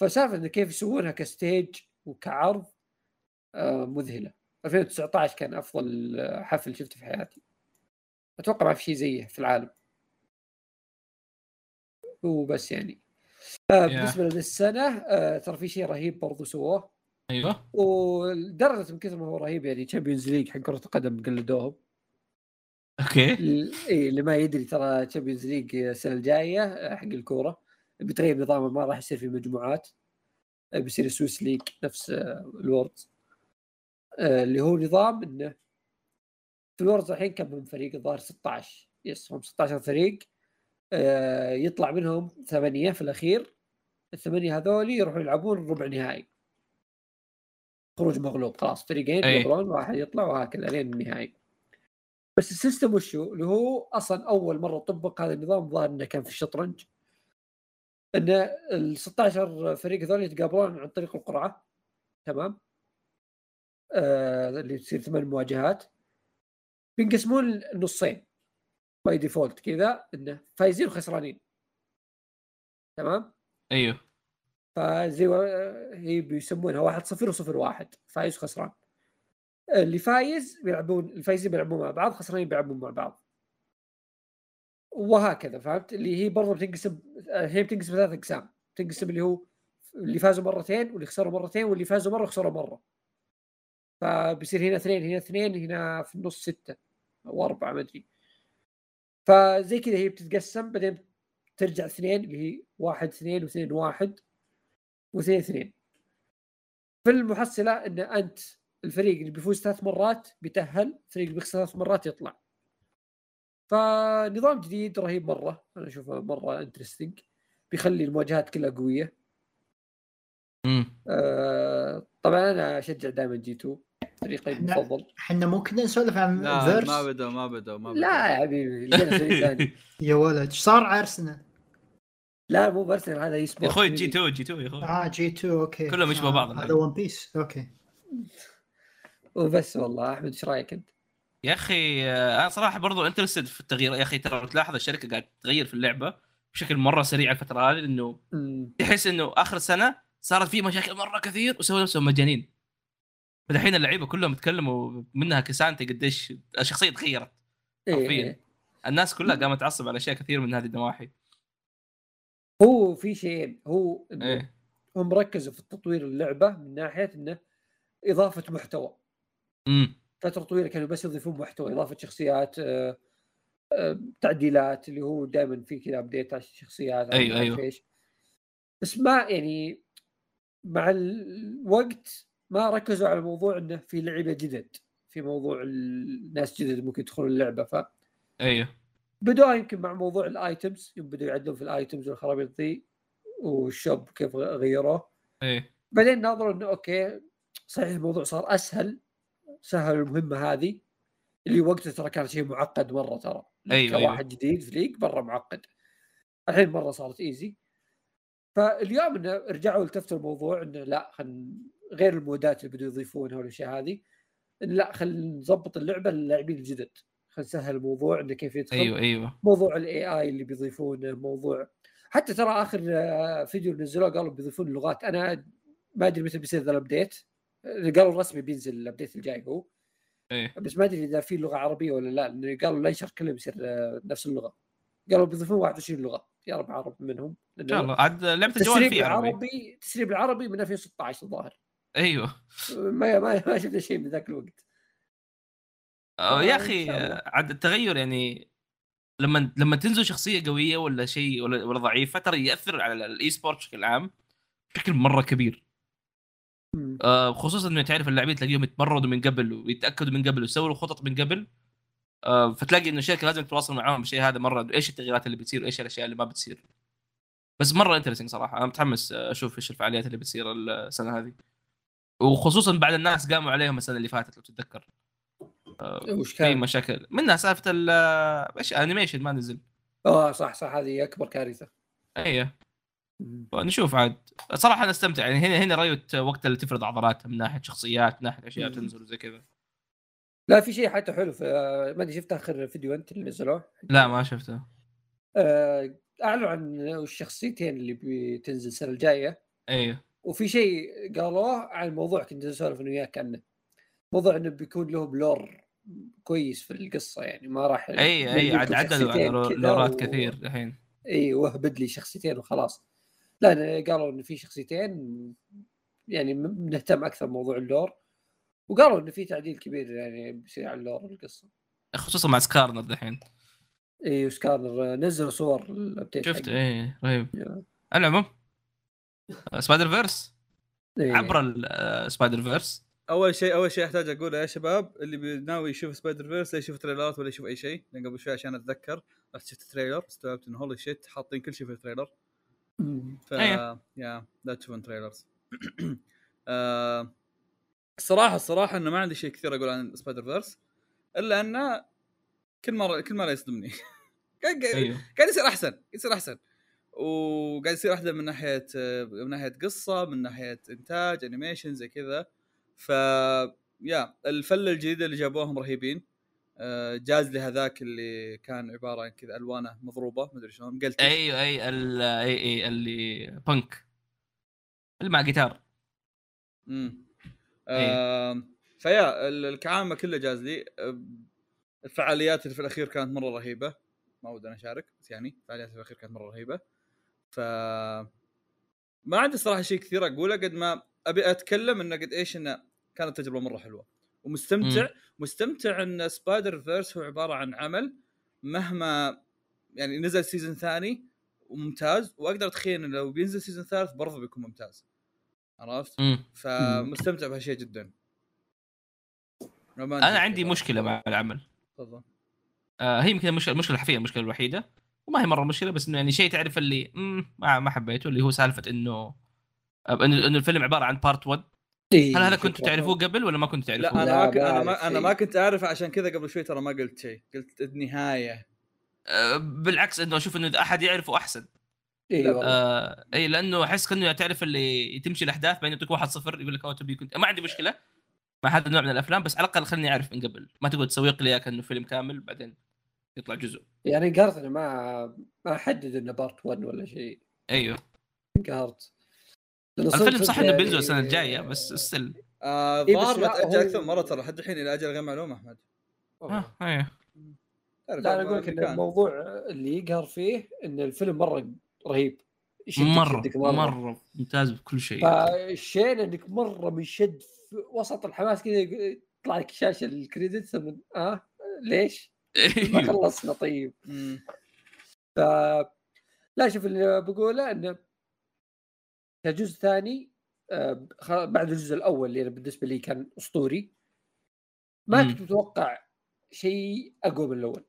فسالفة انه كيف يسوونها ك stage وكعرض آه، مذهلة. 2019 كان أفضل حفل شفته في حياتي. أتوقع ما في شيء زيه في العالم. وبس يعني. آه بالنسبة للسنة آه ترى في شيء رهيب برضو سووه. أيوه. ولدرجه من كثر ما هو رهيب يعني Champions League حق كرة القدم قلدوهم. okay. إي اللي ما يدري ترى Champions League السنة الجاية آه، حق الكورة. بتغير نظامه ما راح يصير في مجموعات. بيصير Swiss league نفس ال Worlds. اللي هو نظام إنه في ال Worlds الحين كم من فريق؟ الظاهر 16 yes هم 16 فريق. يطلع منهم ثمانية في الأخير. الثمانية هذول يروحون يلعبون ربع نهائي. خروج مغلوب. خلاص فريقين أي. يطلعون واحد يطلع وهكذا لين النهائي. بس السيستم وشو؟ اللي هو أصلا أول مرة طبق هذا النظام ظاهر إنه كان في الشطرنج. إن ال 16 فريق هذول يتقابلون عن طريق القرعة. تمام؟ آه اللي تصير ثمان مواجهات. بينقسمون نصين. by default كذا إنه فايزين وخسرانين. تمام؟ أيوه. فزي. هي بيسمونها واحد صفر وصفر واحد. فايز وخسران. اللي فايز بيلعبون الفايزين بيلعبون مع بعض خسرانين بيلعبون مع بعض. وهكذا فهمت؟ اللي هي برضه بتنقسم هي بتنقسم ثلاث أقسام. تنقسم اللي هو اللي فازوا مرتين واللي خسروا مرتين واللي فازوا مرة وخسروا مرة. فبصير هنا اثنين هنا اثنين هنا في النص ستة أو أربعة ما أدري. فزي كذا هي بتتقسم بعدين ترجع اثنين اللي هي واحد اثنين واثنين واحد واثنين اثنين. في المحصلة إن أنت الفريق اللي بيفوز ثلاث مرات بيتأهل الفريق اللي بيخسر ثلاث مرات يطلع. فنظام جديد رهيب مرة أنا أشوفه مرة انترستنج بيخلي المواجهات كلها قوية. امم آه طبعا أنا أشجع دائما جي 2 فريقي. المفضل إحنا مو كنا نسولف عن لا فيرس ما بدوا ما بدوا ما بدوا لا يا حبيبي ثاني يا ولد إيش صار أرسنال؟ لا مو برسنال هذا يا يسبورت أخوي جي 2 جي 2 يا أخوي آه جي 2 أوكي كلهم يشبهوا آه، بعض هذا. ون بيس أوكي وبس والله أحمد إيش رأيك أنت؟ يا أخي آه، أنا صراحة برضو انترستد في التغيير يا أخي ترى تلاحظ الشركة قاعد تغير في اللعبة بشكل مرة سريع الفترة هذه لأنه. تحس إنه آخر سنة صارت في مشاكل مرة كثير وسووا نفسهم مجانين فدحين اللعيبة كلهم يتكلموا منها كسانتي قديش الشخصية تغيرت إيه، حرفياً. إيه. الناس كلها قامت تعصب على أشياء كثير من هذه النواحي هو في شيئين هو إنه إيه هم ركزوا في تطوير اللعبة من ناحية إنه إضافة محتوى امم فترة طويلة كانوا بس يضيفون محتوى إضافة شخصيات آه، آه، تعديلات اللي هو دائما في كذا update على الشخصيات أيوة. إيش. بس ما يعني مع الوقت ما ركزوا على موضوع إنه في لعبه جدد في موضوع الناس جدد ممكن يدخلون اللعبة ف أيوه. بدوا يمكن مع موضوع ال items يوم بدوا يعدلون في ال items والخرابيط ذي وال shop كيف غيروه. إيه بعدين ناظروا إنه okay صحيح الموضوع صار أسهل سهل المهمة هذه اللي وقتها ترى كان شيء معقد مرة ترى. أيوة، كواحد جديد في League مرة معقد. الحين مرة صارت easy فاليوم إنه رجعوا التفتوا الموضوع إنه لا خل غير المودات اللي بدوا يضيفونها والاشياء هذه. لا خل نظبط اللعبة للاعبين الجدد. خل نسهل الموضوع إنه كيف يدخل. أيوه أيوه. موضوع ال AI اللي بيضيفونه موضوع حتى ترى آخر آه، فيديو نزلوه قالوا بيضيفون اللغات أنا ما أدري متى بيصير ذا ال update. قالوا رسمي بينزل ال update الجاي هو. إيه. بس ما أدري إذا في لغة عربية ولا لا لأن قالوا لا ينشر كلهم يصير آه، نفس اللغة. قالوا بيضيفون 21 لغة. يا رب عرب منهم. إن شاء الله. عاد لعبة الجوال التسريب فيه عربي. التسريب العربي من 2016 الظاهر. أيوه. ما ما, ما شفنا شيء من ذاك الوقت. آه، يا أخي عاد التغير يعني لما لما تنزل شخصية قوية ولا شيء ولا, ولا ضعيفة ترى يأثر على ال esports بشكل عام بشكل مرة كبير. آه، خصوصا إنه تعرف اللاعبين تلاقيهم يتمرنوا من قبل ويتأكدوا من قبل ويسووا خطط من قبل. آه، فتلاقي إنه الشركة لازم تتواصل معاهم بالشيء هذا مرة إيش التغييرات اللي بتصير وإيش الأشياء اللي ما بتصير. بس مرة interesting صراحة. أنا متحمس آه، أشوف إيش الفعاليات اللي بتصير السنة هذه. وخصوصا بعد الناس قاموا عليهم السنة اللي فاتت لو تتذكر. وش في كان؟ مشاكل. منها سالفة ال آه، إيش؟ animation ما نزل. آه صح صح هذه أكبر كارثة. مم. نشوف عاد. صراحة أنا أستمتع. يعني هنا هنا رأيوت وقت اللي تفرض عضلاتها من ناحية شخصيات من ناحية أشياء. تنزل وزي كذا. لا في شيء حتى حلو في آه، ما أدري شفت آخر فيديو أنت اللي نزلوه؟ لا ما شفته. آه، أعلنوا عن الشخصيتين اللي بتنزل السنة الجاية. إيه. وفي شيء قالوه عن الموضوع كنت أسولف أنا وياك عنه موضوع إنه بيكون له بلور كويس في القصة يعني ما راح أي أي عاد عدلوا لورات كثير الحين. إي وهبد لي شخصيتين وخلاص. لا قالوا إنه في شخصيتين يعني نهتم أكثر بموضوع ال lore. وقالوا إنه في تعديل كبير يعني بيصير على ال lore والقصة خصوصا مع Skarner دحين. إي و Skarner نزلوا صور ال update شفت. إيه رهيب. على العموم Spider-Verse؟ إيه. عبر ال Spider-Verse؟ أول شيء أول شيء أحتاج أقوله يا شباب اللي ناوي يشوف Spider-Verse لا يشوف تريلرات ولا يشوف أي شيء. لأن قبل شوي عشان أتذكر رحت شفت trailer استوعبت انه holy shit حاطين كل شيء في ال trailer. مم. ف. يا لا تشوفون trailers. آه، الصراحه الصراحة إنه ما عندي شيء كثير أقول عن Spider-Verse إلا إنه كل مره كل مرة يصدمني. قاعد قاعد يصير احسن يصير أحسن. وقاعد يصير احسن من ناحية من ناحية قصة من ناحية إنتاج انيميشن زي كذا. ف يا الفله الجديده اللي جابوهم رهيبين. آه، جاز لي هذاك اللي كان عبارة عن كذا ألوانه مضروبة مدري شلون مقلتش أيوه اي ال- أي أي اللي بنك اللي مع جيتار امم فيا ال- الكعامة كله جاز لي. الفعاليات اللي في الأخير كانت مرة رهيبة. ما ودي أنا أشارك بس يعني الفعاليات في الأخير كانت مرة رهيبة. ف ما عندي صراحة شيء كثير أقوله قد ما أبي أتكلم انه قد إيش إنه كانت تجربة مرة حلوة ومستمتع مم. مستمتع إن Spider-Verse هو عبارة عن عمل مهما يعني نزل season ثاني وممتاز وأقدر أتخيل إنه لو بينزل season ثالث برضه بيكون ممتاز عرفت؟ مم. فمستمتع بهالشيء جدا أنا عندي مشكلة مع العمل تفضل آه هي يمكن المشكلة المشكلة الحرفيه المشكلة الوحيدة وما هي مرة مشكلة بس إنه يعني شيء تعرف اللي ما ما حبيته اللي هو سالفة إنه انه إنه الفيلم عبارة عن بارت 1 إيه، هل هذا كنتوا. تعرفوه قبل ولا ما كنتوا تعرفوه؟ لا أنا ما أنا ما أنا شيء. ما كنت أعرف عشان كذا قبل شوي ترى ما قلت شيء قلت النهاية آه بالعكس إنه أشوف إنه إذا أحد يعرفه أحسن اي والله آه اي لأنه أحس كأنه تعرف اللي تمشي الأحداث بين يعطيك واحد صفر يقول لك أوه تبي كنت ما عندي مشكلة مع هذا النوع من الأفلام بس على الأقل خليني أعرف من قبل ما تقعد تسوق لي إياه كأنه فيلم كامل بعدين يطلع جزء. يعني قهرت إنه ما ما حدد إنه part 1 ولا شيء. أيوه. قهرت الفيلم صح إنه يعني- بينزل السنة الجاية بس still آه إيه، ظهر بتاجل هو- أكثر مرة ترى لحد الحين إلى أجل غير معلوم أحمد. آه أيوه. لا أنا أقول لك إن. الموضوع اللي يقهر فيه إن الفيلم مرة رهيب. مرة مرة. ممتاز بكل شيء. فالشين إنك مرة منشد في وسط الحماس كذا يطلع لك شاشة الكريدت ثم آه ليش؟ ما أيوه. خلصنا طيب. ف لا شوف اللي بقوله إنه كجزء ثاني آه، بعد الجزء الأول اللي بالنسبة لي كان أسطوري ما. كنت متوقع شيء أقوى من الأول.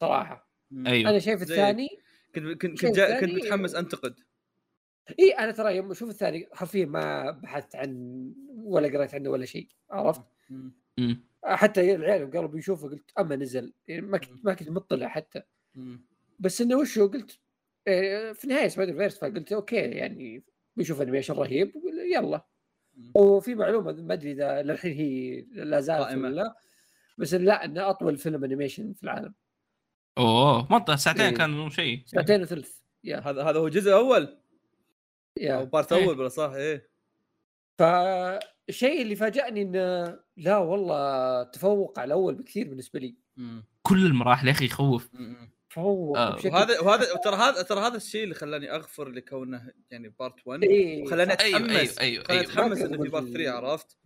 صراحة. أيوه أنا شايف. الثاني كنت كنت كنت, متحمس أنتقد اي أنا ترى يوم أشوف الثاني حرفيا ما بحثت عن ولا قريت عنه ولا شيء عرفت؟ مم. مم. حتى العيال قالوا بيشوفه قلت أما نزل يعني ما كنت ما كنت مطلع حتى مم. بس إنه وش هو قلت آه، في النهاية Spider-Verse فقلت okay يعني بيشوف animation رهيب يلا مم. وفي معلومة ما أدري إذا للحين هي لا زالت. ولا لا بس لا إنه أطول فيلم animation في العالم أوه منطقه ساعتين إيه. كان شيء ساعتين وثلث يا هذا هذا هو جزء أول أو يا part إيه. أول بلا صح إيه فالشيء اللي فاجأني انه لا والله تفوق على الأول بكثير بالنسبة لي مم. كل المراحل يا أخي يخوف. تفوق آه، بشكل وهذا وهذا ترى هذا ترى هذا الشيء اللي خلاني أغفر لكونه يعني part 1 إيه وخلاني صح. أيوه أيوه اتحمس أيوه خلاني أيوه أتحمس ما إنه في part قبل- 3 عرفت؟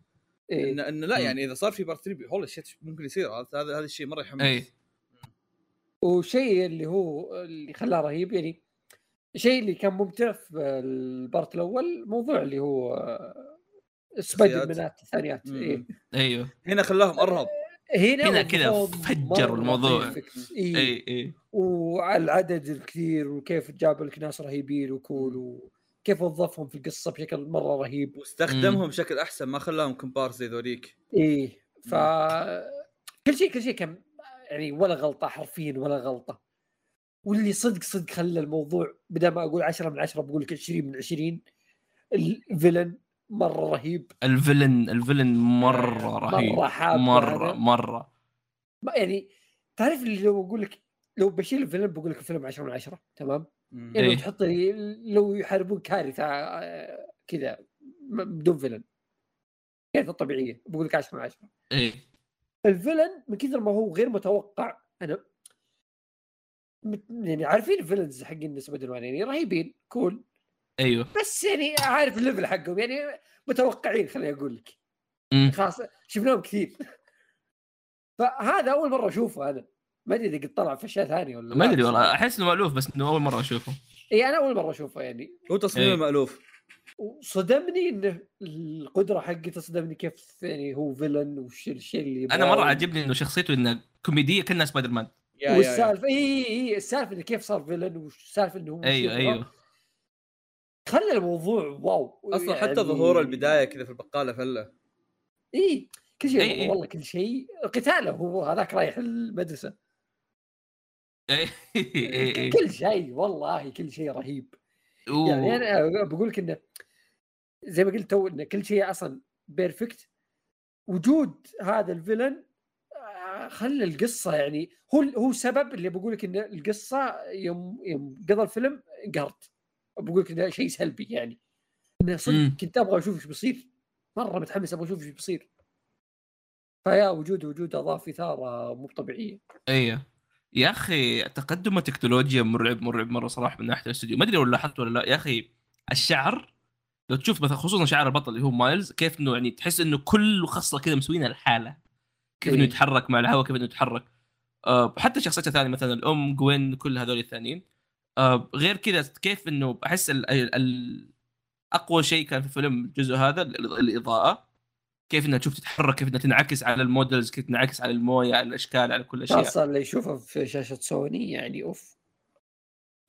إيه. انه إنه لا مم. يعني إذا صار في part 3 holy shit ممكن يصير عرفت؟ هذا هذا الشيء مرة يحمس اي وشيء اللي هو اللي خلاه رهيب يعني الشيء اللي كان ممتع في ال part الأول موضوع اللي هو سبايدر منات الثانيات. إيه. أيوه. هنا خلاهم أرهب. هنا هنا كذا فجروا الموضوع. إيه. اي اي وعلى العدد الكثير وكيف جاب لك ناس رهيبين و cool وكيف وظفهم في القصة بشكل مرة رهيب. واستخدمهم بشكل أحسن ما خلاهم كومبارس زي ذوليك. إيه. ف كل شيء كل شيء كان يعني ولا غلطة حرفيا ولا غلطة. واللي صدق صدق خلى الموضوع بدل ما أقول 10 من 10 بقول لك 20 من 20 الفيلن مرة رهيب. الفيلن الفيلن مرة رهيب مرة حاب مرة. مرة. ما- يعني تعرف اللي لو أقول لك لو بشيل الفيلن بقول لك الفيلم 10 من 10 تمام. يعني لو إيه. تحط لي لو يحاربون كارثة آه، كذا بدون villain. كارثة طبيعية بقول لك 10 من 10 اي ال villain من كثر ما هو غير متوقع أنا مت- يعني عارفين ال villains حقين سبايدر مان يعني رهيبين cool. أيوه. بس يعني عارف ال level حقهم يعني متوقعين خليني أقول لك. خلاص شفناهم كثير. فهذا أول مرة أشوفه أنا. ما أدري إذا قد طلع في أشياء ثانية ولا ما أدري والله أحس إنه مألوف بس إنه أول مرة أشوفه. إي أنا أول مرة أشوفه يعني. هو تصميم إيه. مألوف. وصدمني انه القدرة حقته صدمني كيف يعني هو villain وش الشيء اللي أنا مرة عجبني إنه شخصيته انها كوميدية كأنها سبايدر مان. والسالفة إي إي السالفة إنه كيف صار villain والسالفه إنه هو وش أيوه. أيوه. خلى الموضوع واو. أصلا حتى يعني- ظهور البداية كذا في البقالة فلة. إي كل شيء إي إي. والله كل شيء. قتاله هو هذاك رايح المدرسة. إيه، إيه، إيه. كل شيء والله كل شيء رهيب. أوه. يعني أنا بقول لك إنه زي ما قلت تو إنه كل شيء أصلا perfect وجود هذا ال villain آه، خلى القصة يعني هو هو سبب اللي بقول لك ان القصة يوم يوم قضى الفيلم قهرت بقول لك انه شيء سلبي يعني. إنه صدق. كنت أبغى أشوف إيش بيصير. مرة متحمس أبغى أشوف إيش بيصير. فيا وجود وجود اضاف اثاره مو طبيعية. أيوه يا أخي تقدم التكنولوجيا مرعب مرعب مرة صراحة من ناحية الاستوديو. ما أدري لو لاحظت ولا لا. يا أخي الشعر لو تشوف مثلا خصوصا شعر البطل اللي هو مايلز كيف إنه يعني تحس إنه كل خصلة كذا مسوينها لحاله كيف إنه إيه. يتحرك مع الهواء كيف إنه يتحرك. أه حتى شخصيته الثانية مثلا الأم جوين كل هذول الثانيين. غير كذا كيف إنه أحس ال أقوى شيء كان في الفيلم الجزء هذا ال- الإضاءة. كيف إنها تشوف تتحرك كيف إنها تنعكس على ال models كيف تنعكس على الموية على الأشكال على كل الاشياء خاصة اللي يشوفها في شاشة سوني يعني أوف.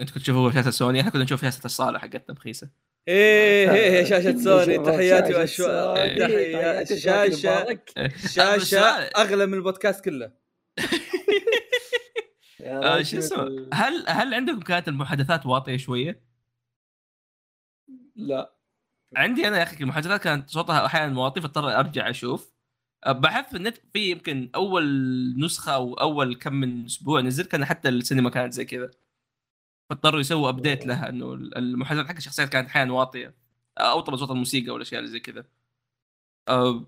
أنت كنت تشوفه في شاشة سوني؟ إحنا كنا نشوف في شاشة الصالة حقتنا بخيسة. إيه إيه شاشة سوني. تحياتي واشواق تحيات تحياتي شاشة. مبارك. شاشة أغلى من البودكاست كله. آه،. شو اسمه؟ هل هل عندكم كانت المحادثات واطية شوية؟ لا. عندي أنا يا أخي المحادثات كانت صوتها أحيانا واطي فاضطر أرجع أشوف. أه، بحث في النت في يمكن أول نسخة أو أول كم من أسبوع نزل كان حتى السينما كانت زي كذا. فاضطروا يسووا ابديت لها إنه المحادثات حق الشخصيات كانت أحيانا واطية. أو طبعا صوت الموسيقى والأشياء اللي زي كذا. أه،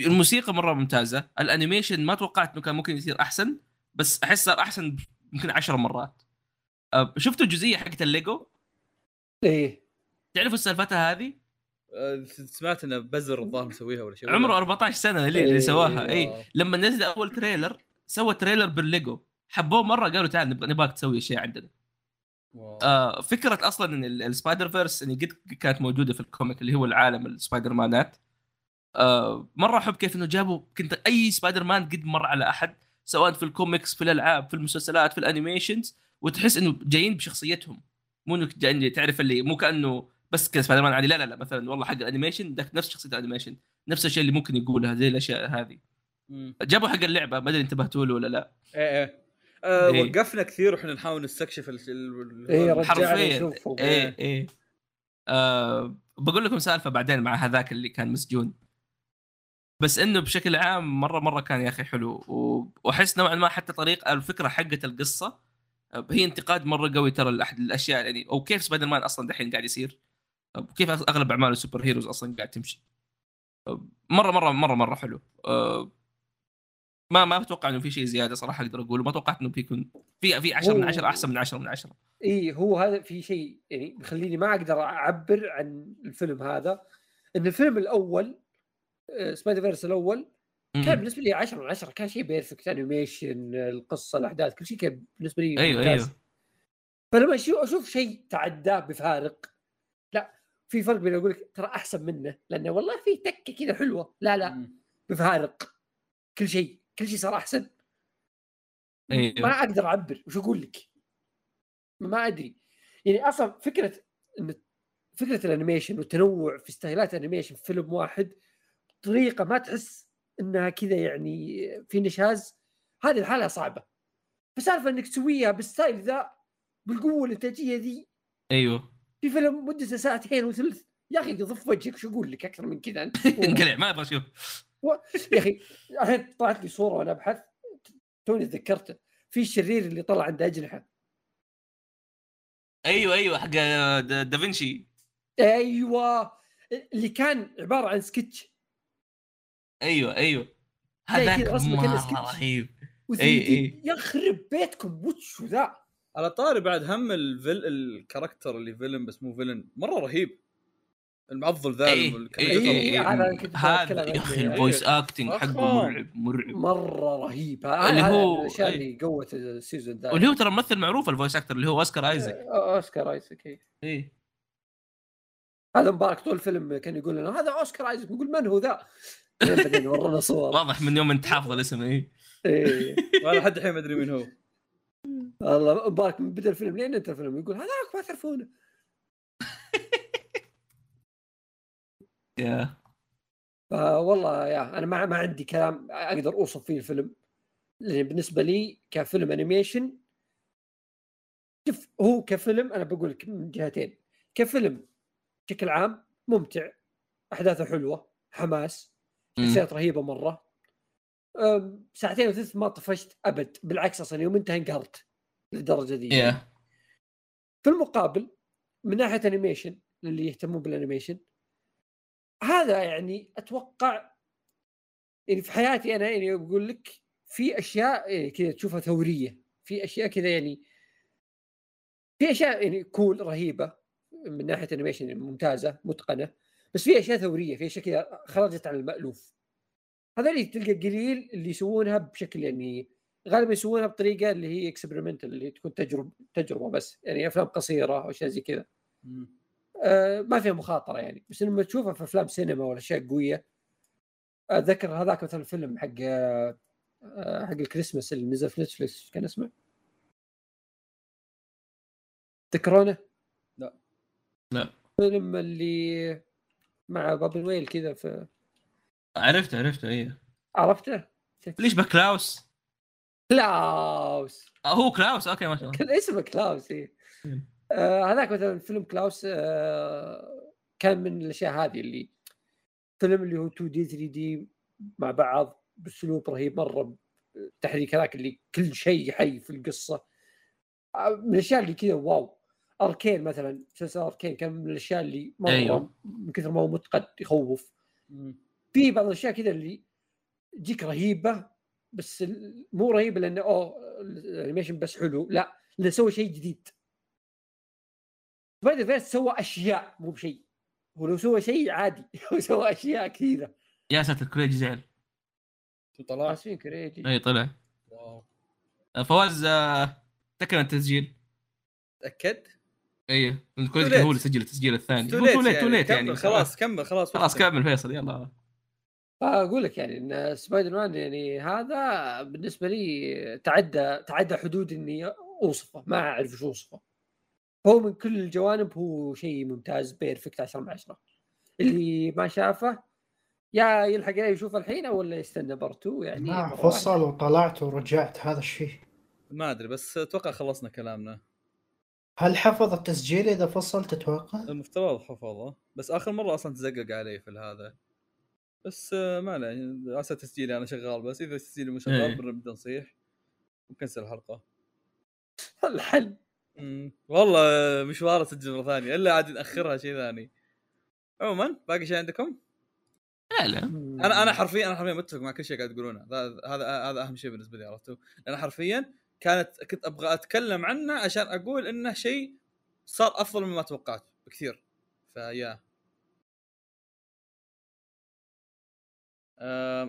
الموسيقى مرة ممتازة. الأنيميشن ما توقعت إنه كان ممكن يصير أحسن بس أحس صار أحسن يمكن عشر مرات. أه، شفتوا الجزئية حقت الليجو؟ إيه. تعرفوا سالفتها هذه؟ آه، سمعت إنه بزر الظاهر مسويها ولا شيء. عمره 14 سنة اللي, اللي. سواها. إي واو. لما نزل أول trailer سوى trailer بالليجو. حبوه مرة قالوا تعال نبغى نبغاك تسوي شيء عندنا. واو. آه فكرة أصلا إن ال- السبايدر فيرس يعني قد كانت موجودة في ال comic اللي هو العالم السبايدر مانات. آه مرة أحب كيف إنه جابوا كنت أي سبايدر مان قد مر على أحد. سواء في الكوميكس في الألعاب في المسلسلات في ال animations وتحس إنه جايين بشخصيتهم. مو إنك جايين تعرف اللي مو كأنه بس كذا سبايدر مان عادي. لا لا لا مثلا والله حق ال animation ذاك نفس شخصية ال animation. نفس الشيء اللي ممكن يقولها زي الأشياء هذه. جابوا حق اللعبة ما أدري انتبهتوا له ولا لا. إيه إيه. آه، إيه. وقفنا كثير وإحنا نحاول نستكشف ال- ال- إيه، ال- رجعنا حرفيا. إيه إيه. آه بقول لكم سالفة بعدين مع هذاك اللي كان مسجون. بس إنه بشكل عام مره مرة كان يا أخي حلو. وأحس نوعا ما حتى طريق الفكرة حقت القصة هي انتقاد مرة قوي ترى لأحد الأشياء يعني. أو كيف سبايدر مان أصلا دحين قاعد يصير؟ وكيف أغلب أعمال ال superheroes أصلا قاعد تمشي؟ مره مره مره مرة حلو. ما ما أتوقع إنه في شيء زيادة صراحة أقدر أقوله. ما توقعت إنه بيكون في في 10 من هو- 10 أحسن من 10 من 10 إي هو هذا في شيء يعني بيخليني ما أقدر أعبر عن الفيلم هذا. إن الفيلم الأول سبايدر فيرس الأول كان بالنسبة لي 10 من 10 كان شيء perfect animation القصة الأحداث كل شيء كان بالنسبة لي أيوه ممتاز. أيوه. فلما أشوف- أشوف شيء تعداه بفارق لا في فرق بين أقول لك ترى أحسن منه لأنه والله في تكة كذا حلوة. لا لا. بفارق. كل شيء كل شيء صار أحسن. أيوه. ما أقدر أعبر وش أقول لك. ما أدري. يعني أصلا فكرة ان فكرة ال animation والتنوع في ستايلات ال animation في فيلم واحد طريقة ما تحس إنها كذا يعني في نشاز هذه الحالة صعبة. فسالفة إنك تسويها بال style ذا بالقوة الانتاجيه ذي. أيوه. في فيلم مدته ساعتين وثلث. يا أخي ضف وجهك شو أقول لك أكثر من كذا. انت انقلع ما أبغى أشوف. يا أخي الحين طلعت لي صورة وأنا أبحث. توني تذكرته. في الشرير اللي طلع عنده أجنحة. أيوه أيوه حق دا- دافنشي. أيوه. اللي كان عبارة عن سكتش. أيوه أيوه هذاك مرة. رهيب دي. إي. يخرب بيتكم وش ذا على طاري بعد هم ال vill- ال character اللي villain بس مو villain مرة رهيب المعضل ذا. إي، هذا يا أخي. ال voice acting. حقه مرعب مرعب مرة رهيب هذا اللي هو- من الاشياء. اللي قوت ال season ذا واللي هو ترى ممثل معروف ال voice actor اللي هو أوسكار ايزك آه، أوسكار ايزك إي. إي هذا مبارك طول الفيلم كان يقول لنا هذا أوسكار ايزك نقول من هو ذا ورانا صور واضح من يوم انت حافظ الاسم اي إي. وأنا لحد الحين ما أدري مين هو. والله مبارك من بدا الفيلم لين انتهى الفيلم يقول هذاك ما تعرفونه يا. فوالله يا أنا ما ما عندي كلام أقدر أوصف فيه الفيلم. لأن بالنسبة لي كفيلم انيميشن شوف هو كفيلم أنا بقول لك من جهتين. كفيلم بشكل عام ممتع أحداثه حلوة حماس. شخصيات رهيبة مرة. ساعتين وثلث ما طفشت أبد بالعكس أصلا يوم انتهى انقهرت للدرجة ذي يا في المقابل من ناحية animation للي يهتمون بال animation هذا يعني أتوقع يعني في حياتي أنا يعني بقول لك في أشياء يعني كذا تشوفها ثورية. في أشياء كذا يعني في أشياء يعني cool رهيبة من ناحية animation يعني ممتازة متقنة. بس في أشياء ثورية في أشياء كذا خرجت عن المألوف هذول تلقى قليل اللي يسوونها بشكل يعني غالبا يسوونها بطريقة اللي هي experimental اللي تكون تجربه تجربة بس يعني أفلام قصيرة أو أشياء زي كذا. آه، ما فيها مخاطرة يعني بس لما تشوفها في أفلام سينما ولا أشياء قوية أتذكر هذاك مثلا الفيلم حق آه، حق الكريسماس اللي نزل في Netflix كان اسمه؟ تذكرونه؟ لا. لا. فيلم اللي مع بابا نويل كذا في عرفت عرفت إيه عرفته؟ ليش ب Klaus؟ Klaus آه هو Klaus okay ما شاء الله كان اسمه كلاوس. مم. آه هذاك مثلا فيلم كلاوس آه كان من الأشياء هذه اللي فيلم اللي هو 2D 3D مع بعض بأسلوب رهيب مرة تحريك هذاك اللي كل شيء حي في القصة آه، من الأشياء اللي كذا wow Arcane مثلا مسلسل Arcane كان من الأشياء اللي مرة أيوه. من كثر ما هو متقن يخوف. في بعض الأشياء كذا اللي تجيك رهيبة بس ال- مو رهيبة لأنه أوه الأنيميشن بس حلو لا لأنه سوى شيء جديد. سبايدر فيرس سوى أشياء مو بشيء. هو لو سوى شيء عادي هو سوى أشياء كثيرة. يا ساتر كريجي زعل. طلع؟ اسفين كريتي إي طلع. واو. فواز آه، تكمل التسجيل؟ تأكد؟ اي الكريجي Too كان هو. اللي سجل التسجيل الثاني. تو late too late كمل يعني. خلاص كمل خلاص خلاص. كمل فيصل يلا. فاقول لك يعني إن سبايدر مان يعني هذا بالنسبة لي تعدى تعدى حدود إني أوصفه. ما أعرف شو أوصفه. هو من كل الجوانب هو شيء ممتاز perfect 10 من 10 اللي ما شافه يا يلحق عليه يشوفه الحين أو ولا يستنى part two يعني. ما. فصل وطلعت ورجعت هذا الشيء. ما أدري بس أتوقع خلصنا كلامنا. هل حفظ التسجيل إذا فصل تتوقع؟ المفترض حفظه بس آخر مرة أصلا تزقق علي في هذا بس آه، ما عليه عسى تسجيلي أنا شغال بس إذا تسجيلي مو شغال إيه. بنبدأ نصيح ونكنسل الحلقة الحل. والله آه، مشوار أسجل مرة ثانية إلا عاد نأخرها شيء ثاني عموما باقي شيء عندكم؟ لا لا أنا أنا حرفيا أنا حرفيا متفق مع كل شيء قاعد تقولونه هذا هذا هذا أهم شيء بالنسبة لي عرفتوا؟ لأن حرفيا كانت كنت أبغى أتكلم عنه عشان أقول إنه شيء صار أفضل مما توقعت بكثير. فيا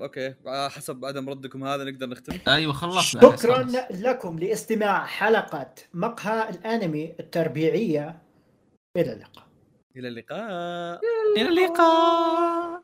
أوكي. حسب عدم ردكم هذا نقدر نختم. أيوه خلصنا. شكرا. لكم لاستماع حلقة مقهى الأنمي التربيعية. إلى اللقاء. إلى اللقاء. إلى اللقاء.